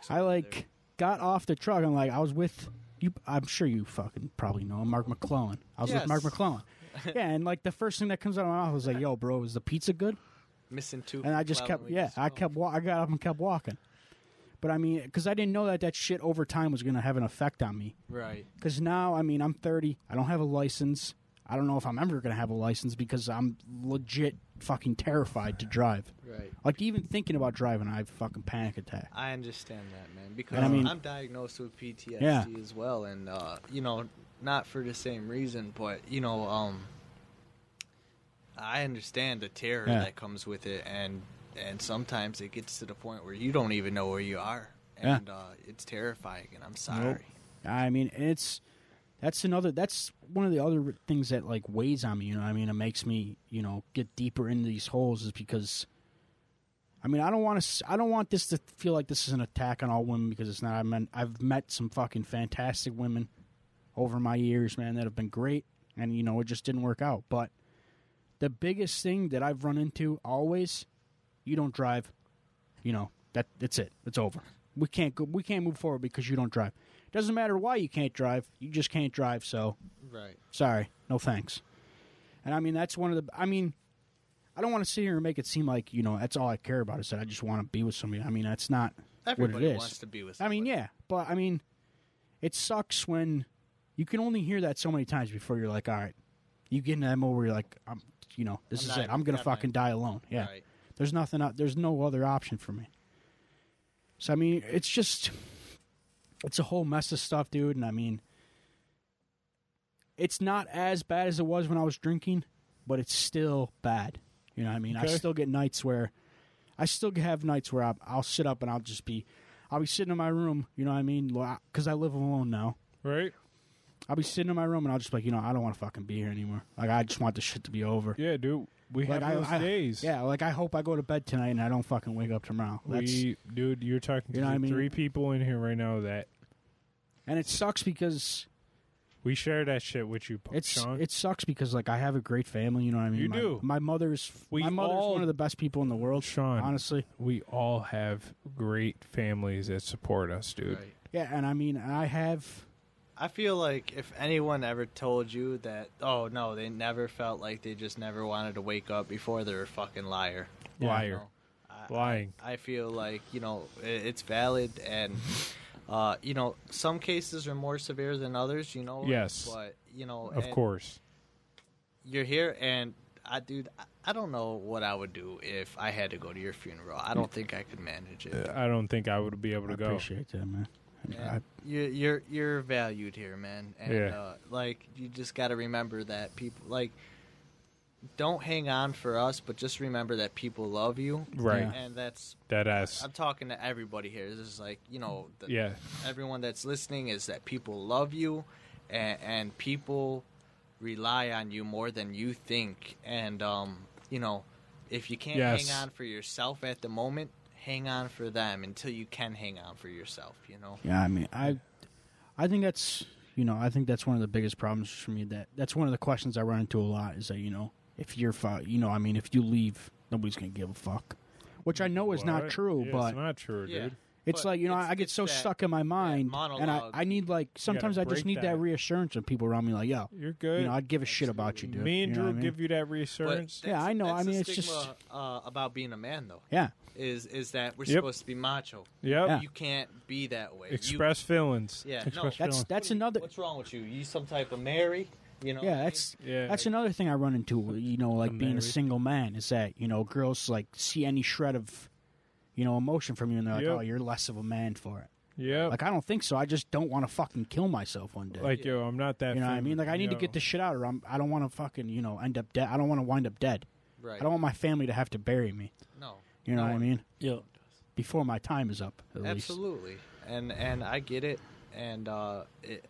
I like there. got off the truck. and like, I was with you. I'm sure you fucking probably know him, Mark McClellan. I was with Mark McClellan. yeah, and like the first thing that comes out of my mouth was like, "Yo, bro, is the pizza good?" missing two. And I just kept, yeah. I kept, wa- I got up and kept walking. But I mean, because I didn't know that that shit over time was going to have an effect on me. Right. Because now, I mean, I'm 30. I don't have a license. I don't know if I'm ever going to have a license because I'm legit fucking terrified to drive. Right. Like even thinking about driving, I have a fucking panic attack. I understand that, man, because And I mean- I'm diagnosed with PTSD Yeah. as well, and uh, you know, not for the same reason, but you know, um, I understand the terror Yeah. that comes with it, and and sometimes it gets to the point where you don't even know where you are, Yeah. and uh, it's terrifying. And I'm sorry. I mean, it's that's another that's one of the other things that like weighs on me. You know, I mean, it makes me you know get deeper into these holes is because. I mean, I don't want to. I don't want this to feel like this is an attack on all women because it's not. I mean, I've met some fucking fantastic women over my years, man, that have been great, and you know, it just didn't work out. But the biggest thing that I've run into always, you don't drive. You know that that's it. It's over. We can't go. We can't move forward because you don't drive. Doesn't matter why you can't drive. You just can't drive. So Right. sorry, no thanks. And I mean that's one of the. I mean, I don't want to sit here and make it seem like you know that's all I care about is that I just want to be with somebody. I mean that's not Everybody what it is. wants to be with. I mean, yeah, but I mean, it sucks when you can only hear that so many times before you're like, all right, you get in that mode where you're like, I'm, you know, this I'm is it. I'm gonna fucking die alone. Yeah, Right. there's nothing. There's no other option for me. So I mean, it's just, it's a whole mess of stuff, dude. And I mean, it's not as bad as it was when I was drinking, but it's still bad. You know, what I mean, I still get nights where, I still have nights where I'll, I'll sit up and I'll just be, I'll be sitting in my room. You know what I mean? Because I live alone now. Right? I'll be sitting in my room and I'll just be like, you know, I don't want to fucking be here anymore. Like, I just want this shit to be over. Yeah, dude. We Like, have I- those I- days. Yeah, like I hope I go to bed tonight and I don't fucking wake up tomorrow. That's, We, dude, you're talking You know to what I mean? three people in here right now that and it sucks because we share that shit with you, it's Sean. it sucks because like I have a great family. You know what I mean? You my, do. My mother's We my mother's all- one of the best people in the world. Sean. honestly, we all have great families that support us, dude. Right. yeah. And I mean, I have I feel like if anyone ever told you that, oh no, they never felt like they just never wanted to wake up before, they're a fucking liar. You Liar. know? Lying. I feel like you know i- it's valid, and uh, you know some cases are more severe than others. You know, Yes. but you know, Of course. you're here, and I, dude, I- I don't know what I would do if I had to go to your funeral. I don't think I could manage it. I don't think I would be able I to go. appreciate that, man. I you, you're you're valued here, man. And Yeah. uh, like you just got to remember that people like don't hang on for us, but just remember that people love you. Right. Yeah. And that's That ass. I'm talking to everybody here. This is like you know, the, Yeah. everyone that's listening is that people love you, and, and people rely on you more than you think. And um, you know, if you can't Yes. hang on for yourself at the moment, hang on for them until you can hang on for yourself. You know. Yeah, I mean, I, I think that's you know, I think that's one of the biggest problems for me. That that's one of the questions I run into a lot is that you know, if you're, fi- you know, I mean, if you leave, nobody's gonna give a fuck, which I know is not true, Yeah, but it's not true, Yeah. dude. it's but like you know, I get so that- stuck in my mind, and I. I need like sometimes I just need that. that. reassurance of people around me, like, yo, You're good. you know, I'd give a shit about you, dude. Me and You know Drew I mean? give you that reassurance. Yeah, I know. that's I mean, the it's just- uh, about being a man, though. yeah, Is is that we're Yep. supposed to be macho? Yep. Yeah. You can't be that way. You- Express feelings. yeah. Express no. that's Feeling. that's What do you- another. What's wrong with you? You some type of Mary? You know? what I Yeah, mean? that's Yeah. that's another thing I run into. You know, like being a single man is that you know girls like see any shred of, you know, emotion from you and they're like, Yep. oh, you're less of a man for it. Yeah. Like I don't think so. I just don't want to fucking kill myself one day. Like, yo, I'm not that. you know what I mean? Like I need to get this shit out, or I'm, I don't want to fucking you know end up dead. I don't want to wind up dead. right. I don't want my family to have to bury me. No. You know No what I mean? Yo, Before my time is up, at least. Absolutely. And and I get it, and uh, it,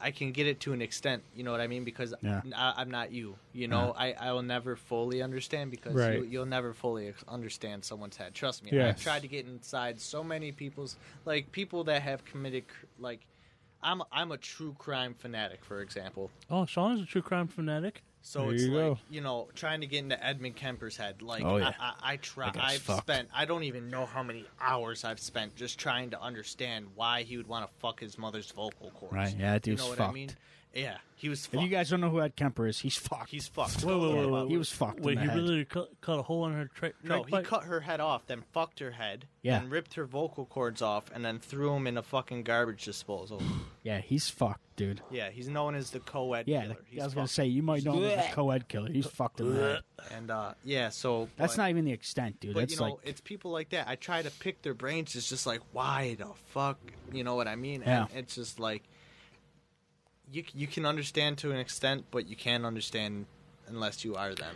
I can get it to an extent. You know what I mean? Because Yeah. I, am not you. You know, I I will never fully understand because Right. you, you'll never fully understand someone's head. Trust me. Yes. I've tried to get inside so many people's like people that have committed like. I'm I'm a true crime fanatic, for example. oh, Sean is a true crime fanatic. So There it's you like go. you know trying to get into Edmund Kemper's head. Like Oh, yeah. I, I, I try. I've fucked. spent. I don't even know how many hours I've spent just trying to understand why he would want to fuck his mother's vocal cords. Right, yeah, that you know what I mean? Yeah, he was. If you guys don't know who Ed Kemper is, he's fucked. he's fucked. Wait, wait, Yeah. wait, wait, he was fucked. Wait, in the he head. literally cut, cut a hole in her tra- No, he pipe? cut her head off, then fucked her head, Yeah. then ripped her vocal cords off, and then threw him in a fucking garbage disposal. Yeah, he's fucked, dude. yeah, he's known as the co-ed Yeah, killer. the- He's I was gonna say you might know him as a co-ed killer. He's fucked in the head. and uh, yeah, so That's but- not even the extent, dude. But That's you know, like it's people like that. I try to pick their brains. It's just like, why the fuck? You know what I mean? Yeah. And it's just like, you you can understand to an extent, but you can't understand unless you are them.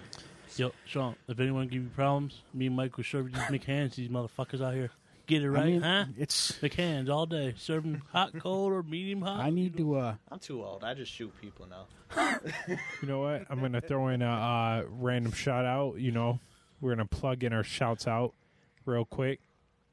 Yo, Sean, if anyone give you problems, me and Mike will serve you these McCanns, these motherfuckers out here. Get it right, I mean, huh? it's. McCanns all day. Serve them hot, cold, or medium hot. I need to. uh I'm too old. I just shoot people now. You know what? I'm gonna throw in a uh, random shout out. You know, we're gonna plug in our shouts out real quick.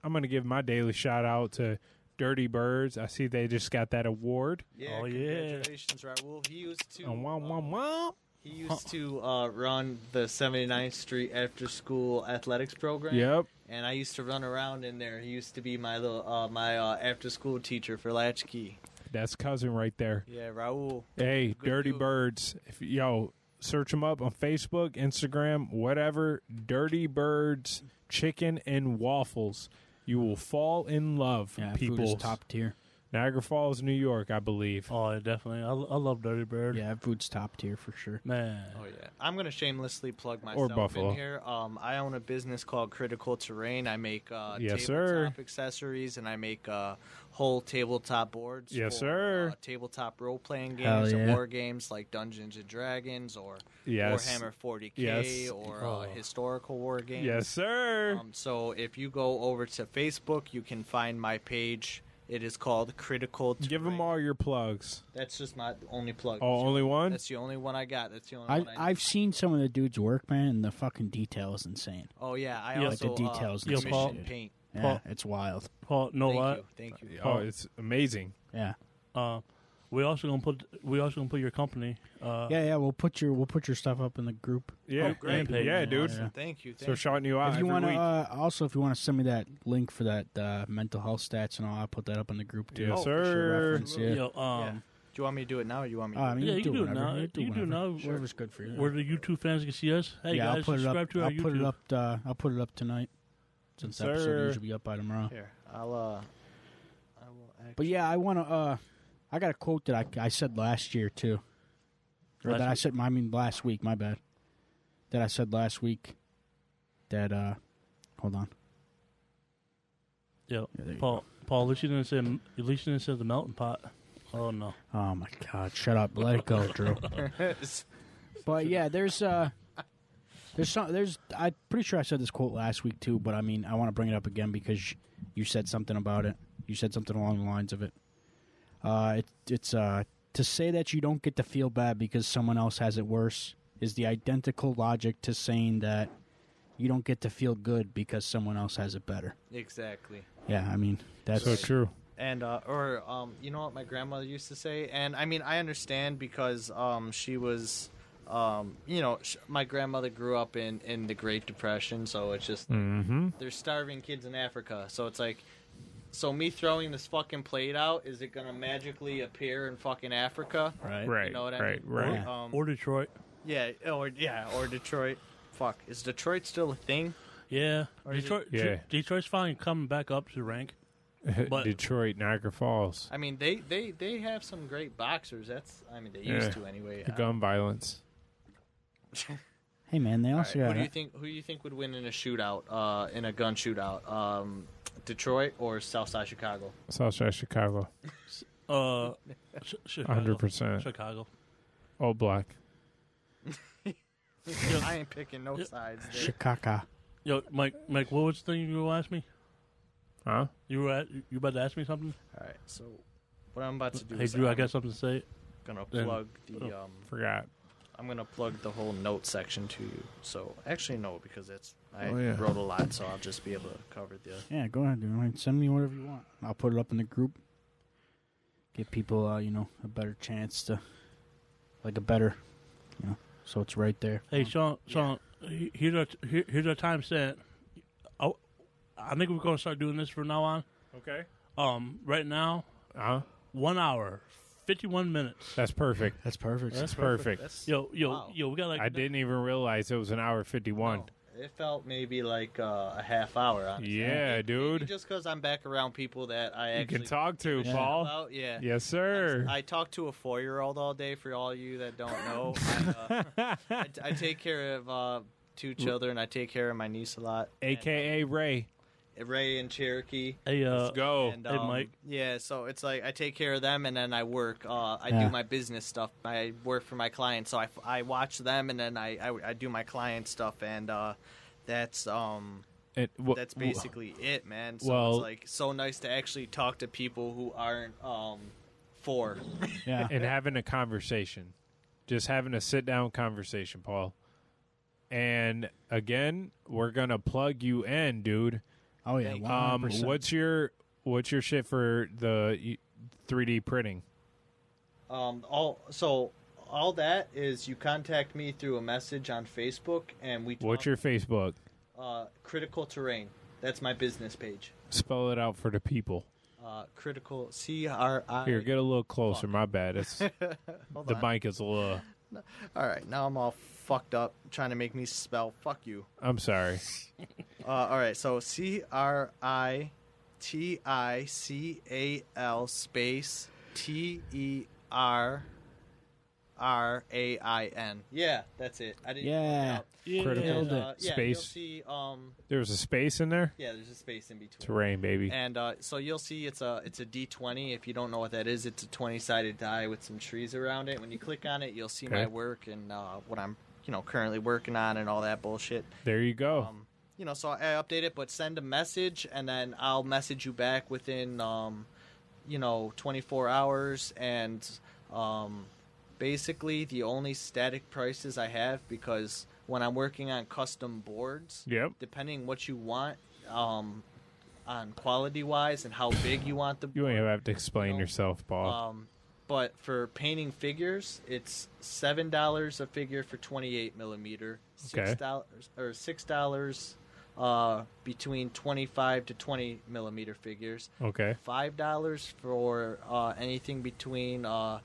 I'm gonna give my daily shout out to Dirty Birds. I see they just got that award. Yeah, Oh, yeah. congratulations, Raul. He used to. Uh, wah, wah, um, wah. He used to uh, run the 79th Street After School Athletics program. Yep. And I used to run around in there. He used to be my little uh, my uh, after school teacher for latchkey. That's cousin right there. Yeah, Raul. Hey, Good Dirty dude. Birds. If yo search them up on Facebook, Instagram, whatever. Dirty Birds Chicken and Waffles. You will fall in love, Yeah, food people. is top tier. Niagara Falls, New York, I believe. Oh, yeah, definitely. I, I love Dirty Bird. Yeah, food's top tier for sure. Man. Oh yeah, I'm gonna shamelessly plug myself Buffalo. in here. Um, I own a business called Critical Terrain. I make uh, Yes, tabletop sir. accessories and I make uh, whole tabletop boards. Yes, for, sir. Uh, tabletop role playing Hell games, yeah. and war games like Dungeons and Dragons or Yes. Warhammer 40k Yes. or Oh. uh, historical war games. Yes, sir. Um, so if you go over to Facebook, you can find my page. It is called Critical. Terrain. Give them all your plugs. That's just my only plug. Oh, That's the- only one? That's the only one I got. That's the only I one I. I've seen some of the dude's work, man, and the fucking detail is insane. Oh yeah, I Yeah. Like also the details uh, and Yo, Paul. paint. Yeah, Paul- it's wild. Paul, no Thank what? you, thank you. Oh, it's amazing. Yeah, Uh, we also gonna put we also gonna put your company. Uh, yeah, yeah. We'll put your we'll put your stuff up in the group. Yeah, Oh, great. yeah, yeah, dude. Yeah. Thank you. Thank So shouting you out if you want to, uh, also if you want to send me that link for that uh, mental health stats and all, I'll put that up in the group too. Yes, Oh, sir. sure. Reference, yeah. Yo, um, you want me to do it now, or you want me? Uh, to I mean, Yeah, you you can can do it now. You You do can do it now. Sure. Whatever's good for you. Where the YouTube fans can see us. Hey yeah, guys, I'll put it subscribe up. to our I'll YouTube. put it up. Uh, I'll put it up tonight. Since the episode Sir. will usually be up by tomorrow. Here, I'll. uh I will. Actually, But yeah, I want to. uh I got a quote that I, I said last year too, or Last that I said. I mean, last week. My bad. That I said last week. That uh, hold on. Yeah, Yeah, there you Paul. Paul, at least you didn't say. At least you didn't say the melting pot. Oh no. Oh my God! Shut up. Let it go, Drew. But yeah, there's uh, there's some there's I'm pretty sure I said this quote last week too, but I mean I want to bring it up again because you said something about it. You said something along the lines of it. Uh, it, it's uh to say that you don't get to feel bad because someone else has it worse is the identical logic to saying that you don't get to feel good because someone else has it better. exactly. Yeah, I mean that's so true. And uh, or um, you know what my grandmother used to say, and I mean I understand because um, she was, um, you know, sh- my grandmother grew up in in the Great Depression, so it's just Mm-hmm. there's starving kids in Africa, so it's like, so me throwing this fucking plate out, is it gonna magically appear in fucking Africa? right. Right. You know what I right. mean? Right. Yeah. Um, Or Detroit. yeah, or yeah, or Detroit. Fuck, is Detroit still a thing? Yeah, Or is it- Detroit. Yeah. Detroit's finally coming back up to rank. But- Detroit, Niagara Falls. I mean, they they they have some great boxers. That's I mean they used Yeah. to anyway. The gun violence. Hey man, they All right, also Who got do you think? Who do you think would win in a shootout? Uh, in a gun shootout? Um, Detroit or Southside Chicago? Southside Chicago. Uh, Ch- Chicago. 100%. Chicago. All black. I ain't picking no sides. There. Chicago. Yo, Mike. Mike, what was the thing you were gonna ask me? Huh? You were at, you about to ask me something? All right. So what I'm about to do Hey, is Drew, I I'm got something to say. gonna then- plug the um. Forgot. I'm gonna plug the whole note section to you. So actually no, because it's I Oh, yeah. wrote a lot, so I'll just be able to cover the. Yeah, go ahead, dude. I mean, Send me whatever you want. I'll put it up in the group. Give people, uh, you know, a better chance to, like a better, you know, so it's right there. Hey, Sean. Sean, he- here's our here, here's our time set. I, I think we're gonna start doing this from now on. Okay. Um, right now, Uh-huh. one hour, fifty-one minutes. That's perfect. That's perfect. That's perfect. That's, Yo, yo, Wow. yo, we got like I didn't even realize it was an hour 51. no, it felt maybe like uh, a half hour. Honestly. Yeah, Maybe dude. Just because I'm back around people that I You actually can talk to, Yeah. Paul. about. Yeah. Yes, sir. I talk to a four-year-old all day. For all you that don't know, I, uh, I, I take care of uh, two children. I take care of my niece a lot, AKA Ray. And, Ray and Cherokee. Hey, uh, Let's go. And, Hey, um, Mike. Yeah, so it's like I take care of them, and then I work. Uh, I Yeah. do my business stuff. I work for my clients, so I, I watch them, and then I, I, I do my client stuff, and uh, that's um It, wh- that's wh- basically it, man. So well- it's like so nice to actually talk to people who aren't um four. Yeah. and having a conversation. Just having a sit down conversation, Paul. And again, we're gonna plug you in, dude. Oh yeah. Thank you. Um, what's your what's your shit for the three D printing? Um, all so all that is you contact me through a message on Facebook, and we talk, What's your Facebook? uh, critical terrain. That's my business page. Spell it out for the people. Uh, critical C R I. Here, get a little closer. Fuck. My bad. It's the on. mic is a little. All right, now I'm all fucked up trying to make me spell fuck you. I'm sorry. Uh, all right, so C R I T I C A L space T E R R A I N. Yeah, that's it. I didn't. Yeah. yeah, Critical. And, uh, yeah, Space. You'll see. Um, There was a space in there. yeah, there's a space in between. Terrain, baby. And uh, so you'll see it's a it's a D20. If you don't know what that is, it's a 20 sided die with some trees around it. When you click on it, you'll see my work and uh, what I'm you know currently working on and all that bullshit. There you go. Um, you know, so I update it, but send a message and then I'll message you back within um, you know 24 hours and um, basically the only static prices I have because when I'm working on custom boards yep. depending what you want um, on quality wise and how big you want the You ain't have to explain No. yourself, Paul. um, but for painting figures, it's seven dollars a figure for twenty-eight millimeter. Six Okay. or six dollars uh, between twenty-five to twenty millimeter figures. okay. Five dollars for uh, anything between uh,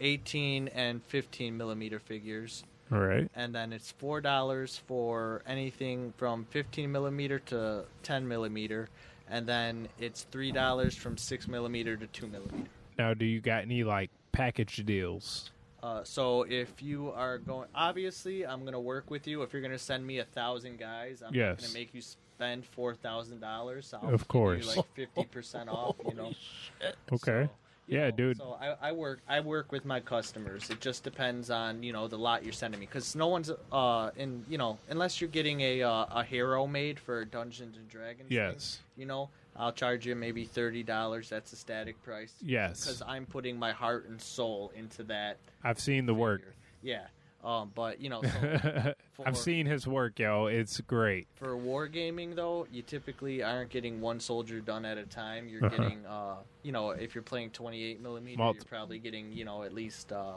18 and 15 millimeter figures, All right. and then it's four dollars for anything from 15 millimeter to 10 millimeter, and then it's three dollars from six millimeter to two millimeter. Now, do you got any like package deals? Uh, so if you are going, obviously, I'm gonna work with you. If you're gonna send me a thousand guys, I'm Yes. gonna make you spend four thousand dollars. Of course. like fifty percent off. You know. Okay. So, you Yeah, know, dude. So I, I work I work with my customers. It just depends on you know the lot you're sending me because no one's uh in you know unless you're getting a uh, a hero made for Dungeons and Dragons. thing, Yes. you know I'll charge you maybe thirty dollars. That's a static price. Yes. Because I'm putting my heart and soul into that. I've seen the work. Yeah. Um, but you know, so I've for- seen his work, yo. It's great. for wargaming though, you typically aren't getting one soldier done at a time. You're Uh-huh. getting, uh, you know, if you're playing 28 millimeter, Multi- you're probably getting, you know, at least um,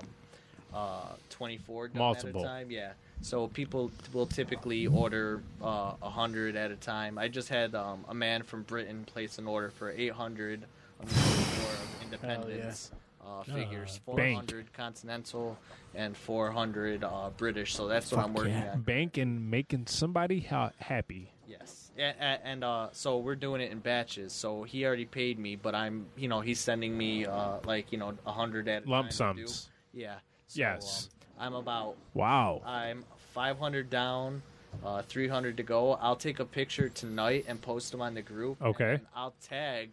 uh, 24 done Multiple. at a time. Yeah. So people will typically order uh, 100 at a time. I just had um, a man from Britain place an order for 800 of the War Independence. Uh, figures Bank. 400 continental and 400 uh, British, so that's what I'm working yeah. Bank and making somebody ha- happy. Yes, and, and uh, so we're doing it in batches. So he already paid me, but I'm, you know, he's sending me uh, like you know a hundred at a Lump time sums. Yeah. So, Yes. um, I'm about Wow. I'm 500 down, uh, 300 to go. I'll take a picture tonight and post them on the group. Okay. I'll tag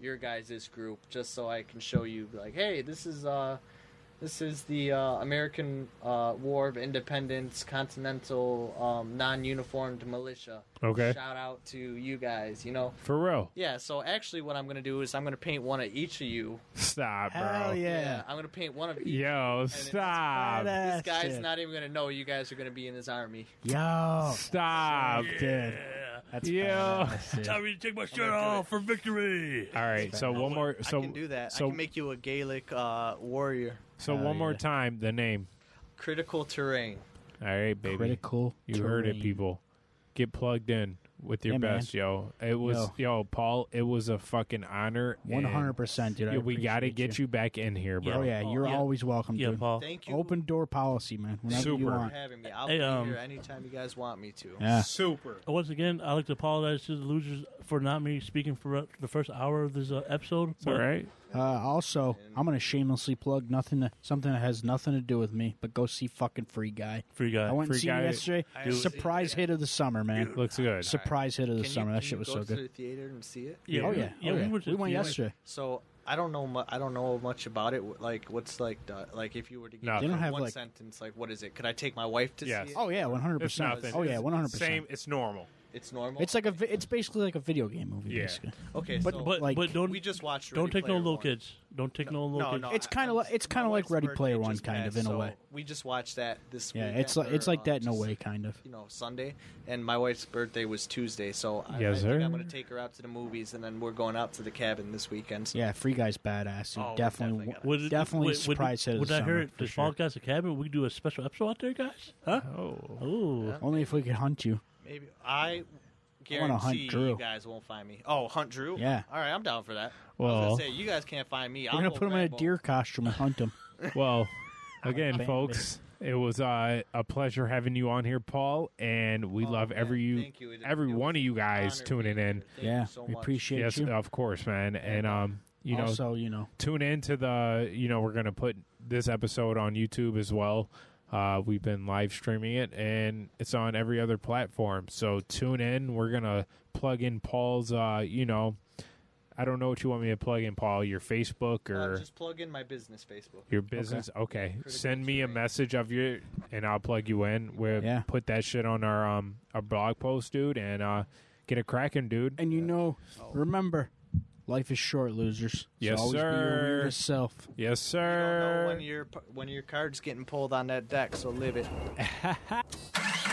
your guys' this group just so I can show you like, hey, this is uh, this is the uh, American uh, War of Independence Continental um, non-uniformed militia. Okay. Shout out to you guys. You know. For real. Yeah. So actually, what I'm gonna do is I'm gonna paint one of each of you. Stop, bro. Hell yeah. I'm gonna paint one of each. Yo, it's stop. badass. This guy's shit. not even gonna know you guys are gonna be in his army. Yo, Stop. dude. That's Yo. badass, dude. Time me to take my shirt off for victory. All right. So one more. So I can do that. So I can make you a Gaelic uh, warrior. So Hell one more time. The name. Critical terrain. All right, baby. Critical. You heard it, terrain. people. Get plugged in with your Yeah, man. best, yo. It was, yo. Paul. It was a fucking honor. And- hundred percent, dude. I Yeah, we got to appreciate get you. back in here, bro. Oh yeah, you're Yeah. always welcome, Yeah, dude. Paul. Thank you. Open door policy, man. Whenever you Super. for want. having me. I'll Hey, be um, here anytime you guys want me to. Yeah. Super. Once again, I'd like to apologize to the losers for not me speaking for uh, the first hour of this uh, episode. It's all right. Uh, also, I'm gonna shamelessly plug nothing, to, something that has nothing to do with me, but go see fucking Free Guy. Free guy. I went and Free seen Guy- it yesterday. I Surprise seen hit of the summer, man. Looks good. Surprise hit of the Can summer. you, that can shit you was go so to good. the theater and see it? Yeah, oh yeah, yeah, oh, we yeah. went to We the went theater. yesterday. So I don't know. Mu- I don't know much about it. Like, what's like, the, like if you were to give Nothing. me They don't have, one like- sentence, like, what is it? Could I take my wife to Yes. see it? Oh yeah, 100. It's percent nothing. Oh yeah, It's 100. Same. It's normal. It's normal. It's like a. vi- It's basically like a video game movie. Yeah. Basically. okay, but- so But Like- but don't we just watched. don't Ready take no Player little One. kids. Don't take no, little No, kids. no, It's kinda I'm- like- it's kinda like wife's Ready birthday Player One, just kind of, passed, in a so way. We just watched that this Yeah, weekend it's like it's or, like uh, that in a just, way, kind of. You know, Sunday, and my wife's birthday was Tuesday, so I, Yes, I sir. think I'm going to take her out to the movies, and then we're going out to the cabin this weekend. So Yeah, Free Guy's badass. Dude. Oh, we're definitely, definitely gonna- Would it- definitely would- surprise hit of Would the I summer, hear it? for The Fall sure. Guys Cabin? We could do a special episode out there, guys. Huh? Oh. Ooh. only if we could hunt you. Maybe I wanna hunt guarantee Drew. you guys won't find me. Oh, hunt Drew? Yeah. All right, I'm down for that. I Well- was gonna say you guys can't find me. We're I'll gonna put him in a deer costume and hunt him. Well, again, Bam, folks, it was uh, a pleasure having you on here, Paul, and we Oh, love man, every you, thank you. It- every it one was of you an guys honor tuning being in. here. Thank yeah, you so we much. appreciate Yes, you. of course, man, and um, you know, also, you know, tune in to the you know we're gonna put this episode on youtube as well uh, we've been live streaming it and it's on every other platform. So tune in. We're gonna plug in paul's uh, you know i don't know what you want me to plug in paul. Your facebook Uh, or just plug in my business Facebook. your business? Okay, Critical send me a message of your and i'll plug you in. We'll Yeah. put that shit on our um our blog post dude and uh get a cracking dude. And you know, Oh. remember, life is short, losers. So Yes, always Be your sir. weirdest self. yes sir. You don't know when your when your card's getting pulled on that deck, so live it.